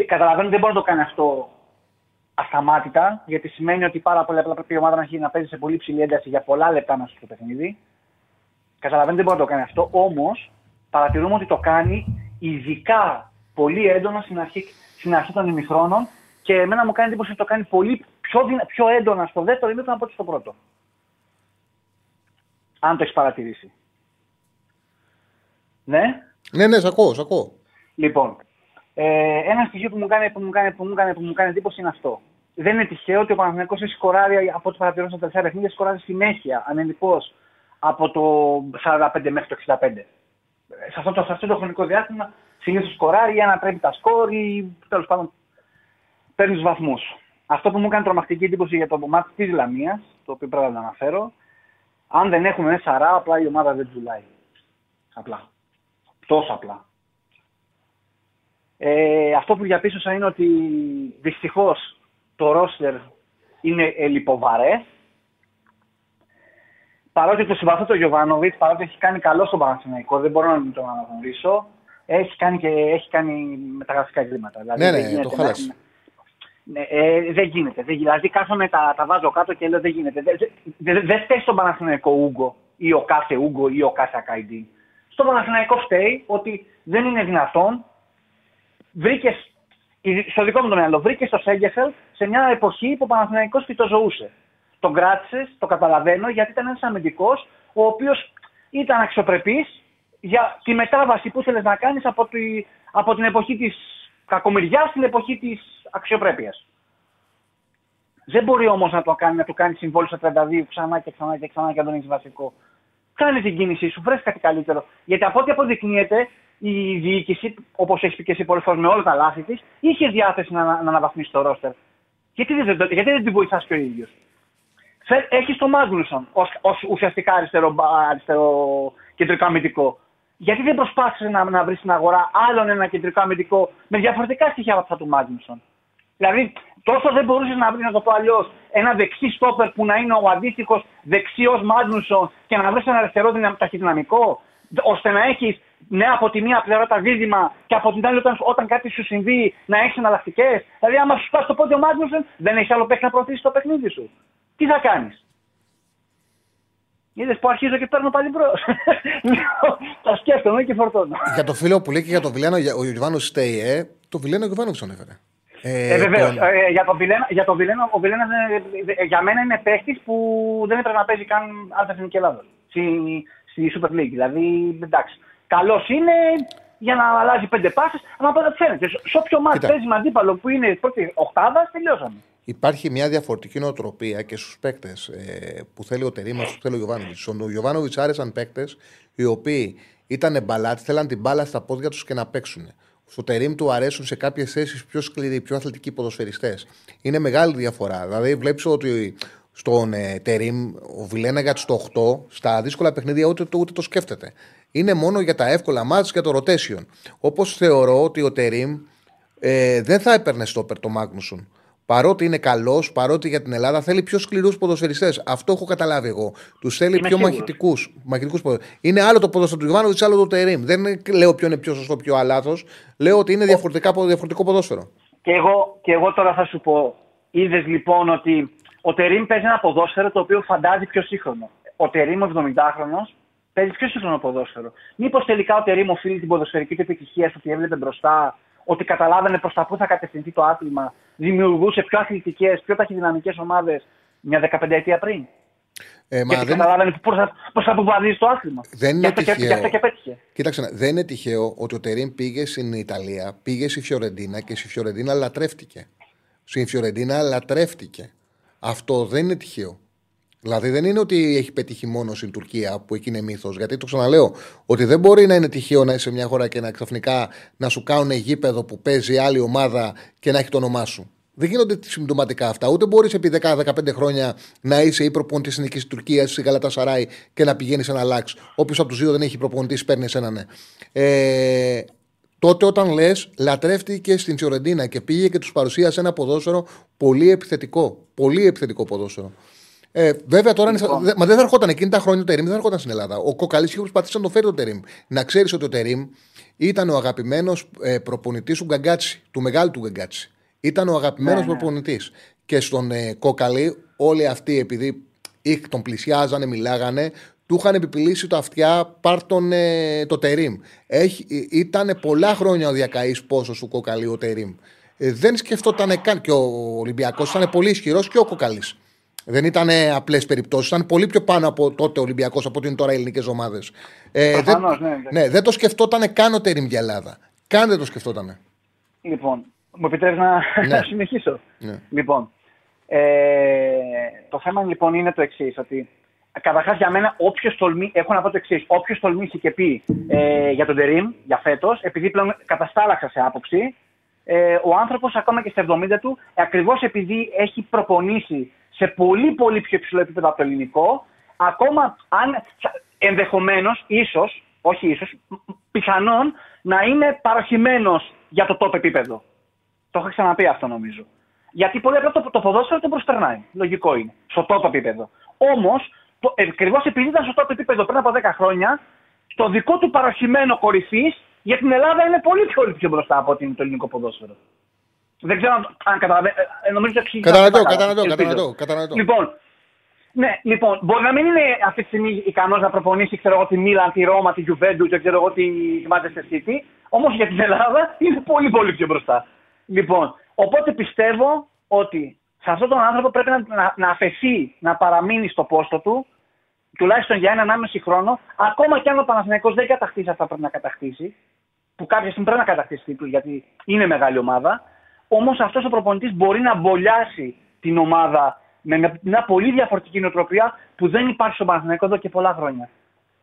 Καταλαβαίνω ότι δεν μπορεί να το κάνει αυτό ασταμάτητα, γιατί σημαίνει ότι πάρα πολύ απλά πρέπει η ομάδα να έχει να παίζει σε πολύ ψηλή ένταση για πολλά λεπτά μέσα στο παιχνίδι. Καταλαβαίνω ότι δεν μπορεί να το κάνει αυτό, όμως παρατηρούμε ότι το κάνει ειδικά πολύ έντονα στην αρχή, στην αρχή των ημιχρόνων και εμένα μου κάνει εντύπωση ότι το κάνει πολύ πιο, πιο έντονα στο δεύτερο ημίχρονο από ό,τι στο πρώτο. Αν το έχεις παρατηρήσει. Ναι; Ναι, ναι, σ' ακούω, σ' ακούω. Λοιπόν, ε, ένα στοιχείο που μου, κάνει, που, μου κάνει, που, μου κάνει, που μου κάνει εντύπωση είναι αυτό. Δεν είναι τυχαίο ότι ο Παναθηναϊκός έχει σκοράρει από ό,τι παρατηρώ στα τελευταία παιχνίδια, σκοράρει συνέχεια, ανελειπώ από το 45 μέχρι το 65. Σε αυτό το, σε αυτό το χρονικό διάστημα συνήθως σκοράρει ή ανατρέπει τα σκόρ ή τέλος πάντων παίρνει τους βαθμούς. Αυτό που μου κάνει τρομακτική εντύπωση για το μάτι της Λαμίας, το οποίο πρέπει να αναφέρω, αν δεν έχουμε ένα σαρά, απλά η ομάδα δεν τζουλάει. Απλά. Τόσο απλά. Ε, αυτό που διαπίστωσα είναι ότι δυστυχώς το ρόστερ είναι λιποβαρέ. Παρότι το συμπαθώ το Γιωβάνοβιτς, παρότι έχει κάνει καλό στον Παναθηναϊκό, δεν μπορώ να μην τον αναγνωρίσω. έχει κάνει, και, έχει κάνει μεταγραφικά εγκλήματα. Δηλαδή, Ναι, δεν ναι, γίνεται το να- χάλασε. Ναι, ε, δεν γίνεται. Δεν, δηλαδή κάθομαι, τα, τα βάζω κάτω και λέω δεν γίνεται. Δεν δε, δε, δεν φταίει στον Παναθηναϊκό Ούγκο ή ο κάθε Ούγκο ή ο κάθε Ακαϊντή. Στον Παναθηναϊκό φταίει ότι δεν είναι δυνατόν. Βρήκες, στο δικό μου το μυαλό, βρήκες το Σέγκεφελ σε μια εποχή που ο Παναθηναϊκός φυτοζωούσε. Τον κράτησες, το καταλαβαίνω, γιατί ήταν ένας αμυντικός ο οποίος ήταν αξιοπρεπής για τη μετάβαση που ήθελες να κάνεις από, τη, από την εποχή της κακομοιριάς στην εποχή της αξιοπρέπειας. Δεν μπορεί όμως να το κάνει, να του κάνει συμβόλαιο στα 32 ξανά και ξανά και ξανά και να τον έχεις βασικό. Κάνε την κίνησή σου, βρες κάτι καλύτερο. Γιατί από ό,τι αποδεικνύεται, η διοίκηση, όπως έχεις πει και εσύ πολλές φορές με όλα τα λάθη της, είχε διάθεση να, να αναβαθμίσει το ρόστερ. Γιατί δεν, το- γιατί δεν την βοηθάς και ο ίδιος; Έχεις τον Μάγνουσον ως ουσιαστικά αριστερό, μπα- αριστερό κεντρικό αμυντικό. Γιατί δεν προσπάθησες να, να βρεις στην αγορά άλλον ένα κεντρικό αμυντικό με διαφορετικά στοιχεία από αυτά του Μάγνουσον; Δηλαδή, τόσο δεν μπορούσες να βρεις, να το πω αλλιώς, ένα δεξί στόπερ που να είναι ο αντίστοιχος δεξιός Μάγνουσον και να βρεις ένα αριστερό δυνα- ταχυδυναμικό, ώστε να έχεις ναι από τη μία πλευρά τα δίδυμα και από την άλλη όταν, όταν κάτι σου συμβεί να έχεις εναλλακτικές. Δηλαδή, άμα σου σπάσει το πόδι ο Μάγνουσον, δεν έχει άλλο παίχτη να προωθήσει το παιχνίδι σου. Τι θα κάνεις; Είδες που αρχίζω και παίρνω πάλι μπρος. Τα σκέφτομαι και φορτώνω. Για το φίλο που λέει και για το Βιλένο, για- ο Γιωβάνο Στέιε, το Βιλένο Γιωβάνοβιτ τον έφερε. Ε, βεβαίως. τον- Ε, για τον Βιλένα, για τον Βιλένα, ο Βιλένας για μένα είναι παίχτης που δεν έπρεπε να παίζει καν άλλη εθνική Ελλάδα. Στη, στη Super League. Δηλαδή, εντάξει. Καλός είναι για να αλλάζει πέντε πάσει, αλλά πάντα φαίνεται. Σε- Σε όποιο μάτι Κοίτα. παίζει με αντίπαλο που είναι πρώτη οκτάδα, τελειώσαμε. Υπάρχει μια διαφορετική νοοτροπία και στους παίκτες ε, που θέλει ο Τερήμας, που θέλει ο Γιωβάνοβιτς. Στον Γιωβάνοβιτς άρεσαν παίκτες οι οποίοι ήταν μπαλάτι, θέλαν την μπάλα στα πόδια τους και να παίξουν. Στο Τερήμ του αρέσουν σε κάποιες θέσεις πιο σκληροί, πιο αθλητικοί ποδοσφαιριστές. Είναι μεγάλη διαφορά. Δηλαδή, βλέπεις ότι στον ε, Τερήμ, ο Βιλένα για το 8, στα δύσκολα παιχνίδια ούτε, το- ούτε το σκέφτεται. Είναι μόνο για τα εύκολα μάτια και το rotation. Όπως θεωρώ ότι ο Τερήμ ε, δεν θα έπαιρνε στόπερ το Μάγνουσον. Παρότι είναι καλός, παρότι για την Ελλάδα θέλει πιο σκληρούς ποδοσφαιριστές. Αυτό έχω καταλάβει εγώ. Τους θέλει Είμαι πιο σίγουρος. μαχητικού. Μαχητικούς ποδοσφαιριστές. είναι άλλο το ποδόσφαιρο του Γιωβάνοβιτς, άλλο το Τερήμ. Δεν είναι- λέω ποιο είναι πιο σωστό, ποιο λάθο. Λέω ότι είναι διαφορετικά, διαφορετικό ποδόσφαιρο. Και εγώ, και εγώ τώρα θα σου πω, είδες λοιπόν ότι ο Τερήμ παίζει ένα ποδόσφαιρο το οποίο φαντάζει πιο σύγχρονο. Ο Τερήμ, ο 70χρονο, παίζει πιο σύγχρονο ποδόσφαιρο. Μήπως τελικά ο Τερήμ οφείλει την ποδοσφαιρική του επιτυχία στο ότι έβλεπε μπροστά, ότι καταλάβαινε προς τα πού θα κατευθυνθεί το άθλημα, δημιουργούσε πιο αθλητικές, πιο ταχυδυναμικές ομάδες μια 15 ετία πριν; Ε, μα Γιατί δεν, καταλάβαινε προ τα, προς τα που βαδίζει το άθλημα. Δεν είναι Γι' αυτό και- τυχαίο. Γι' αυτό και πέτυχε. Κοίταξε, να- δεν είναι τυχαίο ότι ο Τερήμ πήγε στην Ιταλία, πήγε στη Φιωρεντίνα και στη Φιωρεντίνα λατρεύτηκε. Στην Φιωρεντίνα λατρεύτηκε. Αυτό δεν είναι τυχαίο. Δηλαδή δεν είναι ότι έχει πετύχει μόνος στην Τουρκία που εκεί είναι μύθος. Γιατί το ξαναλέω, ότι δεν μπορεί να είναι τυχαίο να είσαι σε μια χώρα και να ξαφνικά να σου κάνουν γήπεδο που παίζει άλλη ομάδα και να έχει το όνομά σου. Δεν γίνονται συμπτωματικά αυτά. Ούτε μπορείς επί 10-15 χρόνια να είσαι ή προπονητής στην εθνικής Τουρκίας, στη Γαλατά Σαράι και να πηγαίνεις ένα λάξ. Όποιος από τους δύο δεν έχει προπονητής, παίρνει ένα ναι. Ε, τότε όταν λες, λατρεύτηκε στην Φιωρεντίνα και πήγε και τους παρουσίασε ένα ποδόσφαιρο πολύ επιθετικό. Πολύ επιθετικό ποδόσφαιρο. Ε, βέβαια τώρα είναι, Λοιπόν. δε- μα δεν θα ερχόταν εκείνη τα χρόνια ο Τερήμ, δεν θα ερχόταν στην Ελλάδα. Ο Κοκαλής είχε προσπαθήσει να το φέρει το Τερήμ. Να ξέρεις ότι ο Τερήμ ήταν ο αγαπημένος ε, προπονητής του Γκαγκάτσι, του μεγάλου του Γκαγκάτσι. Ήταν ο αγαπημένος Ναι, ναι. προπονητής. Και στον ε, Κόκαλη, όλοι αυτοί επειδή είχ- τον πλησιάζανε, μιλάγανε, του είχαν επιπηλήσει το αυτιά, πάρ τον, ε, το Τερήμ. Ήταν πολλά χρόνια ο διακαής πόσο του Κόκαλη ο Τερήμ. Ε, δεν σκεφτόταν καν. Και ο Ολυμπιακός ήταν πολύ ισχυρός και ο Κόκαλη. Δεν ήταν απλές περιπτώσεις. Ήταν πολύ πιο πάνω από τότε ο Ολυμπιακός από ότι είναι τώρα οι ελληνικές ομάδες. Ε, δεν, Προφανώς, ναι, εντάξει. ναι, δεν το σκεφτόταν καν ο Τερήμ για Ελλάδα. Καν δεν το σκεφτόταν. Λοιπόν, μου επιτρέπεις να, Ναι. να συνεχίσω; Ναι. Λοιπόν, ε, το θέμα λοιπόν είναι το εξής, ότι καταρχάς για μένα, όποιος τολμήσει, έχω να πω το εξής, όποιος τολμήσει και πει ε, για τον Τερήμ, για φέτος, επειδή πλέον καταστάλαξα σε άποψη, ε, ο άνθρωπος ακόμα και στα 70 του, ακριβώς επειδή έχει προπονήσει σε πολύ πολύ πιο υψηλό επίπεδο από το ελληνικό, ακόμα αν ενδεχομένως, ίσως, όχι ίσως, πιθανόν να είναι παροχημένος για το top επίπεδο. Το έχω ξαναπεί αυτό νομίζω. Γιατί πολύ απλά το, το ποδόσφαιρο τον προσπερνάει. Λογικό είναι. Στο top επίπεδο. Όμως, ακριβώς επειδή ήταν στο top επίπεδο πριν από 10 χρόνια, το δικό του παροχημένο κορυφής Για την Ελλάδα είναι πολύ πιο, πιο μπροστά από ότι είναι το ελληνικό ποδόσφαιρο. Δεν ξέρω αν, αν καταλαβαίνετε. Ε, νομίζω ότι εξηγεί. Κατανοητό, καλά. κατανοητό, Ελπίζω. κατανοητό, κατανοητό. Λοιπόν, ναι, λοιπόν, μπορεί να μην είναι αυτή τη στιγμή ικανός να προπονήσει ξέρω εγώ, τη Μίλαν, τη Ρώμα, τη Juventus, δεν ξέρω εγώ, τη Manchester City. Όμως για την Ελλάδα είναι πολύ πολύ πιο μπροστά. Λοιπόν, οπότε πιστεύω ότι σε αυτόν τον άνθρωπο πρέπει να, να, να αφαιθεί να παραμείνει στο πόστο του, τουλάχιστον για έναν άμεση χρόνο, ακόμα και αν ο Παναθηναϊκός δεν κατακτήσει αυτά που πρέπει να κατακτήσει, που κάποια στιγμή πρέπει να κατακτήσει τίτλου γιατί είναι μεγάλη ομάδα. Όμως αυτός ο προπονητής μπορεί να μπολιάσει την ομάδα με μια- μια πολύ διαφορετική νοοτροπία που δεν υπάρχει στον Παναθηναϊκό εδώ και πολλά χρόνια.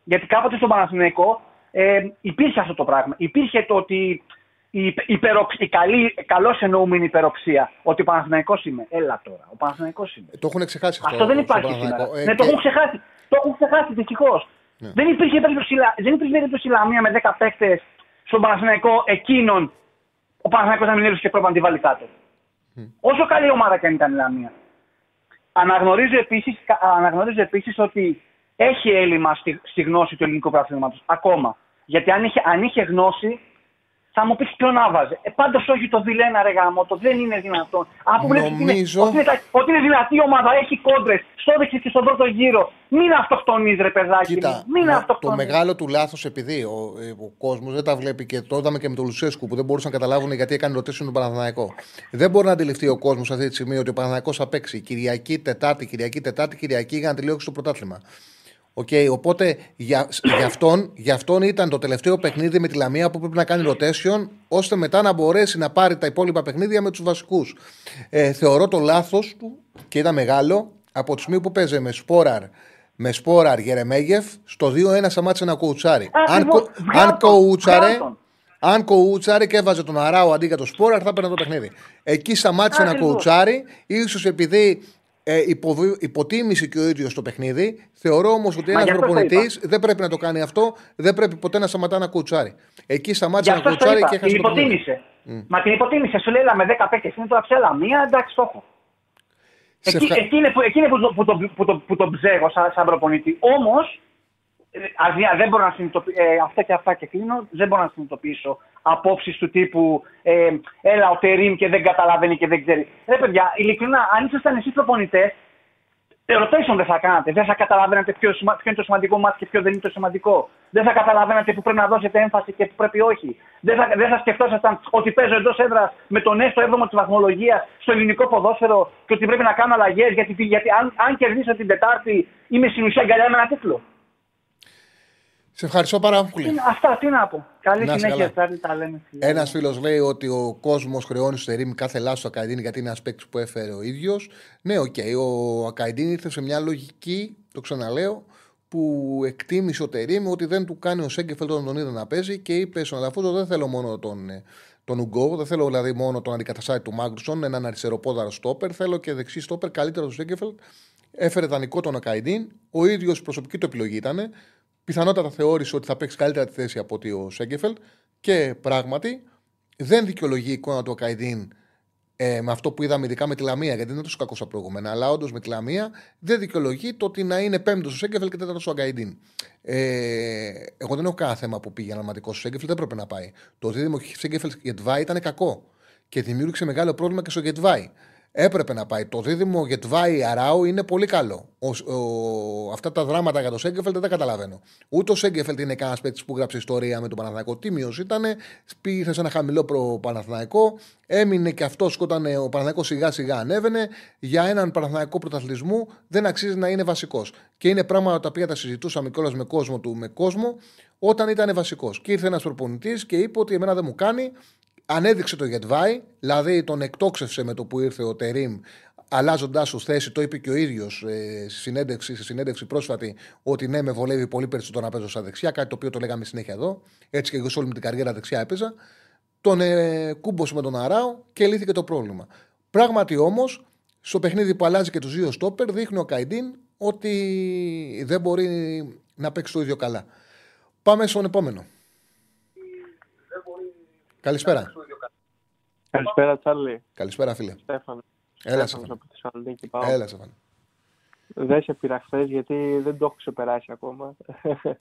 Γιατί κάποτε στον Παναθηναϊκό ε, υπήρχε αυτό το πράγμα. Υπήρχε το ότι η, υπεροξ- η καλή, καλώς εννοούμενη υπεροψία. Ότι ο Παναθηναϊκός είμαι. Έλα τώρα, ο Παναθηναϊκός είμαι. Το έχουν ξεχάσει αυτό. Αυτό δεν στον υπάρχει Παναθηναϊκό. σήμερα. Ε, ναι, το και- έχουν ξεχάσει. Το έχουν ξεχάσει δυστυχώς. Δεν υπήρχε περίπτωση, Λα- δεν υπήρχε περίπτωση Λαμία με 10 παίκτες στον Παναθηναϊκό εκείνον ο Παναθηναϊκός να μην έβρισκε πρώτα να τη βάλει κάτω. Όσο καλή ομάδα και αν ήταν η Λαμία. Αναγνωρίζω επίσης, κα- αναγνωρίζω επίσης ότι έχει έλλειμμα στη, στη γνώση του ελληνικού πρωταθλήματος. Ακόμα. Γιατί αν είχε, αν είχε γνώση, θα μου πεις ποιον άβαζε. Ε, Πάντως όχι το Βιλένα, ρε γάμο, το δεν είναι δυνατόν. Από βλέπεις ότι είναι- Νομίζω- ότι, είναι, τα- ότι είναι δυνατή η ομάδα, έχει κόντρες, στο δεξί και στον πρώτο γύρο. Μην αυτοκτονείς, ρε παιδάκι Κοίτα, μου. Μην μα- το αυτοκτονείς. μεγάλο του λάθος, επειδή ο, ε, ο κόσμος δεν τα βλέπει και το είδαμε και με τον Λουσέσκου που δεν μπορούσαν να καταλάβουν γιατί έκανε ρωτήσεων τον Παναθηναϊκό. Δεν μπορεί να αντιληφθεί ο κόσμος αυτή τη στιγμή ότι ο Παναθηναϊκός θα παίξει Κυριακή, Τετάρτη, Κυριακή, Τετάρτη, Κυριακή για να τελειώσει το πρωτάθλημα. Οκ, οπότε για, για, αυτόν, για αυτόν ήταν το τελευταίο παιχνίδι με τη Λαμία που πρέπει να κάνει rotation ώστε μετά να μπορέσει να πάρει τα υπόλοιπα παιχνίδια με τους βασικούς. Ε, θεωρώ το λάθος του και ήταν μεγάλο από τη στιγμή που παίζε με Σπόραρ, με Σπόραρ Γερεμέγεφ στο 2-1 σταμάτησε να κοουτσάρει. Αν, Ακριβώς. κο- Βγάλ' αν τον, κοουτσάρε, βγάλ' τον. αν κοουτσάρε και έβαζε τον Αράο αντί για τον Σπόραρ, θα έπαιρνε το παιχνίδι. Εκεί σταμάτησε να Ακριβώς. κοουτσάρει, ίσως επειδή ε, υποβι- υποτίμησε και ο ίδιος το παιχνίδι. Θεωρώ όμως ότι Μα ένας γι' αυτό το προπονητής δεν πρέπει να το κάνει αυτό, δεν πρέπει ποτέ να σταματά να κουτσάρει. Εκεί Γι' σταμάτησε να αυτό το κουτσάρει είπα. και Την έχασε το παιχνίδι. υποτίμησε. Μα την υποτίμησε. Σου λέει, έλα με 10 παίκτες είναι τώρα ψέλα. Μία, εντάξει, το έχω. Σε Εκεί, ευχα- εκεί είναι που, εκεί είναι που, το, που, το, που, το, που το ψέγω σαν, σαν προπονητή. Όμως, δεν μπορώ να συνειδητοποιήσω. Ε, αυτά και αυτά και κλείνω. Δεν μπορώ να συνειδητοποιήσω απόψεις του τύπου ε, Έλα, ο Τερήμ και δεν καταλαβαίνει και δεν ξέρει. Ρε παιδιά, ειλικρινά, αν ήσασταν εσείς προπονητές, rotation δεν θα κάνατε. Δεν θα καταλαβαίνατε ποιο, σημα- ποιο είναι το σημαντικό μάτι και ποιο δεν είναι το σημαντικό. Δεν θα καταλαβαίνατε που πρέπει να δώσετε έμφαση και που πρέπει όχι. Δεν θα, δεν θα σκεφτόσασταν ότι παίζω εντός έδρας με τον έστω 7ο της βαθμολογίας στο ελληνικό ποδόσφαιρο και ότι πρέπει να κάνω αλλαγές. Γιατί, γιατί αν, αν κερδίσω την Τετάρτη είμαι στην ουσία αγκαλιά με ένα τίτλο. Σε ευχαριστώ πάρα Τι πολύ. είναι- Αυτά τι να πω. Καλή Να είσαι συνέχεια, καλά. Τετάρτη, τα λέμε. Ένας φίλος λέει ότι ο κόσμος χρεώνει στον Τερίμ κάθε λάθος του Ακαϊντίν γιατί είναι ένας παίκτης που έφερε ο ίδιος. Ναι, οκ. Ο Ακαϊντίν ήρθε σε μια λογική, το ξαναλέω, που εκτίμησε ο Τερίμ ότι δεν του κάνει ο Σέγκεφελ όταν τον είδε να παίζει και είπε στον Αλαφούζο: Δεν θέλω μόνο τον, ε, τον Ουγκό, δεν θέλω δηλαδή μόνο τον αντικαταστάτη του Μάγκρουσον, έναν αριστεροπόδαρο στόπερ. Θέλω και δεξί στόπερ καλύτερο του Σέγκεφελ. Έφερε δανεικό τον Ακαϊντίν. Ο ίδιος προσωπική του επιλογή ήταν. Πιθανότατα θεώρησε ότι θα παίξει καλύτερα τη θέση από ότι ο Σέγκεφελ. Και πράγματι δεν δικαιολογεί η εικόνα του Ακαϊντίν ε, με αυτό που είδαμε ειδικά με τη Λαμία, γιατί δεν είναι τόσο κακός στα προηγούμενα. Αλλά όντως με τη Λαμία δεν δικαιολογεί το ότι να είναι πέμπτος ο Σέγκεφελ και τέταρτος ο Αγκαϊντίν. Ε, εγώ δεν έχω κανένα θέμα που πήγε αναματικός ο Σέγκεφελ, δεν πρέπει να πάει. Το δίδυμο Σέγκεφελ Γετβάη ήταν κακό και δημιούργησε μεγάλο πρόβλημα και στο Γετβάη. Έπρεπε να πάει. Το δίδυμο Γετβάη Αράου είναι πολύ καλό. Ο, ο, αυτά τα δράματα για το Σέγκεφελ δεν τα καταλαβαίνω. Ούτε ο Σέγκεφελ είναι κανένας παίκτης που γράψε ιστορία με τον Παναθηναϊκό. Τίμιο ήταν, πήγε σε ένα χαμηλό προ Παναθηναϊκό, έμεινε και αυτός όταν ο Παναθηναϊκός σιγά σιγά ανέβαινε. Για έναν Παναθηναϊκό πρωταθλισμού δεν αξίζει να είναι βασικός. Και είναι πράγματα τα οποία τα συζητούσαμε κιόλας με κόσμο του με κόσμο όταν ήταν βασικός. Και ήρθε ένας προπονητής και είπε ότι εμένα δεν μου κάνει, ανέδειξε το Γετβάη, δηλαδή τον εκτόξευσε με το που ήρθε ο Τερήμ, αλλάζοντάς του θέση. Το είπε και ο ίδιος ε, στη συνέντευξη, στη συνέντευξη πρόσφατη, ότι ναι, με βολεύει πολύ περισσότερο να παίζω στα δεξιά, κάτι το οποίο το λέγαμε συνέχεια εδώ. Έτσι και εγώ σε όλη μου την καριέρα δεξιά έπαιζα. Τον ε, κούμπωσε με τον Αράο και λύθηκε το πρόβλημα. Πράγματι όμως, στο παιχνίδι που αλλάζει και τους δύο στόπερ, δείχνει ο Καϊντίν ότι δεν μπορεί να παίξει το ίδιο καλά. Πάμε στον επόμενο. Καλησπέρα. Καλησπέρα, Τσάρλι. Καλησπέρα, φίλε. Στέφανο. Έλα, Στέφανος Στέφανο. από τη Θεσσαλονίκη. Πάω. Έλα, Στέφανο. Δεν σε πήρα χθες γιατί δεν το έχω ξεπεράσει ακόμα.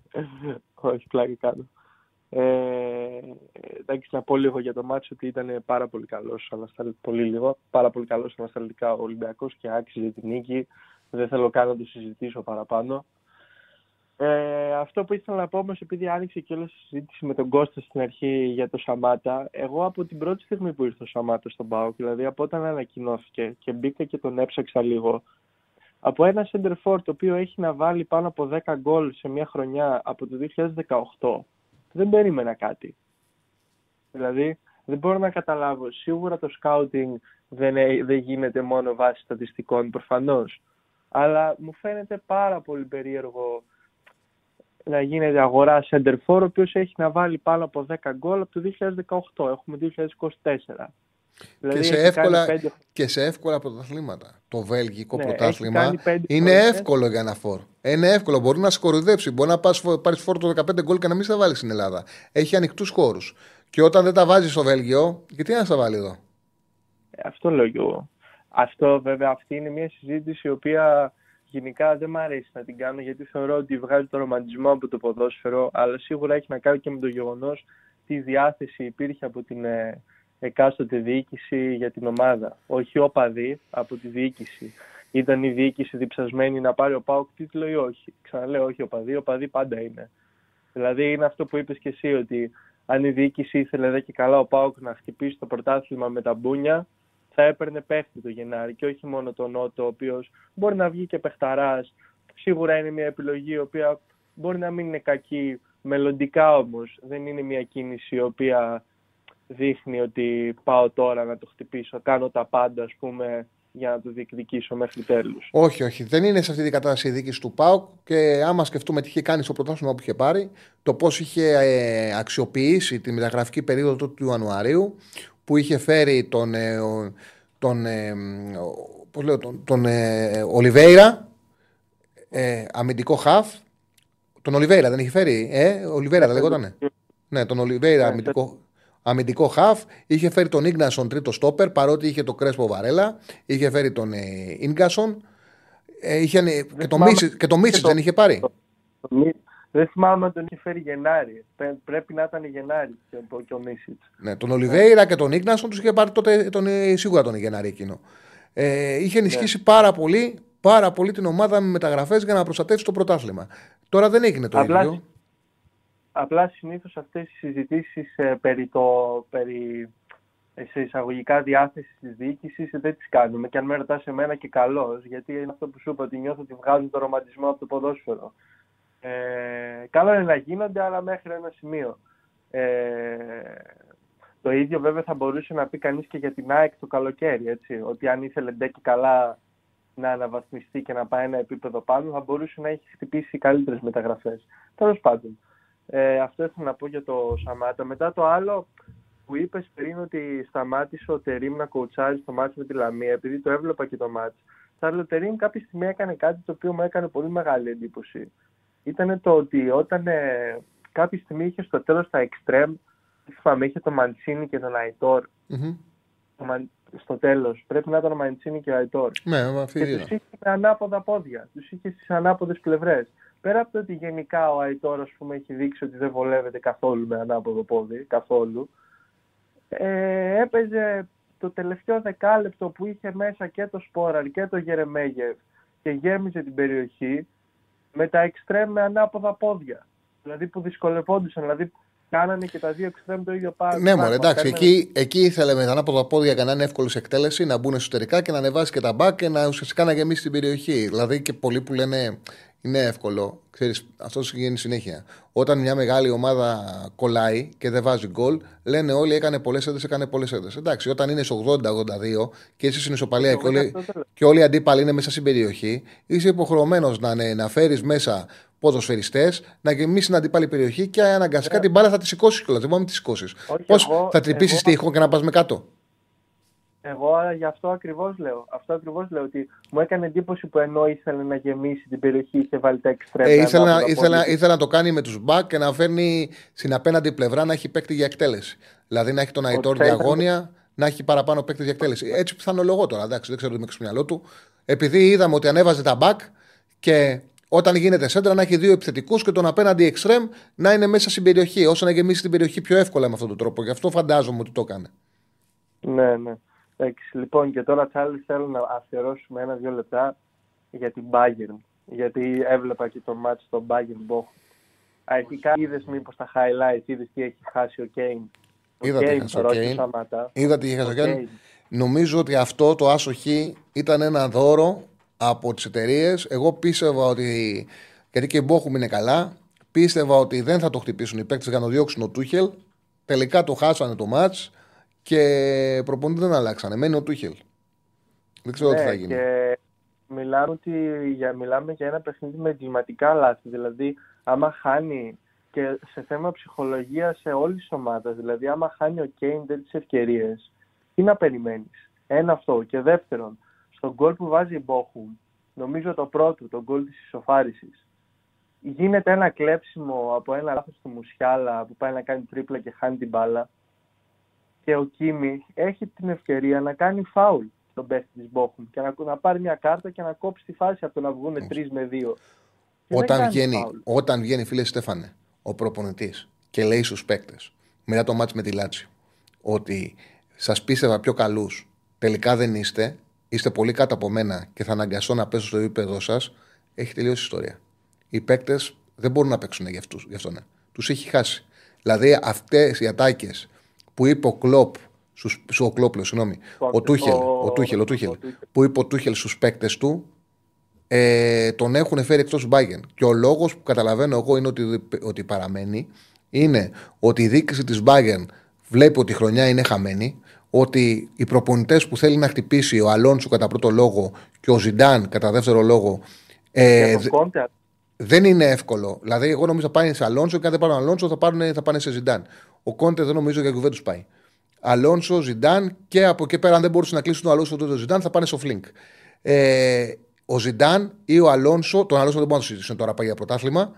Όχι, πλάκι κάνω. Ε, εντάξει, να πω λίγο για το μάτσο ότι ήταν πάρα πολύ καλός, πολύ λίγο, πάρα πολύ καλός ανασταλτικά ο Ολυμπιακός και άξιζε την νίκη. Δεν θέλω καν να το συζητήσω παραπάνω. Ε, αυτό που ήθελα να πω όμως, επειδή άνοιξε και όλη η συζήτηση με τον Κώστα στην αρχή για το Σαμάτα, εγώ από την πρώτη στιγμή που ήρθε ο Σαμάτα στον ΠΑΟΚ, δηλαδή από όταν ανακοινώθηκε και μπήκα και τον έψαξα λίγο, από ένα center for το οποίο έχει να βάλει πάνω από 10 γκολ σε μια χρονιά από το 2018, δεν περίμενα κάτι. Δηλαδή, δεν μπορώ να καταλάβω. Σίγουρα το scouting δεν, δεν γίνεται μόνο βάσει στατιστικών, προφανώς. Αλλά μου φαίνεται πάρα πολύ περίεργο να γίνεται αγορά center for, ο οποίος έχει να βάλει πάνω από 10 γκολ από το 2018. Έχουμε 2024. Δηλαδή και, σε εύκολα, πέντε... και σε εύκολα πρωταθλήματα. Το βέλγικο ναι, πρωτάθλημα είναι εύκολο για ένα φόρ. Είναι εύκολο. Μπορεί να σκορουδέψει. Μπορεί να πάρεις φόρ το 15 γκολ και να μην στα βάλεις στην Ελλάδα. Έχει ανοιχτούς χώρους. Και όταν δεν τα βάζεις στο Βέλγιο, γιατί να στα βάλει εδώ; Ε, αυτό λέω και εγώ. Αυτό βέβαια, αυτή είναι μια συζήτηση η οποία γενικά δεν μου αρέσει να την κάνω γιατί θεωρώ ότι βγάζει το ρομαντισμό από το ποδόσφαιρο, αλλά σίγουρα έχει να κάνει και με το γεγονός τι διάθεση υπήρχε από την ε, εκάστοτε διοίκηση για την ομάδα. Όχι οπαδοί από τη διοίκηση. Ήταν η διοίκηση διψασμένη να πάρει ο Πάοκ τίτλο ή όχι. Ξαναλέω, όχι οπαδοί, οπαδοί πάντα είναι. Δηλαδή είναι αυτό που είπες και εσύ, ότι αν η διοίκηση ήθελε εδώ και καλά ο Πάοκ να χτυπήσει το πρωτάθλημα με τα μπούνια, θα έπαιρνε πέφτει το Γενάρη και όχι μόνο τον Νότο, ο οποίος μπορεί να βγει και παιχταράς. Σίγουρα είναι μια επιλογή η οποία μπορεί να μην είναι κακή. Μελλοντικά όμως δεν είναι μια κίνηση η οποία δείχνει ότι πάω τώρα να το χτυπήσω, κάνω τα πάντα ας πούμε για να το διεκδικήσω μέχρι τέλους. Όχι, όχι. Δεν είναι σε αυτή την κατάσταση η διοίκηση του ΠΑΟΚ και άμα σκεφτούμε τι είχε κάνει στο πρωτάθλημα που είχε πάρει, το πώς είχε ε, αξιοποιήσει τη μεταγραφική περίοδο του Ιανουαρίου, που είχε φέρει τον, ε, τον, ε, πώς λέω, τον, τον ε, Ολιβέηρα, ε, αμυντικό χαφ. Τον Ολιβέηρα δεν είχε φέρει, ε, Ολιβέηρα δεν λεγότανε. Ναι, τον Ολιβέηρα ναι, αμυντικό, αμυντικό χαφ. Είχε φέρει τον Ίγνασον τρίτο στόπερ, παρότι είχε το Κρέσπο Βαρέλα. Είχε φέρει τον Ίγκασον. Ε, είχε, και το Μίσιτ δεν είχε πάρει. Δεν θυμάμαι αν τον είχε φέρει Γενάρη. Πρέπει να ήταν Γενάρη και ο Μίσιτς. Ναι, τον Ολιβέηρα και τον Ίγνασον τους είχε πάρει τότε τον, ε, σίγουρα τον Γενάρη εκείνο. Ε, είχε ενισχύσει ναι. πάρα πολύ πάρα πολύ την ομάδα με μεταγραφές για να προστατεύσει το πρωτάθλημα. Τώρα δεν έγινε το απλά, ίδιο. Απλά συνήθως αυτές οι συζητήσεις ε, περί, το, περί ε, σε εισαγωγικά διάθεση της διοίκησης δεν τις κάνουμε. Και αν με ρωτάς εμένα και καλώς, γιατί είναι αυτό που σου είπα, ότι νιώθω ότι βγάζουν το ρομαντισμό από το ποδόσφαιρο. Ε, καλό είναι να γίνονται, αλλά μέχρι ένα σημείο. Ε, το ίδιο βέβαια θα μπορούσε να πει κανείς και για την ΑΕΚ το καλοκαίρι, έτσι, ότι αν ήθελε ντε και καλά να αναβαθμιστεί και να πάει ένα επίπεδο πάνω, θα μπορούσε να έχει χτυπήσει καλύτερες μεταγραφές. Τέλος πάντων, ε, αυτό ήθελα να πω για το Σαμάτα. Μετά το άλλο που είπες πριν ότι σταμάτησε ο Τερήμ να κοουτσάρει το μάτι με τη Λαμία, επειδή το έβλεπα και το μάτι. Θα ο Τερήμ κάποια στιγμή έκανε κάτι το οποίο μου έκανε πολύ μεγάλη εντύπωση ήταν το ότι όταν ε, κάποια στιγμή είχε στο τέλος τα εξτρέμ, θυμάμαι, είχε το Μαντσίνη και τον αιτορ Στο τέλος, πρέπει να ήταν ο Μαντσίνη και ο Αϊτόρ. Ναι, αυτή και τους είχε με ανάποδα πόδια, τους είχε στις ανάποδες πλευρές. Πέρα από το ότι γενικά ο Αϊτόρ, ας πούμε, έχει δείξει ότι δεν βολεύεται καθόλου με ανάποδο πόδι, καθόλου, ε, έπαιζε το τελευταίο δεκάλεπτο που είχε μέσα και το Σπόραρ και το Γερεμέγεφ και γέμιζε την περιοχή, με τα εξτρέμ με ανάποδα πόδια. Δηλαδή που δυσκολευόντουσαν, δηλαδή κάνανε και τα δύο εξτρέμ το ίδιο πράγμα. Ναι, μωρέ, εντάξει, εκεί, εκεί ήθελε με τα ανάποδα πόδια για να είναι εύκολης εκτέλεση, να μπουν εσωτερικά και να ανεβάσει και τα μπακ και να ουσιαστικά να γεμίσει την περιοχή. Δηλαδή και πολλοί που λένε είναι εύκολο. Ξέρεις, αυτό γίνει συνέχεια. Όταν μια μεγάλη ομάδα κολλάει και δεν βάζει γκολ, λένε όλοι έκανε πολλές έδρε, έκανε πολλές έδρε. Εντάξει, όταν είναι 80-82 και είσαι στην ισοπαλία και, όλοι, και όλοι οι αντίπαλοι είναι μέσα στην περιοχή, είσαι υποχρεωμένος να, ναι, να φέρεις μέσα ποδοσφαιριστές, να γεμίσει την αντίπαλη περιοχή και αναγκαστικά την μπάλα θα τη σηκώσεις κιόλας. Δεν μπορεί να τη σηκώσεις. Πώς θα τρυπήσεις τείχο και να πας με κάτω; Εγώ γι' αυτό ακριβώς λέω. Αυτό ακριβώς λέω ότι μου έκανε εντύπωση που ενώ ήθελε να γεμίσει την περιοχή και βάλει τα εξτρέμια. Ε, ήθελα, ήθελα, ήθελα, να το κάνει με τους μπακ και να φέρνει στην απέναντι πλευρά να έχει παίκτη για εκτέλεση. Δηλαδή να έχει τον Αϊτόρ διαγώνια, να έχει παραπάνω παίκτη για εκτέλεση. Έτσι πιθανολογώ τώρα. Εντάξει, δεν ξέρω τι με στο μυαλό του. Επειδή είδαμε ότι ανέβαζε τα μπακ και όταν γίνεται σέντρα να έχει δύο επιθετικούς και τον απέναντι εξτρέμ να είναι μέσα στην περιοχή, ώστε να γεμίσει την περιοχή πιο εύκολα με αυτόν τον τρόπο. Γι' αυτό φαντάζομαι ότι το έκανε. Ναι, ναι. Εντάξει, λοιπόν, και τώρα, Τσάρλι, θέλω να αφιερώσουμε ένα-δύο λεπτά για την Bayern. Γιατί έβλεπα και το μάτι στο Bayern Bochum. Αρχικά είδες μήπως τα highlights, είδες τι έχει χάσει ο Κέιν. Είδα τι έχασε ο Κέιν. Είδα τι έχασε ο Κέιν. Νομίζω ότι αυτό το άσο χ ήταν ένα δώρο από τις εταιρείες. Εγώ πίστευα ότι. Γιατί και η Μπόχουμ είναι καλά. Πίστευα ότι δεν θα το χτυπήσουν οι παίκτες για να διώξουν ο Τούχελ. Τελικά το χάσανε το ματ και προπονητή δεν αλλάξανε. Μένει ο Τούχελ. Δεν ξέρω ναι, τι θα γίνει. Και μιλάμε, ότι, για, μιλάμε για ένα παιχνίδι με εγκληματικά λάθη. Δηλαδή, άμα χάνει και σε θέμα ψυχολογίας σε όλη της ομάδας, δηλαδή, άμα χάνει ο Κέιν τις ευκαιρίες, τι να περιμένεις; Ένα αυτό. Και δεύτερον, στον γκολ που βάζει η Μπόχουμ, νομίζω το πρώτο, το γκολ της ισοφάρισης, γίνεται ένα κλέψιμο από ένα λάθος του Μουσιάλα που πάει να κάνει τρίπλα και χάνει την μπάλα. Και ο Κίμι έχει την ευκαιρία να κάνει φάουλ στον παίχτη της Μπόχουμ και να, να πάρει μια κάρτα και να κόψει τη φάση από το να βγουν τρεις με δύο. Όταν βγαίνει, όταν βγαίνει, φίλε Στέφανε, ο προπονητής και λέει στους παίκτες μετά το μάτι με τη Λάτσι ότι σας πίστευα πιο καλούς, τελικά δεν είστε, είστε πολύ κάτω από μένα και θα αναγκαστώ να πέσω στο επίπεδο σας, έχει τελειώσει η ιστορία. Οι παίκτες δεν μπορούν να παίξουν γι' αυτού. Γι αυτό, ναι. Τους έχει χάσει. Δηλαδή αυτές οι ατάκες που είπε ο Κλοπ, στου, ο Κλόπλο, συγγνώμη, ο Τούχελ, ο, Τούχελ, ο Τούχελ, που είπε ο Τούχελ στους παίκτες του, ε, τον έχουν φέρει εκτός Μπάγκεν. Και ο λόγος που καταλαβαίνω εγώ είναι ότι, ότι παραμένει είναι ότι η διοίκηση της Μπάγκεν βλέπει ότι η χρονιά είναι χαμένη, ότι οι προπονητές που θέλει να χτυπήσει ο Αλόνσο κατά πρώτο λόγο και ο Ζιντάν κατά δεύτερο λόγο. Ε, δεν είναι εύκολο. Δηλαδή, εγώ νομίζω θα πάνε σε Αλόνσο και αν δεν πάρουν Αλόνσο θα, πάρουν, θα πάνε σε Ζιντάν. Ο Κόντε δεν νομίζω για κουβέντου πάει. Αλόνσο, Ζιντάν και από εκεί πέρα, αν δεν μπορούσε να κλείσει τον Αλόνσο το Ζιντάν, θα πάνε στο Φλινκ. Ε, ο Ζιντάν ή ο Αλόνσο, τον Αλόνσο δεν μπορούν να το συζητήσουν τώρα πάει για πρωτάθλημα,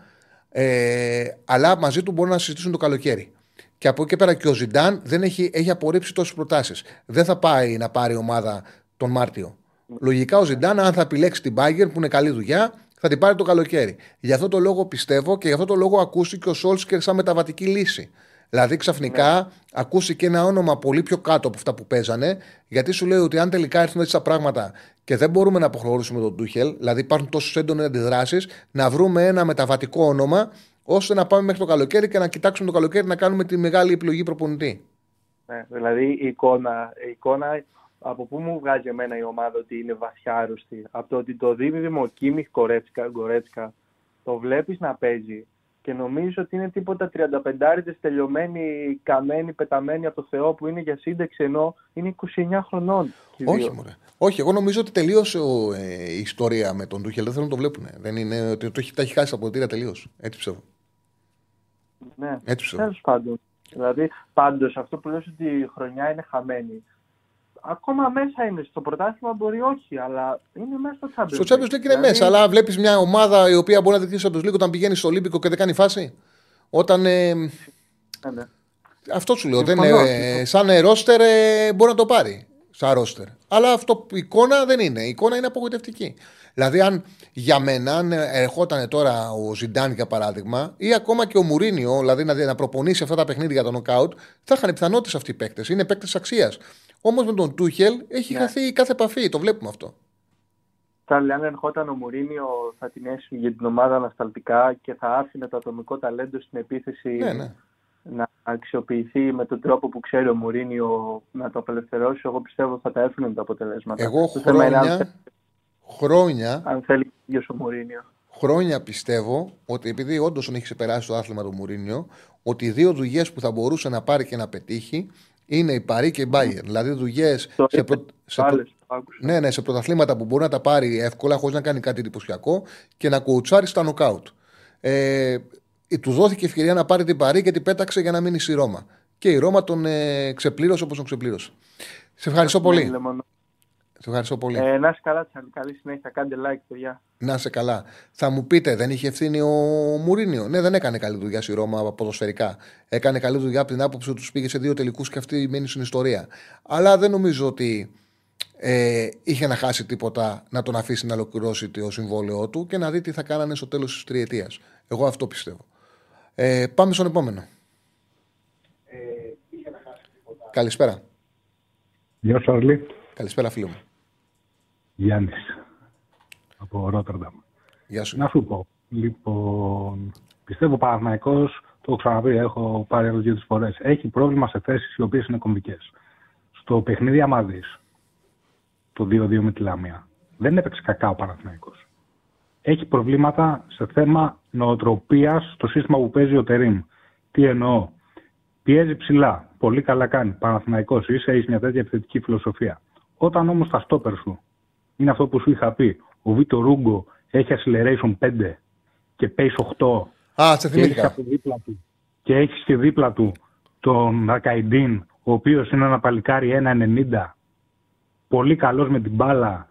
ε, αλλά μαζί του μπορούν να συζητήσουν το καλοκαίρι. Και από εκεί πέρα και ο Ζιντάν δεν έχει, έχει απορρίψει τόσες προτάσεις. Δεν θα πάει να πάρει ομάδα τον Μάρτιο. Λογικά ο Ζιντάν, αν θα επιλέξει την Bayern που είναι καλή δουλειά, θα την πάρει το καλοκαίρι. Γι' αυτό το λόγο πιστεύω και γι' αυτό το λόγο ακούστηκε ο Σόλσκερ σαν μεταβατική λύση. Δηλαδή ξαφνικά ναι. ακούστηκε ένα όνομα πολύ πιο κάτω από αυτά που παίζανε, γιατί σου λέει ότι αν τελικά έρθουν έτσι τα πράγματα και δεν μπορούμε να αποχωρήσουμε τον Τούχελ, δηλαδή υπάρχουν τόσες έντονες αντιδράσεις, να βρούμε ένα μεταβατικό όνομα ώστε να πάμε μέχρι το καλοκαίρι και να κοιτάξουμε το καλοκαίρι να κάνουμε τη μεγάλη επιλογή προπονητή. Ναι, δηλαδή η εικόνα, η εικόνα από πού μου βγάζει εμένα η ομάδα ότι είναι βαθιά άρρωστη. Από το ότι το δίδυμο ο Κίμιχ Γκορέτσκα το βλέπεις να παίζει και νομίζω ότι είναι τίποτα 35 τελειωμένοι, καμένοι, πεταμένοι από το Θεό που είναι για σύνταξη ενώ είναι 29 χρονών. Όχι, μωρέ. Όχι, εγώ νομίζω ότι τελείωσε ε, η ιστορία με τον Τούχελ. Δεν θέλουν να το βλέπουν. Δεν είναι ότι το, τα έχει χάσει από ποτήρια τελείως. Έτσι ψεύω. Ναι, έτσι Τέλος πάντων. Δηλαδή, πάντως αυτό που λες ότι η χρονιά είναι χαμένη. Ακόμα μέσα είναι στο πρωτάθλημα, μπορεί όχι, αλλά είναι μέσα στο Champions League. Στο Champions League είναι δηλαδή... μέσα, αλλά βλέπεις μια ομάδα η οποία μπορεί να δείξει στο Champions League όταν πηγαίνει στο Ολύμπικο και δεν κάνει φάση; Όταν. Ε... Ναι, ναι. Αυτό σου λέω. Δεν, ε, σαν ρόστερ ε, μπορεί να το πάρει σαν ρόστερ. Αλλά αυτό η εικόνα δεν είναι. Η εικόνα είναι απογοητευτική. Δηλαδή, αν για μένα, αν ερχόταν τώρα ο Ζιντάν για παράδειγμα, ή ακόμα και ο Μουρίνιο, δηλαδή να, να προπονήσει αυτά τα παιχνίδια για τον νοκάουτ, θα είχαν πιθανότητες αυτοί οι παίκτες. Είναι παίκτες αξίας. Όμως με τον Τούχελ έχει ναι. χαθεί κάθε επαφή. Το βλέπουμε αυτό. Τσάρλι, αν ερχόταν ο Μουρίνιο, θα την έσυγε για την ομάδα ανασταλτικά και θα άφηνε το ατομικό ταλέντο στην επίθεση ναι, ναι να αξιοποιηθεί με τον τρόπο που ξέρει ο Μουρίνιο να το απελευθερώσει, εγώ πιστεύω θα τα έφυγαν τα αποτελέσματα. Εγώ χρόνια, αν χρόνια, αν θέλει ο Μουρίνιο. Χρόνια πιστεύω ότι επειδή όντως τον έχει ξεπεράσει το άθλημα του Μουρίνιο, ότι οι δύο δουλειές που θα μπορούσε να πάρει και να πετύχει είναι η Παρή και η Μπάιερ. Δηλαδή δουλειές σε, προ... σε, προ... ναι, ναι, σε πρωταθλήματα που μπορεί να τα πάρει εύκολα χωρίς να κάνει κάτι εντυπωσιακό και να κουουουτσάρει στα νοκάουτ. Ε, ε, του δόθηκε ευκαιρία να πάρει την Παρή και την πέταξε για να μείνει στη Ρώμα. Και η Ρώμα τον ε, ξεπλήρωσε όπως τον ξεπλήρωσε. Σε ευχαριστώ πολύ. Σε ευχαριστώ πολύ. Ε, να είσαι καλά, Τσάλι. Καλή συνέχεια. Κάντε like, παιδιά. Να είσαι καλά. Θα μου πείτε, δεν είχε ευθύνη ο Μουρίνιο; Ναι, δεν έκανε καλή δουλειά στη Ρώμα ποδοσφαιρικά. Έκανε καλή δουλειά από την άποψη ότι τους πήγε σε δύο τελικούς και αυτή μένει στην ιστορία. Αλλά δεν νομίζω ότι ε, είχε να χάσει τίποτα να τον αφήσει να ολοκληρώσει το συμβόλαιό του και να δει τι θα κάνανε στο τέλος της τριετίας. Εγώ αυτό πιστεύω. Ε, πάμε στον επόμενο. Καλησπέρα. Γεια σου, Αρλή. Καλησπέρα, φίλο μου. Γιάννης, από Ρότερνταμ. Γεια σου. Να σου πω, λοιπόν, πιστεύω ο Παναθηναϊκός, το έχω ξαναπεί, έχω πάρει εδώ δύο φορές, έχει πρόβλημα σε θέσεις οι οποίες είναι κομβικές. Στο παιχνίδι άμα δεις, το 2-2 με τη Λαμία, δεν έπαιξε κακά ο Παναθηναϊκός. Έχει προβλήματα σε θέμα νοοτροπίας στο σύστημα που παίζει ο Τερίμ. Τι εννοώ. Πιέζει ψηλά. Πολύ καλά κάνει. Παναθηναϊκός είσαι, έχεις μια τέτοια επιθετική φιλοσοφία. Όταν όμως τα στόπερ σου είναι αυτό που σου είχα πει, ο Βίτο Ρούγκο έχει acceleration 5 και pace 8 Α, σε και έχεις θυμήθηκα. από δίπλα του και έχεις και δίπλα του τον Ακαϊντίν, ο οποίος είναι ένα παλικάρι 1,90. Πολύ καλός με την μπάλα,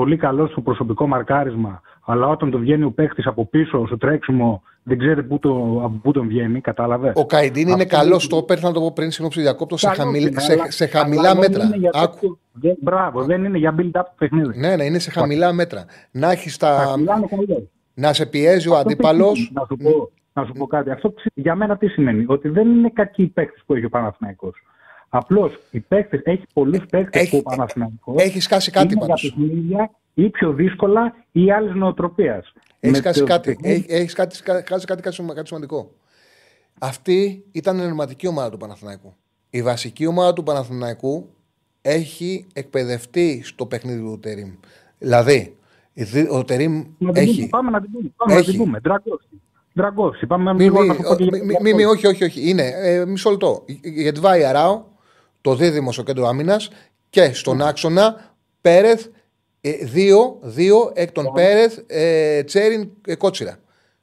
πολύ καλό στο προσωπικό μαρκάρισμα. Αλλά όταν το βγαίνει ο παίχτη από πίσω στο τρέξιμο, δεν ξέρει πού το, από πού τον βγαίνει, κατάλαβες; Ο Καϊντίν είναι Αυτό καλός είναι- στο να το πω πριν, συγγνώμη, διακόπτω, σε, Καλός χαμηλ- είναι, σε, αλλά- σε χαμηλά αλλά δεν μέτρα. είναι για Άκου. τέτοιο- δεν- μπράβο, δεν είναι για build-up το παιχνίδι. Ναι, ναι, είναι σε χαμηλά μέτρα. Να έχεις τα. Χαμηλά είναι καλός. Να σε πιέζει ο Αυτό τι αντίπαλος. σημαίνει, Να σου, πω, να σου πω κάτι. Αυτό τι- για μένα τι σημαίνει; Ότι δεν είναι κακοί οι παίκτες που έχει ο Παναθηναϊκός. Απλώς οι παίκτες, έχει πολλούς παίκτες Έχει- που ο Παναθηναϊκός Έχει σκάσει κάτι είναι πάντως. για παιχνίδια ή πιο δύσκολα ή άλλης νοοτροπίας. Έχει χάσει κάτι. Έχει έχεις κάτι, χάσει κάτι, κάτι, σημα- κάτι σημαντικό. Αυτή ήταν η ενεργηματική ομάδα του Παναθηναϊκού. Η βασική ομάδα του Παναθηναϊκού έχει εκπαιδευτεί στο παιχνίδι του Τερήμ. Δηλαδή, η δι- ο Τερήμ έχει. Πάμε να την πούμε. Πάμε να Έχει. την πούμε. Ντραγκόφσκι. Ντραγκόφσκι. Πάμε Μη, λίγο μη, να σου πω και για μη, τον μη, μη, μη, Ντραγκόφσκι. όχι, όχι, όχι. Είναι ε, μισό λεπτό. Γιατί βάει Αράο, το δίδυμο στο κέντρο άμυνας και στον άξονα Πέρεθ, ε, δύο, δύο εκ των Πέρεθ, ε, Τσέριν, ε, Κότσιρα.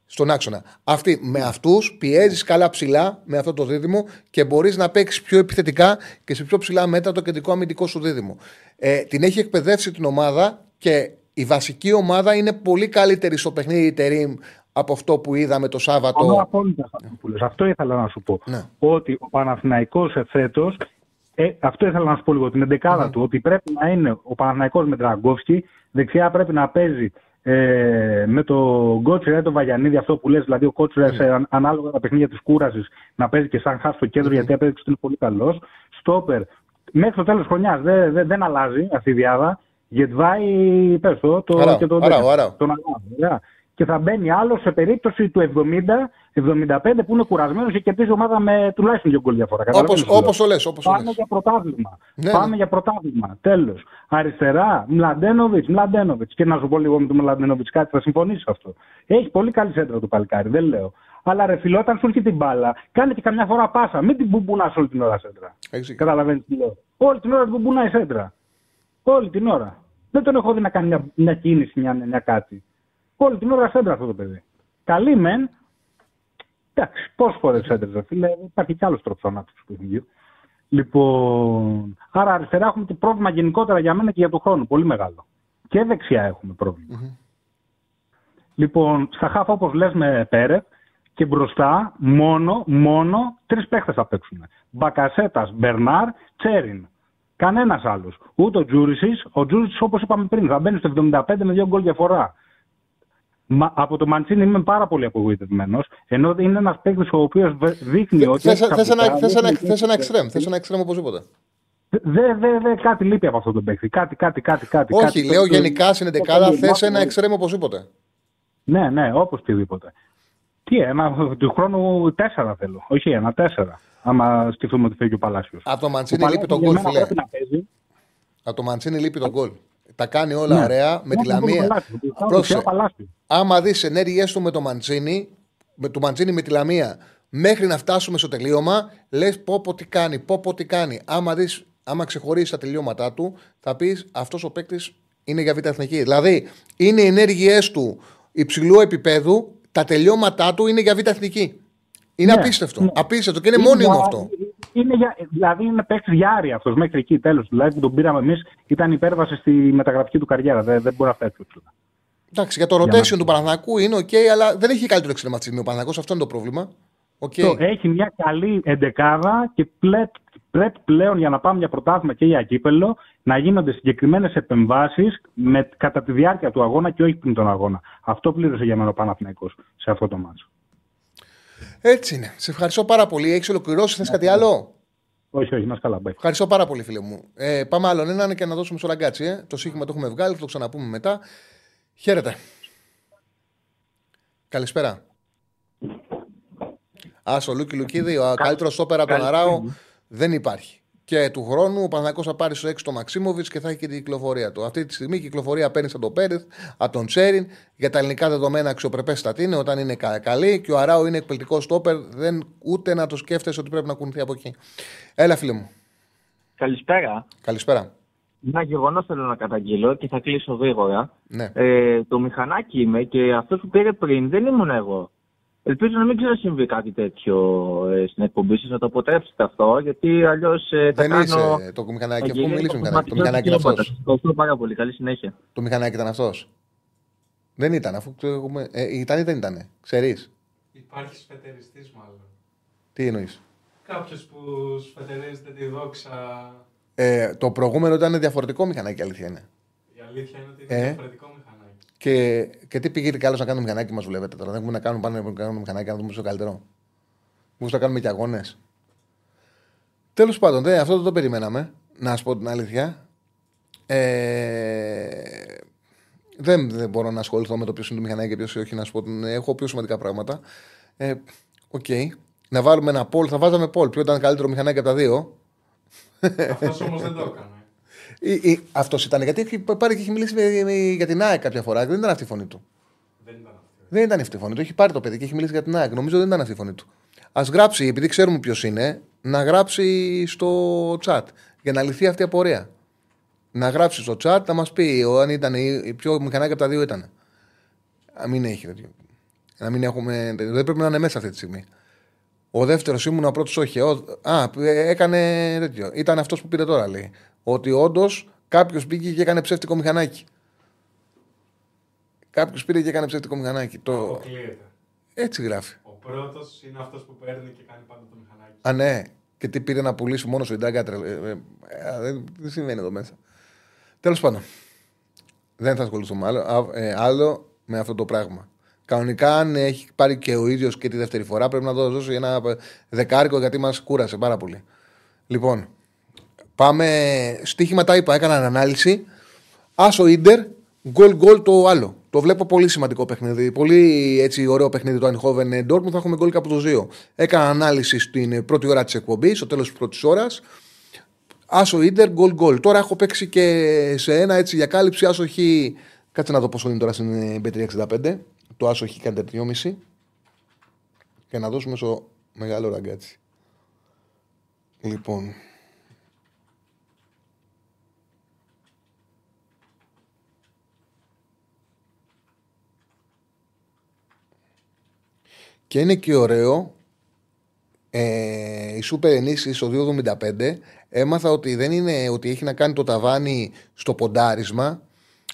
Στον άξονα. Αυτή, με αυτούς πιέζεις καλά ψηλά με αυτό το δίδυμο και μπορείς να παίξεις πιο επιθετικά και σε πιο ψηλά μέτρα το κεντρικό αμυντικό σου δίδυμο. Ε, την έχει εκπαιδεύσει την ομάδα και η βασική ομάδα είναι πολύ καλύτερη στο παιχνίδι Τερήμ από αυτό που είδαμε το Σάββατο. Συμφωνώ απόλυτα σε αυτό που λες. Αυτό ήθελα να σου πω. Ναι. Ότι ο Παναθηναϊκός εφέτος, ε, αυτό ήθελα να σου πω λίγο, την εντεκάδα του, ότι πρέπει να είναι ο Παναθηναϊκός με Τραγκόφσκι, δεξιά πρέπει να παίζει ε, με το Γκότσιρα ή το Βαγιανίδη, αυτό που λες, δηλαδή ο Κότσιρα σε αν- ανάλογα τα παιχνίδια της κούρασης να παίζει και σαν χάφ στο κέντρο, γιατί απέδειξε ότι είναι πολύ καλός. Στόπερ, μέχρι το τέλος χρονιάς δεν, δεν, δεν αλλάζει αυτή η διάδα. Γετβάει, πες το, το Αράο, και τον Αράο, Αράο. τον Αράο, ωραία. Και θα μπαίνει άλλος σε περίπτωση του 70-75 που είναι κουρασμένος και κερδίζει η ομάδα με τουλάχιστον δύο γκολ διαφορά. Όπως, Καταλαβαίνεις τι λέω. όπως το λες, όπως το Πάμε λες. για πρωτάθλημα. Ναι, Πάμε ναι. για πρωτάθλημα. Τέλος. Αριστερά, Μλαντένοβιτς, Μλαντένοβιτς. Και να σου πω λίγο με τον Μλαντένοβιτς κάτι, θα συμφωνήσει αυτό. Έχει πολύ καλή σέντρα το παλικάρι, δεν λέω. Αλλά ρε φιλό, όταν σου έρχεται την μπάλα, κάνε και καμιά φορά πάσα. Μην την μπουμπούνα όλη την ώρα σέντρα. Έχεις δίκιο. Καταλαβαίνεις τι λέω. Όλη την ώρα την μπουμπούνα η σέντρα. Όλη την ώρα. Δεν τον έχω δει να κάνει μια, μια κίνηση, μια, μια κάτι. Όλη την ώρα σέντρα αυτό το παιδί. Καλή μεν. Εντάξει, πόσε φορέ έντρεζε, φίλε. Υπάρχει κι άλλος τρόπος ανάπτυξης του παιχνιδιού. Λοιπόν, άρα αριστερά έχουμε και πρόβλημα γενικότερα για μένα και για τον χρόνο. Πολύ μεγάλο. Και δεξιά έχουμε πρόβλημα. Λοιπόν, στα χάφα όπως λες με Πέρετ και μπροστά μόνο, μόνο τρεις παίχτες θα παίξουν. Μπακασέτας, Μπερνάρ, Τσέριν. Κανένας άλλος. Ούτε ο Τζούρισι. Ο Τζούρισι, όπως είπαμε πριν, θα μπαίνει στο 75 με δύο γκολ διαφορά. Μα, από το Μαντσίνη είμαι πάρα πολύ απογοητευμένος. Ενώ είναι ένας παίκτης ο οποίος δείχνει ότι. Θες, έχει θες ένα, καπιτάλ, θες, ένα, έχει- θες ένα εξτρέμ, θες ένα εξτρέμ οπωσδήποτε. Δε, δε, δε, κάτι λείπει από αυτό το παίκτη. Κάτι, κάτι, κάτι. κάτι Όχι, κάτι, λέω το- γενικά στην το- εντεκάδα το- θες το- ένα εξτρέμ οπωσδήποτε. Ναι, ναι, όπω οτιδήποτε. Τι, ένα του χρόνου τέσσερα θέλω. Όχι ένα, τέσσερα. Άμα σκεφτούμε ότι φύγει ο Παλάσιος. Από το Μαντσίνη λείπει τον γκολ, φιλέ. Πρέπει να παίζει. Από το Μαντσίνη λείπει τον γκολ. Τα κάνει όλα Ναι. ωραία με τη Ναι, τον Λαμία. Παλάσιο, τον Πρόσεξε. Παλάσιο. Άμα δεις ενέργειέ του με το Μαντσίνη, με το Μαντσίνη με τη Λαμία, μέχρι να φτάσουμε στο τελείωμα, λες πω πω τι κάνει, πω πω τι κάνει. Άμα, δεις, άμα ξεχωρίσει τα τελειώματά του, θα πεις αυτός ο παίκτης είναι για β' εθνική. Δηλαδή, είναι οι ενέργειές του υψηλού επίπεδου, τα τελειώματά του είναι για β' εθνική. Είναι Ναι, απίστευτο. ναι. Απίστευτο και είναι μόνιμο για- αυτό. Είναι για, δηλαδή είναι παίκτη για άρη αυτός μέχρι εκεί τέλος. Δηλαδή που τον πήραμε εμείς ήταν υπέρβαση στη μεταγραφική του καριέρα. Δεν, δεν μπορεί να φέρει ψηλά. Εντάξει, για το Για rotation να- του Παναθηνακού είναι οκ, αλλά δεν έχει καλύτερο εξτρεματισμό ο Παναθηνακός, αυτό είναι το πρόβλημα. Οκ. Το, έχει μια καλή εντεκάδα και πλέ, Πρέπει πλέον για να πάμε για πρωτάθλημα και για κύπελο να γίνονται συγκεκριμένες επεμβάσεις κατά τη διάρκεια του αγώνα και όχι πριν τον αγώνα. Αυτό πλήρωσε για μένα ο Παναθηναϊκός σε αυτό το ματς. Έτσι είναι. Σε ευχαριστώ πάρα πολύ. Έχεις ολοκληρώσει, θες κάτι άλλο; Όχι, όχι, να καλά. Bye. Ευχαριστώ πάρα πολύ, φίλε μου. Ε, πάμε άλλον έναν και να δώσουμε στο ραγκάτσι. Ε. Το στοίχημα το έχουμε βγάλει, θα το ξαναπούμε μετά. Χαίρετε. Καλησπέρα. Άσο Λούκι Λουκίδη, ο καλύτερος όπερα από τον Αράο δεν υπάρχει. Και του χρόνου ο Παναγιώ θα πάρει στο 6 το Μαξίμοβιτς και θα έχει και την κυκλοφορία του. Αυτή τη στιγμή η κυκλοφορία παίρνει από τον Πέρεθ, από τον Τσέριν. Για τα ελληνικά δεδομένα αξιοπρεπέστατη είναι όταν είναι καλή και ο Αράο είναι εκπληκτικό στόπερ. Δεν ούτε να το σκέφτεσαι ότι πρέπει να κουνηθεί από εκεί. Έλα, φίλε μου. Καλησπέρα. Καλησπέρα. Ένα γεγονός θέλω να καταγγείλω και θα κλείσω γρήγορα. Ναι. Ε, το μηχανάκι είμαι και αυτό που πήρε πριν δεν ήμουν εγώ. Ελπίζω να μην ξανασυμβεί κάτι τέτοιο ε, στην εκπομπή σας, να το αποτρέψετε αυτό, γιατί αλλιώς ε, θα Δεν κάνω... είσαι το μηχανάκι. Αφού μιλήσει μηχανάκι. Το μηχανάκι είναι αυτός; Ευχαριστώ πάρα πολύ. Καλή συνέχεια. Το μηχανάκι ήταν αυτός; Δεν ήταν, αφού το έχουμε. Ε, ήταν ή δεν ήταν. Ξέρεις; Υπάρχει σφετεριστής μάλλον. Τι εννοείς; Κάποιος που σφετερίζεται τη δόξα. Ε, το προηγούμενο ήταν διαφορετικό μηχανάκι, αλήθεια είναι. Η αλήθεια είναι ότι είναι Ε; διαφορετικό μηχανάκι. Και, και τι πήγε κι άλλος να κάνουμε μηχανάκι μας, βλέπετε τώρα. Δεν έχουμε να κάνουμε πάνε να κάνουμε μηχανάκι να δούμε στο καλύτερο. Μήπως θα κάνουμε και αγώνες. Τέλος πάντων, δε, αυτό δεν το περιμέναμε. Να σου πω την αλήθεια. Ε, δεν, δεν μπορώ να ασχοληθώ με το ποιος είναι το μηχανάκι και ποιος όχι. Να σου πω, την- έχω πιο σημαντικά πράγματα. Ε, Οκ. Να βάλουμε ένα poll. Θα βάζαμε poll. Ποιο ήταν καλύτερο μηχανάκι από τα δύο. Αυτός όμως δεν το έκανε. Αυτός ήταν. Γιατί έχει πάρει και έχει μιλήσει με- με- για την ΑΕΚ κάποια φορά. Δεν ήταν αυτή η φωνή του. Δεν ήταν αυτό. Δεν ήταν αυτή η φωνή του. Έχει πάρει το παιδί και έχει μιλήσει για την ΑΕΚ. Νομίζω δεν ήταν αυτή η φωνή του. Ας γράψει, επειδή ξέρουμε ποιος είναι, να γράψει στο chat για να λυθεί αυτή η απορία. Να γράψει στο chat να μας πει ο, αν ήταν η, η πιο μηχανάκι από τα δύο ήταν. Να μην έχει τέτοιο. Να μην έχουμε. Δεν πρέπει να είναι μέσα αυτή τη στιγμή. Ο δεύτερος ήμουν, ο πρώτος όχι. Ο, α, έκανε τέτοιο. Ήταν αυτός που πήρε τώρα, λέει. Ότι όντως κάποιος πήγε και έκανε ψεύτικο μηχανάκι. Κάποιος πήρε και έκανε ψεύτικο μηχανάκι. Το... Αποκλείεται. Έτσι γράφει. Ο πρώτος είναι αυτός που παίρνει και κάνει πάντα το μηχανάκι. Α, ναι. Και τι πήρε να πουλήσει μόνος σου η Ντάγκα. τρε- ε, ε, ε, Δεν δεν συμβαίνει εδώ μέσα. Τέλος πάντων. Δεν θα ασχοληθούμε άλλο, α, ε, άλλο με αυτό το πράγμα. Κανονικά, αν έχει πάρει και ο ίδιος και τη δεύτερη φορά, πρέπει να το δώσει ένα δεκάρικο γιατί μας κούρασε πάρα πολύ. Λοιπόν, πάμε. Στοίχημα τα είπα, έκαναν ανάλυση. Άσο Ιντερ, γκολ γκολ το άλλο. Το βλέπω πολύ σημαντικό παιχνίδι. Πολύ έτσι ωραίο παιχνίδι το Eindhoven Dortmund. Θα έχουμε γκολ κάπου το 2. Έκανα ανάλυση στην πρώτη ώρα της εκπομπής, στο τέλος της πρώτης ώρας. Άσο Ιντερ, γκολ γκολ. Τώρα έχω παίξει και σε ένα έτσι για κάλυψη. Άσο Χ. Κάτσε να δω πόσο είναι τώρα στην B365. Το Άσο Χ κάντε 3,5. Και να δώσουμε στο μεγάλο ραγκάτσι. Λοιπόν. Και είναι και ωραίο ε, η σούπερ ενίσχυση στο 2,75 έμαθα ότι δεν είναι ότι έχει να κάνει το ταβάνι στο ποντάρισμα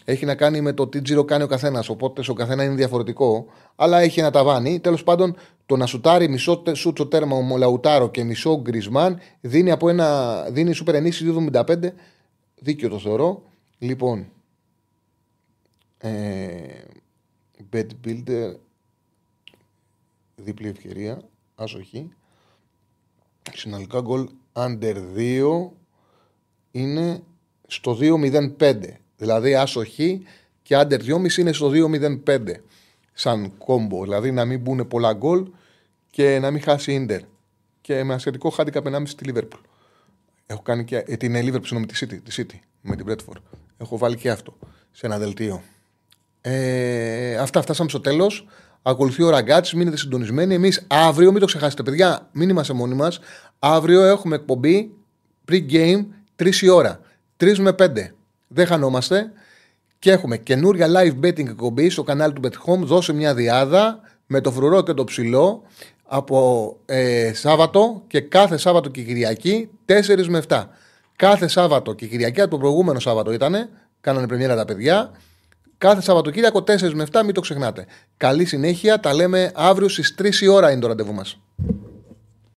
έχει να κάνει με το τι τζίρο κάνει ο καθένας. Οπότε στο καθένα είναι διαφορετικό. Αλλά έχει ένα ταβάνι. Τέλος πάντων, το να σουτάρει μισό τε- σούτσο τέρμα ο Λαουτάρο και μισό γκρισμάν δίνει, από ένα, δίνει σούπερ ενίσχυση 2,75. Δίκαιο το θεωρώ. Λοιπόν. Ε, bet builder. Διπλή ευκαιρία. Άσοχη. Συνολικά γκολ under 2 είναι στο 2.05. Δηλαδή άσοχη και under 2,5 είναι στο 2.05. Σαν κόμπο. Δηλαδή να μην μπουν πολλά γκολ και να μην χάσει ίντερ. Και με ασιατικό χάντικα 1,5 στη Λίβερπουλ. Έχω κάνει και ε, την Λίβερπουλ συγγνώμη, τη City, τη City με την Bradford. Έχω βάλει και αυτό σε ένα δελτίο. Ε, αυτά φτάσαμε στο τέλος. Ακολουθεί ο ραγκάτσι, μείνετε συντονισμένοι. Εμείς αύριο, μην το ξεχάσετε, παιδιά, μην είμαστε μόνοι μας. Αύριο έχουμε εκπομπή pre-game 3 η ώρα. 3 με 5. Δεν χανόμαστε. Και έχουμε καινούρια live betting εκπομπή στο κανάλι του Bet Home. Δώσε μια διάδα με το φρουρό και το ψηλό από ε, Σάββατο και κάθε Σάββατο και Κυριακή 4 με 7. Κάθε Σάββατο και Κυριακή, από το προηγούμενο Σάββατο ήταν, κάνανε πρεμιέρα τα παιδιά. Κάθε Σαββατοκύριακο 4 με 7, μην το ξεχνάτε. Καλή συνέχεια, τα λέμε αύριο στις 3 η ώρα είναι το ραντεβού μας.